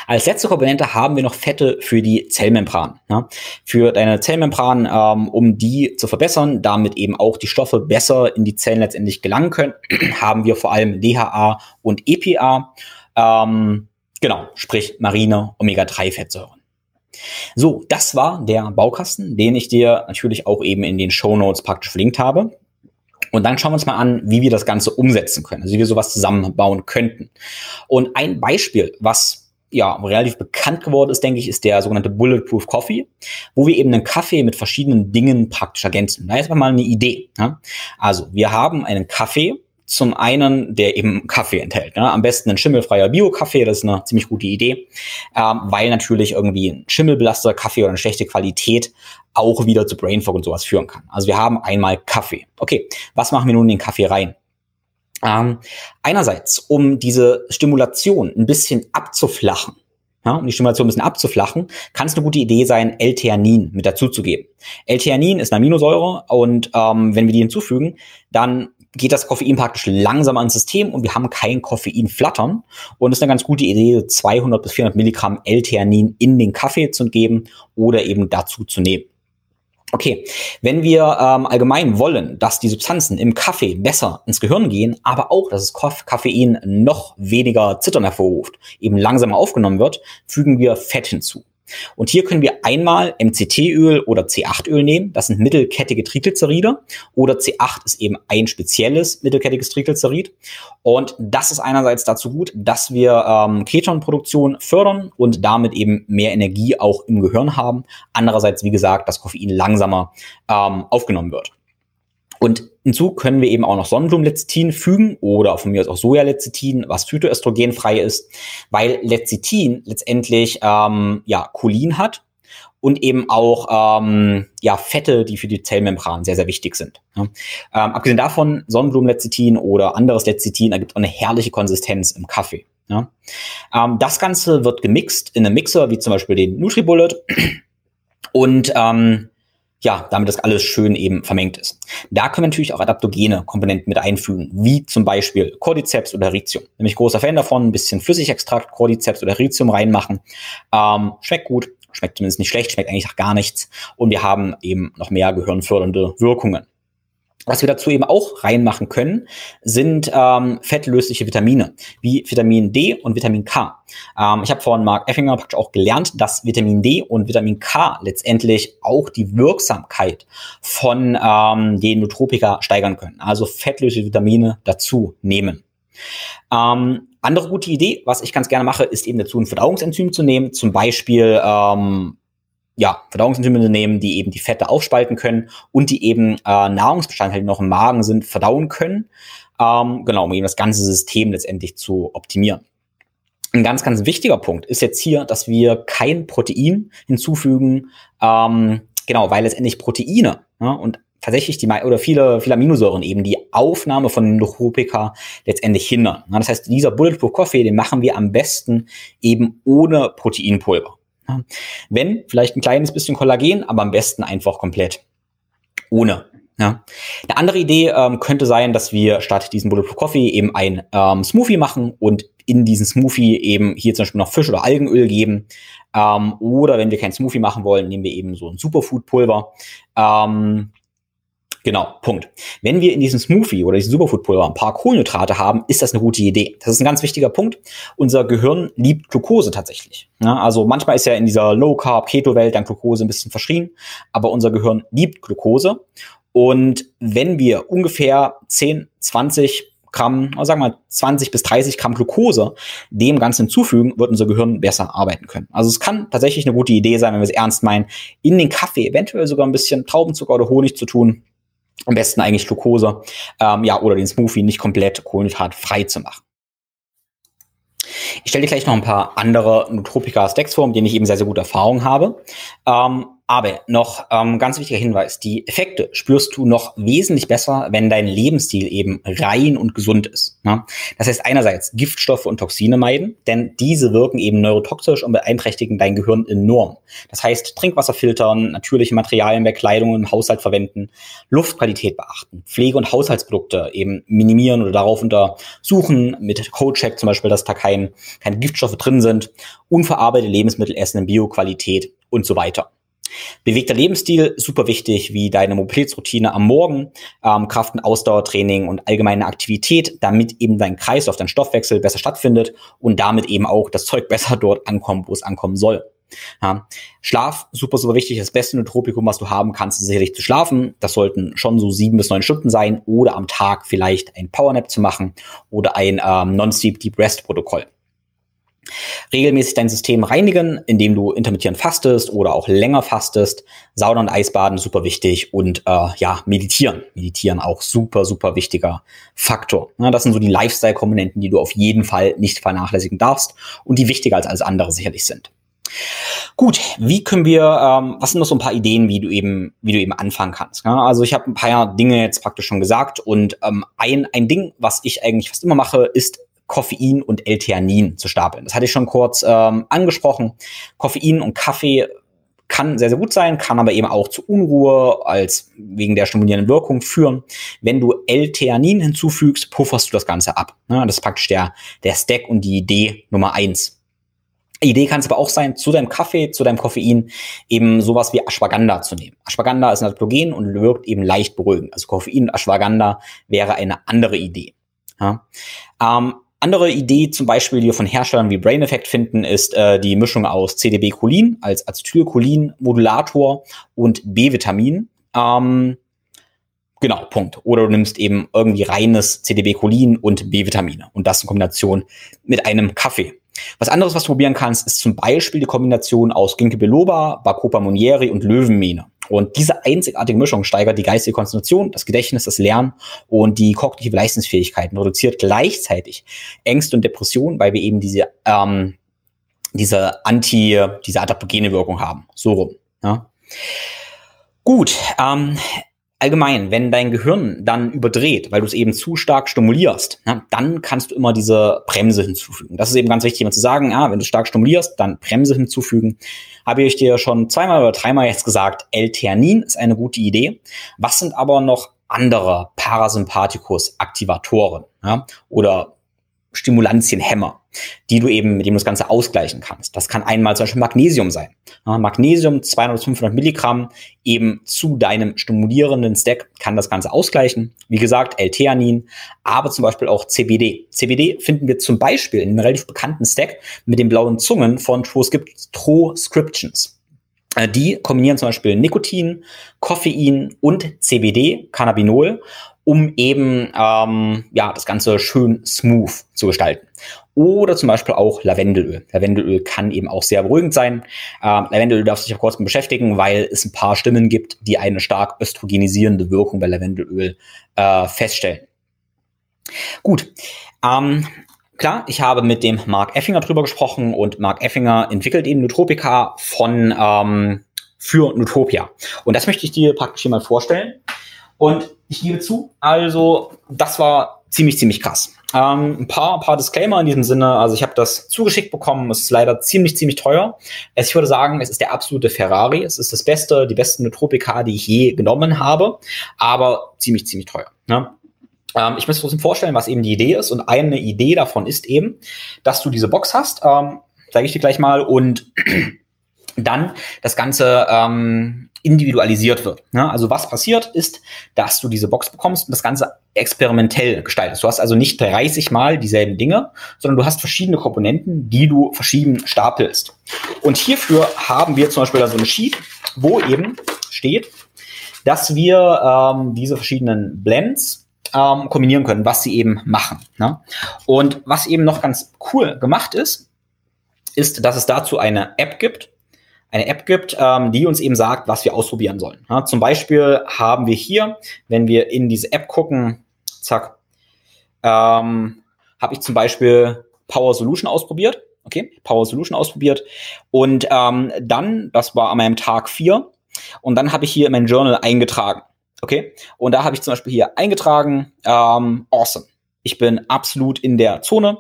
Als letzte Komponente haben wir noch Fette für die Zellmembran. Ja? Für deine Zellmembran, ähm, um die zu verbessern, damit eben auch die Stoffe besser in die Zellen letztendlich gelangen können, haben wir vor allem DHA und EPA. Ähm, genau, sprich marine Omega-3-Fettsäuren. So, das war der Baukasten, den ich dir natürlich auch eben in den Show Notes praktisch verlinkt habe. Und dann schauen wir uns mal an, wie wir das Ganze umsetzen können, also wie wir sowas zusammenbauen könnten. Und ein Beispiel, was ja, relativ bekannt geworden ist, denke ich, ist der sogenannte Bulletproof Coffee, wo wir eben einen Kaffee mit verschiedenen Dingen praktisch ergänzen. Da ist mal eine Idee. Also, wir haben einen Kaffee, zum einen, der eben Kaffee enthält. Ne? Am besten ein schimmelfreier Bio-Kaffee, das ist eine ziemlich gute Idee, ähm, weil natürlich irgendwie ein schimmelbelasteter Kaffee oder eine schlechte Qualität auch wieder zu Brain Fog und sowas führen kann. Also wir haben einmal Kaffee. Okay, was machen wir nun in den Kaffee rein? Ähm, einerseits, um diese Stimulation ein bisschen abzuflachen, ja, um die Stimulation ein bisschen abzuflachen, kann es eine gute Idee sein, L-Theanin mit dazuzugeben. L-Theanin ist eine Aminosäure und ähm, wenn wir die hinzufügen, dann geht das Koffein praktisch langsam ans System und wir haben kein Koffein flattern. Und es ist eine ganz gute Idee, 200 bis 400 Milligramm L-Theanin in den Kaffee zu geben oder eben dazu zu nehmen. Okay, wenn wir ähm, allgemein wollen, dass die Substanzen im Kaffee besser ins Gehirn gehen, aber auch, dass das Koffein noch weniger Zittern hervorruft, eben langsamer aufgenommen wird, fügen wir Fett hinzu. Und hier können wir einmal MCT-Öl oder C8-Öl nehmen. Das sind mittelkettige Triglyceride. Oder C8 ist eben ein spezielles mittelkettiges Triglycerid. Und das ist einerseits dazu gut, dass wir ähm, Ketonproduktion fördern und damit eben mehr Energie auch im Gehirn haben. Andererseits, wie gesagt, dass Koffein langsamer ähm, aufgenommen wird. Und hinzu können wir eben auch noch Sonnenblumenlecithin fügen oder von mir aus auch Sojalecithin, was phytoöstrogenfrei ist, weil Lecithin letztendlich ähm, ja Cholin hat und eben auch ähm, ja Fette, die für die Zellmembran sehr sehr wichtig sind. Ja. Ähm, abgesehen davon Sonnenblumenlecithin oder anderes Lecithin ergibt auch eine herrliche Konsistenz im Kaffee. Ja. Ähm, das Ganze wird gemixt in einem Mixer wie zum Beispiel den NutriBullet und ähm, ja, damit das alles schön eben vermengt ist. Da können wir natürlich auch adaptogene Komponenten mit einfügen, wie zum Beispiel Cordyceps oder Ritium. Nämlich großer Fan davon, ein bisschen Flüssigextrakt, Cordyceps oder Ritium reinmachen. Ähm, schmeckt gut, schmeckt zumindest nicht schlecht, schmeckt eigentlich auch gar nichts. Und wir haben eben noch mehr gehirnfördernde Wirkungen. Was wir dazu eben auch reinmachen können, sind ähm, fettlösliche Vitamine, wie Vitamin D und Vitamin K. Ähm, ich habe von Mark Effinger praktisch auch gelernt, dass Vitamin D und Vitamin K letztendlich auch die Wirksamkeit von ähm, den Nootropika steigern können. Also fettlösliche Vitamine dazu nehmen. Ähm, andere gute Idee, was ich ganz gerne mache, ist eben dazu ein Verdauungsenzym zu nehmen, zum Beispiel ähm, ja, Verdauungsenzyme nehmen, die eben die Fette aufspalten können und die eben äh, Nahrungsbestandteile, die noch im Magen sind, verdauen können. Ähm, genau, um eben das ganze System letztendlich zu optimieren. Ein ganz, ganz wichtiger Punkt ist jetzt hier, dass wir kein Protein hinzufügen, ähm, genau, weil letztendlich Proteine ja, und tatsächlich die oder viele, viele Aminosäuren eben die Aufnahme von Nootropica letztendlich hindern. Das heißt, dieser Bulletproof Coffee, den machen wir am besten eben ohne Proteinpulver. Wenn, vielleicht ein kleines bisschen Kollagen, aber am besten einfach komplett ohne. Ja. Eine andere Idee ähm, könnte sein, dass wir statt diesen Bulletproof Coffee eben ein ähm, Smoothie machen und in diesen Smoothie eben hier zum Beispiel noch Fisch oder Algenöl geben. Ähm, oder wenn wir kein Smoothie machen wollen, nehmen wir eben so ein Superfood-Pulver. Ähm, Genau, Punkt. Wenn wir in diesem Smoothie oder diesem Superfood-Pulver ein paar Kohlenhydrate haben, ist das eine gute Idee. Das ist ein ganz wichtiger Punkt. Unser Gehirn liebt Glucose tatsächlich. Ja, also manchmal ist ja in dieser Low-Carb-Keto-Welt dann Glucose ein bisschen verschrien, aber unser Gehirn liebt Glucose. Und wenn wir ungefähr 10, 20 Gramm, also sagen wir mal 20 bis 30 Gramm Glucose dem Ganzen hinzufügen, wird unser Gehirn besser arbeiten können. Also es kann tatsächlich eine gute Idee sein, wenn wir es ernst meinen, in den Kaffee eventuell sogar ein bisschen Traubenzucker oder Honig zu tun am besten eigentlich Glucose, ähm, ja, oder den Smoothie nicht komplett kohlenhydratfrei zu machen. Ich stelle dir gleich noch ein paar andere Nootropica-Stacks vor, mit denen ich eben sehr, sehr gute Erfahrungen habe. Ähm, aber noch ähm, ganz wichtiger Hinweis, die Effekte spürst du noch wesentlich besser, wenn dein Lebensstil eben rein und gesund ist. Ne? Das heißt einerseits Giftstoffe und Toxine meiden, denn diese wirken eben neurotoxisch und beeinträchtigen dein Gehirn enorm. Das heißt Trinkwasser filtern, natürliche Materialien bei Kleidung im Haushalt verwenden, Luftqualität beachten, Pflege- und Haushaltsprodukte eben minimieren oder darauf untersuchen, mit Codecheck zum Beispiel, dass da kein, keine Giftstoffe drin sind, unverarbeitete Lebensmittel essen in Bioqualität und so weiter. Bewegter Lebensstil, super wichtig, wie deine Mobilitätsroutine am Morgen, ähm, Kraft- und Ausdauertraining und allgemeine Aktivität, damit eben dein Kreislauf, dein Stoffwechsel besser stattfindet und damit eben auch das Zeug besser dort ankommt, wo es ankommen soll. Ja. Schlaf, super, super wichtig. Das beste Nootropikum, was du haben kannst, ist sicherlich zu schlafen. Das sollten schon so sieben bis neun Stunden sein oder am Tag vielleicht ein Powernap zu machen oder ein ähm, Non-Sleep Deep Rest Protokoll. Regelmäßig dein System reinigen, indem du intermittierend fastest oder auch länger fastest. Sauna und Eisbaden super wichtig und äh, ja, meditieren. Meditieren auch super, super wichtiger Faktor. Ja, das sind so die Lifestyle-Komponenten, die du auf jeden Fall nicht vernachlässigen darfst und die wichtiger als alles andere sicherlich sind. Gut, wie können wir, ähm, was sind noch so ein paar Ideen, wie du eben, wie du eben anfangen kannst? Ja? Also ich habe ein paar Dinge jetzt praktisch schon gesagt und ähm, ein, ein Ding, was ich eigentlich fast immer mache, ist Koffein und L-Theanin zu stapeln. Das hatte ich schon kurz ähm, angesprochen. Koffein und Kaffee kann sehr, sehr gut sein, kann aber eben auch zu Unruhe als wegen der stimulierenden Wirkung führen. Wenn du L-Theanin hinzufügst, pufferst du das Ganze ab. Ja, das ist praktisch der, der Stack und die Idee Nummer eins. Idee kann es aber auch sein, zu deinem Kaffee, zu deinem Koffein eben sowas wie Ashwagandha zu nehmen. Ashwagandha ist ein Adaptogen und wirkt eben leicht beruhigend. Also Koffein und Ashwagandha wäre eine andere Idee. Ja. Ähm, Andere Idee zum Beispiel, die wir von Herstellern wie Brain Effect finden, ist äh, die Mischung aus CDB-Cholin als Acetylcholin-Modulator und B-Vitamin. Ähm, genau, Punkt. Oder du nimmst eben irgendwie reines CDB-Cholin und B-Vitamine und das in Kombination mit einem Kaffee. Was anderes, was du probieren kannst, ist zum Beispiel die Kombination aus Ginkgo biloba, Bacopa Monieri und Löwenmähne. Und diese einzigartige Mischung steigert die geistige Konzentration, das Gedächtnis, das Lernen und die kognitive Leistungsfähigkeiten, reduziert gleichzeitig Ängste und Depressionen, weil wir eben diese, ähm, diese Anti, diese adaptogene Wirkung haben. So rum. Ja. Gut, ähm, allgemein, wenn dein Gehirn dann überdreht, weil du es eben zu stark stimulierst, ja, dann kannst du immer diese Bremse hinzufügen. Das ist eben ganz wichtig, immer zu sagen, ja, wenn du stark stimulierst, dann Bremse hinzufügen. Habe ich dir schon zweimal oder dreimal jetzt gesagt, L-Theanin ist eine gute Idee. Was sind aber noch andere Parasympathikus-Aktivatoren ja, oder Stimulantienhämmer, die du eben, mit dem du das Ganze ausgleichen kannst. Das kann einmal zum Beispiel Magnesium sein. Magnesium 200 bis 500 Milligramm eben zu deinem stimulierenden Stack kann das Ganze ausgleichen. Wie gesagt, L-Theanin, aber zum Beispiel auch CBD. CBD finden wir zum Beispiel in einem relativ bekannten Stack mit den blauen Zungen von Transcriptions. Äh, die kombinieren zum Beispiel Nikotin, Koffein und CBD, Cannabinol um eben ähm, ja das Ganze schön smooth zu gestalten. Oder zum Beispiel auch Lavendelöl. Lavendelöl kann eben auch sehr beruhigend sein. Ähm, Lavendelöl darf sich auch kurz beschäftigen, weil es ein paar Stimmen gibt, die eine stark östrogenisierende Wirkung bei Lavendelöl äh, feststellen. Gut. Ähm, klar, ich habe mit dem Mark Effinger drüber gesprochen und Mark Effinger entwickelt eben Nutropika von ähm, für Nutopia. Und das möchte ich dir praktisch hier mal vorstellen. Und ich gebe zu, also das war ziemlich, ziemlich krass. Ähm, ein paar, ein paar Disclaimer in diesem Sinne. Also ich habe das zugeschickt bekommen. Es ist leider ziemlich, ziemlich teuer. Ich würde sagen, es ist der absolute Ferrari. Es ist das Beste, die besten Notropika, die ich je genommen habe. Aber ziemlich, ziemlich teuer. Ne? Ähm, ich muss mir vorstellen, was eben die Idee ist. Und eine Idee davon ist eben, dass du diese Box hast. Ähm, Zeige ich dir gleich mal. Und dann das Ganze ähm, individualisiert wird. Ja, also was passiert ist, dass du diese Box bekommst und das Ganze experimentell gestaltest. Du hast also nicht 30 Mal dieselben Dinge, sondern du hast verschiedene Komponenten, die du verschieden stapelst. Und hierfür haben wir zum Beispiel da so eine Sheet, wo eben steht, dass wir ähm, diese verschiedenen Blends ähm, kombinieren können, was sie eben machen. Ne? Und was eben noch ganz cool gemacht ist, ist, dass es dazu eine App gibt, eine App gibt, ähm, die uns eben sagt, was wir ausprobieren sollen. Ja, zum Beispiel haben wir hier, wenn wir in diese App gucken, zack, ähm, habe ich zum Beispiel Power Solution ausprobiert. Okay, Power Solution ausprobiert. Und ähm, dann, das war an meinem Tag vier, und dann habe ich hier in mein Journal eingetragen. Okay, und da habe ich zum Beispiel hier eingetragen, ähm, awesome. Ich bin absolut in der Zone.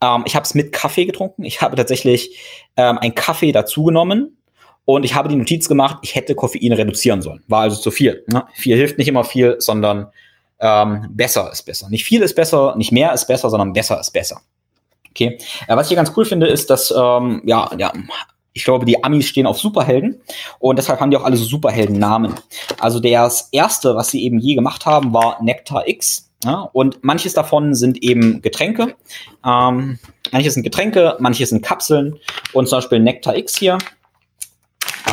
Ähm, ich habe es mit Kaffee getrunken. Ich habe tatsächlich ähm, ein Kaffee dazu genommen und ich habe die Notiz gemacht, ich hätte Koffein reduzieren sollen. War also zu viel. Ne? Viel hilft nicht immer viel, sondern ähm, besser ist besser. Nicht viel ist besser, nicht mehr ist besser, sondern besser ist besser. Okay. Ja, was ich hier ganz cool finde, ist, dass ähm, ja, ja, ich glaube, die Amis stehen auf Superhelden und deshalb haben die auch alle so Superheldennamen. Also das erste, was sie eben je gemacht haben, war Nectar X. Ja, und manches davon sind eben Getränke. Ähm, manche sind Getränke, manche sind Kapseln. Und zum Beispiel Nectar X hier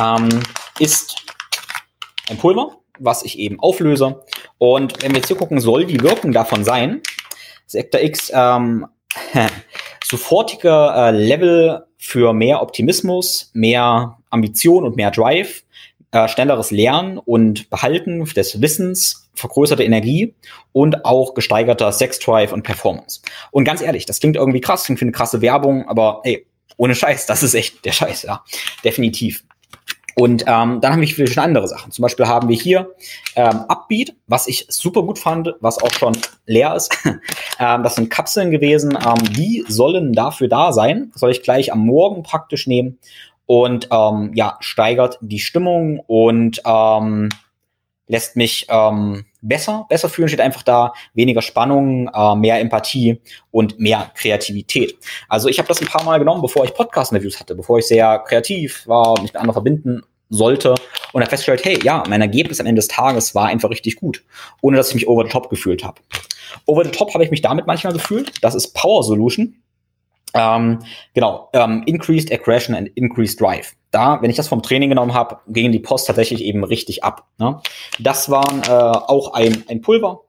ähm, ist ein Pulver, was ich eben auflöse. Und wenn wir jetzt hier gucken, soll die Wirkung davon sein, Sektor X ähm, sofortige äh, Level für mehr Optimismus, mehr Ambition und mehr Drive, äh, schnelleres Lernen und Behalten des Wissens, vergrößerte Energie und auch gesteigerter Sex-Drive und Performance. Und ganz ehrlich, das klingt irgendwie krass, klingt wie eine krasse Werbung, aber hey, ohne Scheiß, das ist echt der Scheiß, ja. Definitiv. Und ähm, dann haben wir schon andere Sachen. Zum Beispiel haben wir hier ähm, Upbeat, was ich super gut fand, was auch schon leer ist. ähm, das sind Kapseln gewesen. Ähm, die sollen dafür da sein. Soll ich gleich am Morgen praktisch nehmen. Und ähm, ja, steigert die Stimmung und ähm, lässt mich ähm, besser, besser fühlen, steht einfach da, weniger Spannung, äh, mehr Empathie und mehr Kreativität. Also ich habe das ein paar Mal genommen, bevor ich Podcast-Interviews hatte, bevor ich sehr kreativ war und mich mit anderen verbinden sollte und habe festgestellt, hey, ja, mein Ergebnis am Ende des Tages war einfach richtig gut, ohne dass ich mich over the top gefühlt habe. Over the top habe ich mich damit manchmal gefühlt. Das ist Power Solution. Ähm, genau, ähm, Increased Aggression and Increased Drive. Da, wenn ich das vom Training genommen habe, ging die Post tatsächlich eben richtig ab. Ne? Das waren äh, auch ein, ein Pulver.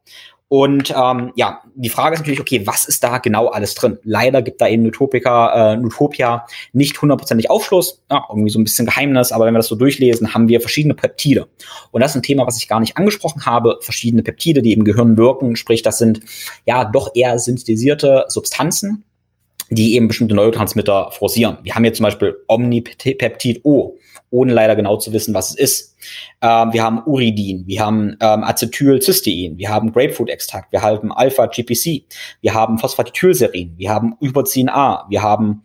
Und ähm, ja, die Frage ist natürlich, okay, was ist da genau alles drin? Leider gibt da eben Nutopia, äh, Nutopia nicht hundertprozentig Aufschluss, ja, irgendwie so ein bisschen Geheimnis, aber wenn wir das so durchlesen, haben wir verschiedene Peptide. Und das ist ein Thema, was ich gar nicht angesprochen habe. Verschiedene Peptide, die im Gehirn wirken, sprich, das sind ja doch eher synthetisierte Substanzen, die eben bestimmte Neurotransmitter forcieren. Wir haben hier zum Beispiel Omnipeptid O, ohne leider genau zu wissen, was es ist. Ähm, wir haben Uridin, wir haben ähm, Acetylcystein, wir haben Grapefruit-Extrakt, wir haben Alpha-GPC, wir haben Phosphatidylserin, wir haben Überzin A, wir haben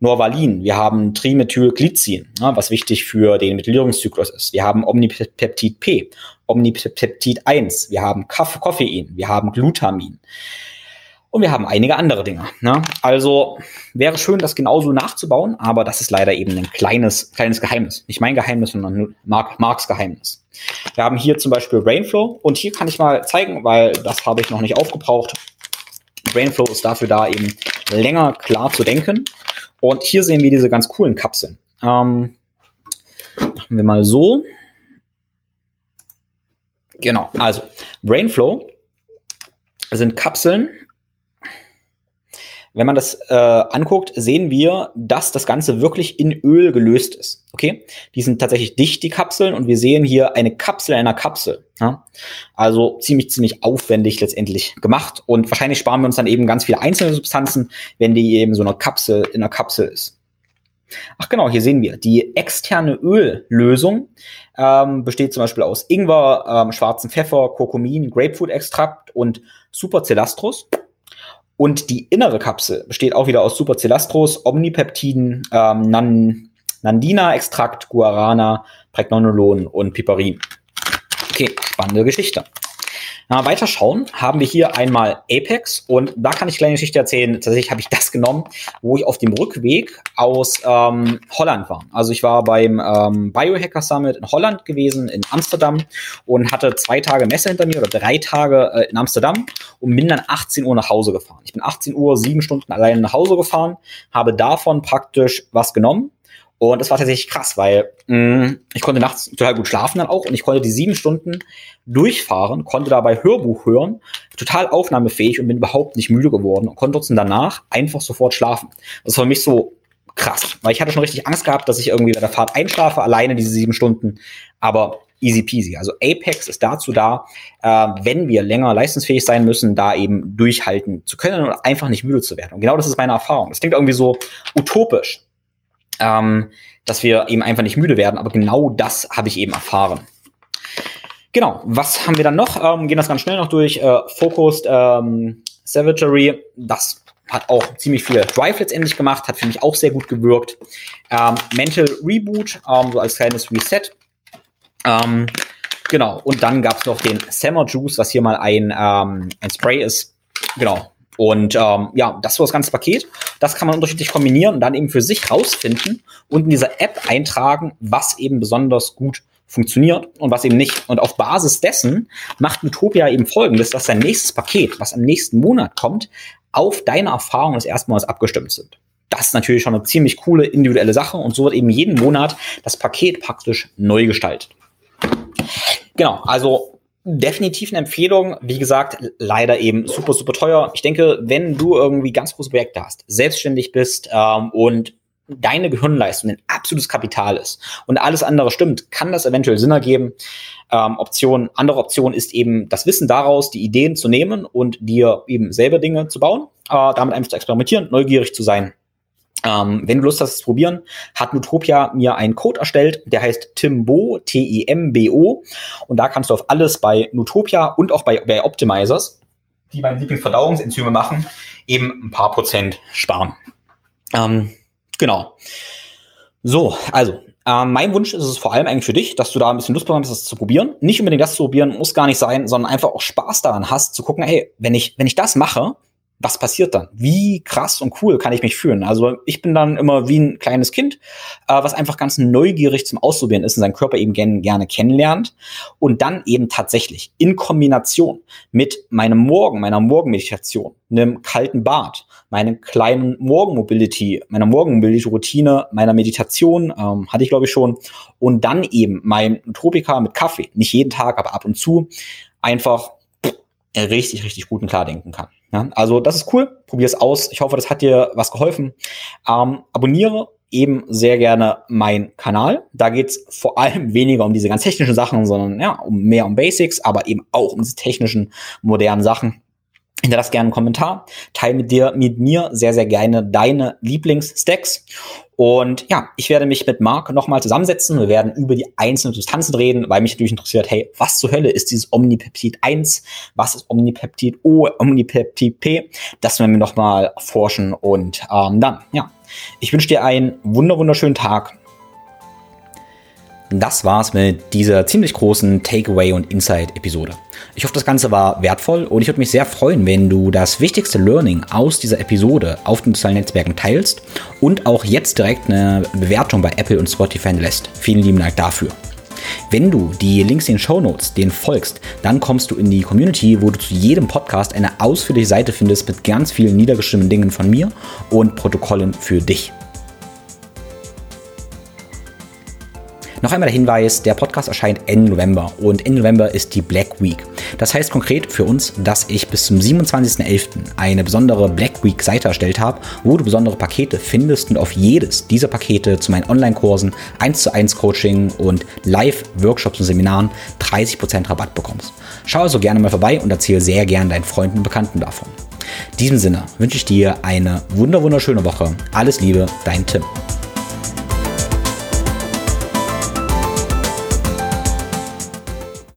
Norvalin, wir haben Trimethylglycin, ja, was wichtig für den Methylierungszyklus ist. Wir haben Omnipeptid P, Omnipeptid 1, wir haben Koffein, wir haben Glutamin. Und wir haben einige andere Dinge. Ne? Also wäre schön, das genauso nachzubauen, aber das ist leider eben ein kleines, kleines Geheimnis. Nicht mein Geheimnis, sondern Mark, Marks Geheimnis. Wir haben hier zum Beispiel Brainflow und hier kann ich mal zeigen, weil das habe ich noch nicht aufgebraucht. Brainflow ist dafür da, eben länger klar zu denken. Und hier sehen wir diese ganz coolen Kapseln. Ähm, machen wir mal so. Genau, also Brainflow sind Kapseln, wenn man das äh, anguckt, sehen wir, dass das Ganze wirklich in Öl gelöst ist. Okay, die sind tatsächlich dicht, die Kapseln, und wir sehen hier eine Kapsel einer Kapsel. Ja? Also ziemlich, ziemlich aufwendig letztendlich gemacht. Und wahrscheinlich sparen wir uns dann eben ganz viele einzelne Substanzen, wenn die eben so eine Kapsel in einer Kapsel ist. Ach genau, hier sehen wir, die externe Öllösung ähm, besteht zum Beispiel aus Ingwer, ähm, schwarzen Pfeffer, Kurkumin, Grapefruit-Extrakt und Supercelastrus. Und die innere Kapsel besteht auch wieder aus Supercelastros, Omnipeptiden, ähm, Nan Nandina-Extrakt, Guarana, Pregnonolon und Piperin. Okay, spannende Geschichte. Na, weiter schauen, haben wir hier einmal Apex und da kann ich eine kleine Geschichte erzählen. Tatsächlich habe ich das genommen, wo ich auf dem Rückweg aus ähm, Holland war. Also ich war beim ähm, Biohacker Summit in Holland gewesen, in Amsterdam und hatte zwei Tage Messe hinter mir oder drei Tage äh, in Amsterdam und bin dann 18 Uhr nach Hause gefahren. Ich bin 18 Uhr sieben Stunden alleine nach Hause gefahren, habe davon praktisch was genommen und das war tatsächlich krass, weil mh, mm, ich konnte nachts total gut schlafen dann auch und ich konnte die sieben Stunden durchfahren, konnte dabei Hörbuch hören, total aufnahmefähig und bin überhaupt nicht müde geworden und konnte trotzdem danach einfach sofort schlafen. Das war für mich so krass, weil ich hatte schon richtig Angst gehabt, dass ich irgendwie bei der Fahrt einschlafe, alleine diese sieben Stunden, aber easy peasy. Also Apex ist dazu da, äh, wenn wir länger leistungsfähig sein müssen, da eben durchhalten zu können und einfach nicht müde zu werden. Und genau das ist meine Erfahrung. Das klingt irgendwie so utopisch, ähm, dass wir eben einfach nicht müde werden. Aber genau das habe ich eben erfahren. Genau, was haben wir dann noch? Ähm, gehen das ganz schnell noch durch. Äh, Focused ähm, Savagery, das hat auch ziemlich viel Drive letztendlich gemacht, hat für mich auch sehr gut gewirkt. Ähm, Mental Reboot, ähm, so als kleines Reset. Ähm, genau, und dann gab es noch den Summer Juice, was hier mal ein, ähm, ein Spray ist. Genau, und ähm, ja, das war das ganze Paket. Das kann man unterschiedlich kombinieren und dann eben für sich rausfinden und in dieser App eintragen, was eben besonders gut funktioniert und was eben nicht. Und auf Basis dessen macht Utopia eben folgendes, dass sein nächstes Paket, was im nächsten Monat kommt, auf deine Erfahrungen des ersten Monats abgestimmt sind. Das ist natürlich schon eine ziemlich coole individuelle Sache und so wird eben jeden Monat das Paket praktisch neu gestaltet. Genau, also definitiv eine Empfehlung. Wie gesagt, leider eben super, super teuer. Ich denke, wenn du irgendwie ganz große Projekte hast, selbstständig bist ähm, und deine Gehirnleistung ein absolutes Kapital ist und alles andere stimmt, kann das eventuell Sinn ergeben. Ähm, Option, andere Option ist eben das Wissen daraus, die Ideen zu nehmen und dir eben selber Dinge zu bauen, äh, damit einfach zu experimentieren, neugierig zu sein ähm, wenn du Lust hast, es zu probieren, hat Nutopia mir einen Code erstellt, der heißt Timbo, T-I-M-B-O. Und da kannst du auf alles bei Nutopia und auch bei, bei Optimizers, die meine Lieblingsverdauungsenzyme machen, eben ein paar Prozent sparen. Ähm, genau. So, also, äh, mein Wunsch ist es vor allem eigentlich für dich, dass du da ein bisschen Lust bekommst, das zu probieren. Nicht unbedingt das zu probieren, muss gar nicht sein, sondern einfach auch Spaß daran hast, zu gucken, hey, wenn ich, wenn ich das mache, was passiert dann? Wie krass und cool kann ich mich fühlen? Also ich bin dann immer wie ein kleines Kind, äh, was einfach ganz neugierig zum Ausprobieren ist und seinen Körper eben gern, gerne kennenlernt und dann eben tatsächlich in Kombination mit meinem Morgen, meiner Morgenmeditation, einem kalten Bad, meinem kleinen Morgenmobility, meiner Morgenmobility-Routine, meiner Meditation, ähm, hatte ich glaube ich schon, und dann eben mein Tropika mit Kaffee, nicht jeden Tag, aber ab und zu, einfach richtig, richtig gut und klar denken kann. Ja, also das ist cool, probier es aus. Ich hoffe, das hat dir was geholfen. Ähm, abonniere eben sehr gerne meinen Kanal. Da geht's vor allem weniger um diese ganz technischen Sachen, sondern ja, um mehr um Basics, aber eben auch um diese technischen, modernen Sachen. Hinterlass gerne einen Kommentar, teile mit dir, mit mir sehr, sehr gerne deine Lieblingsstacks. Und ja, ich werde mich mit Marc nochmal zusammensetzen. Wir werden über die einzelnen Substanzen reden, weil mich natürlich interessiert, hey, was zur Hölle ist dieses Omnipeptid 1? Was ist Omnipeptid O, Omnipeptid P? Das werden wir nochmal forschen. Und ähm, dann, ja, ich wünsche dir einen wunderschönen Tag das war's mit dieser ziemlich großen Takeaway- und Insight-Episode. Ich hoffe, das Ganze war wertvoll und ich würde mich sehr freuen, wenn du das wichtigste Learning aus dieser Episode auf den sozialen Netzwerken teilst und auch jetzt direkt eine Bewertung bei Apple und Spotify lässt. Vielen lieben Dank dafür. Wenn du die Links in den Show Notes denen folgst, dann kommst du in die Community, wo du zu jedem Podcast eine ausführliche Seite findest mit ganz vielen niedergeschriebenen Dingen von mir und Protokollen für dich. Noch einmal der Hinweis, der Podcast erscheint Ende November und Ende November ist die Black Week. Das heißt konkret für uns, dass ich bis zum 27.11. eine besondere Black Week Seite erstellt habe, wo du besondere Pakete findest und auf jedes dieser Pakete zu meinen Online-Kursen, 1 zu 1 Coaching und Live-Workshops und Seminaren 30% Rabatt bekommst. Schau also gerne mal vorbei und erzähle sehr gerne deinen Freunden und Bekannten davon. In diesem Sinne wünsche ich dir eine wunderschöne Woche. Alles Liebe, dein Tim.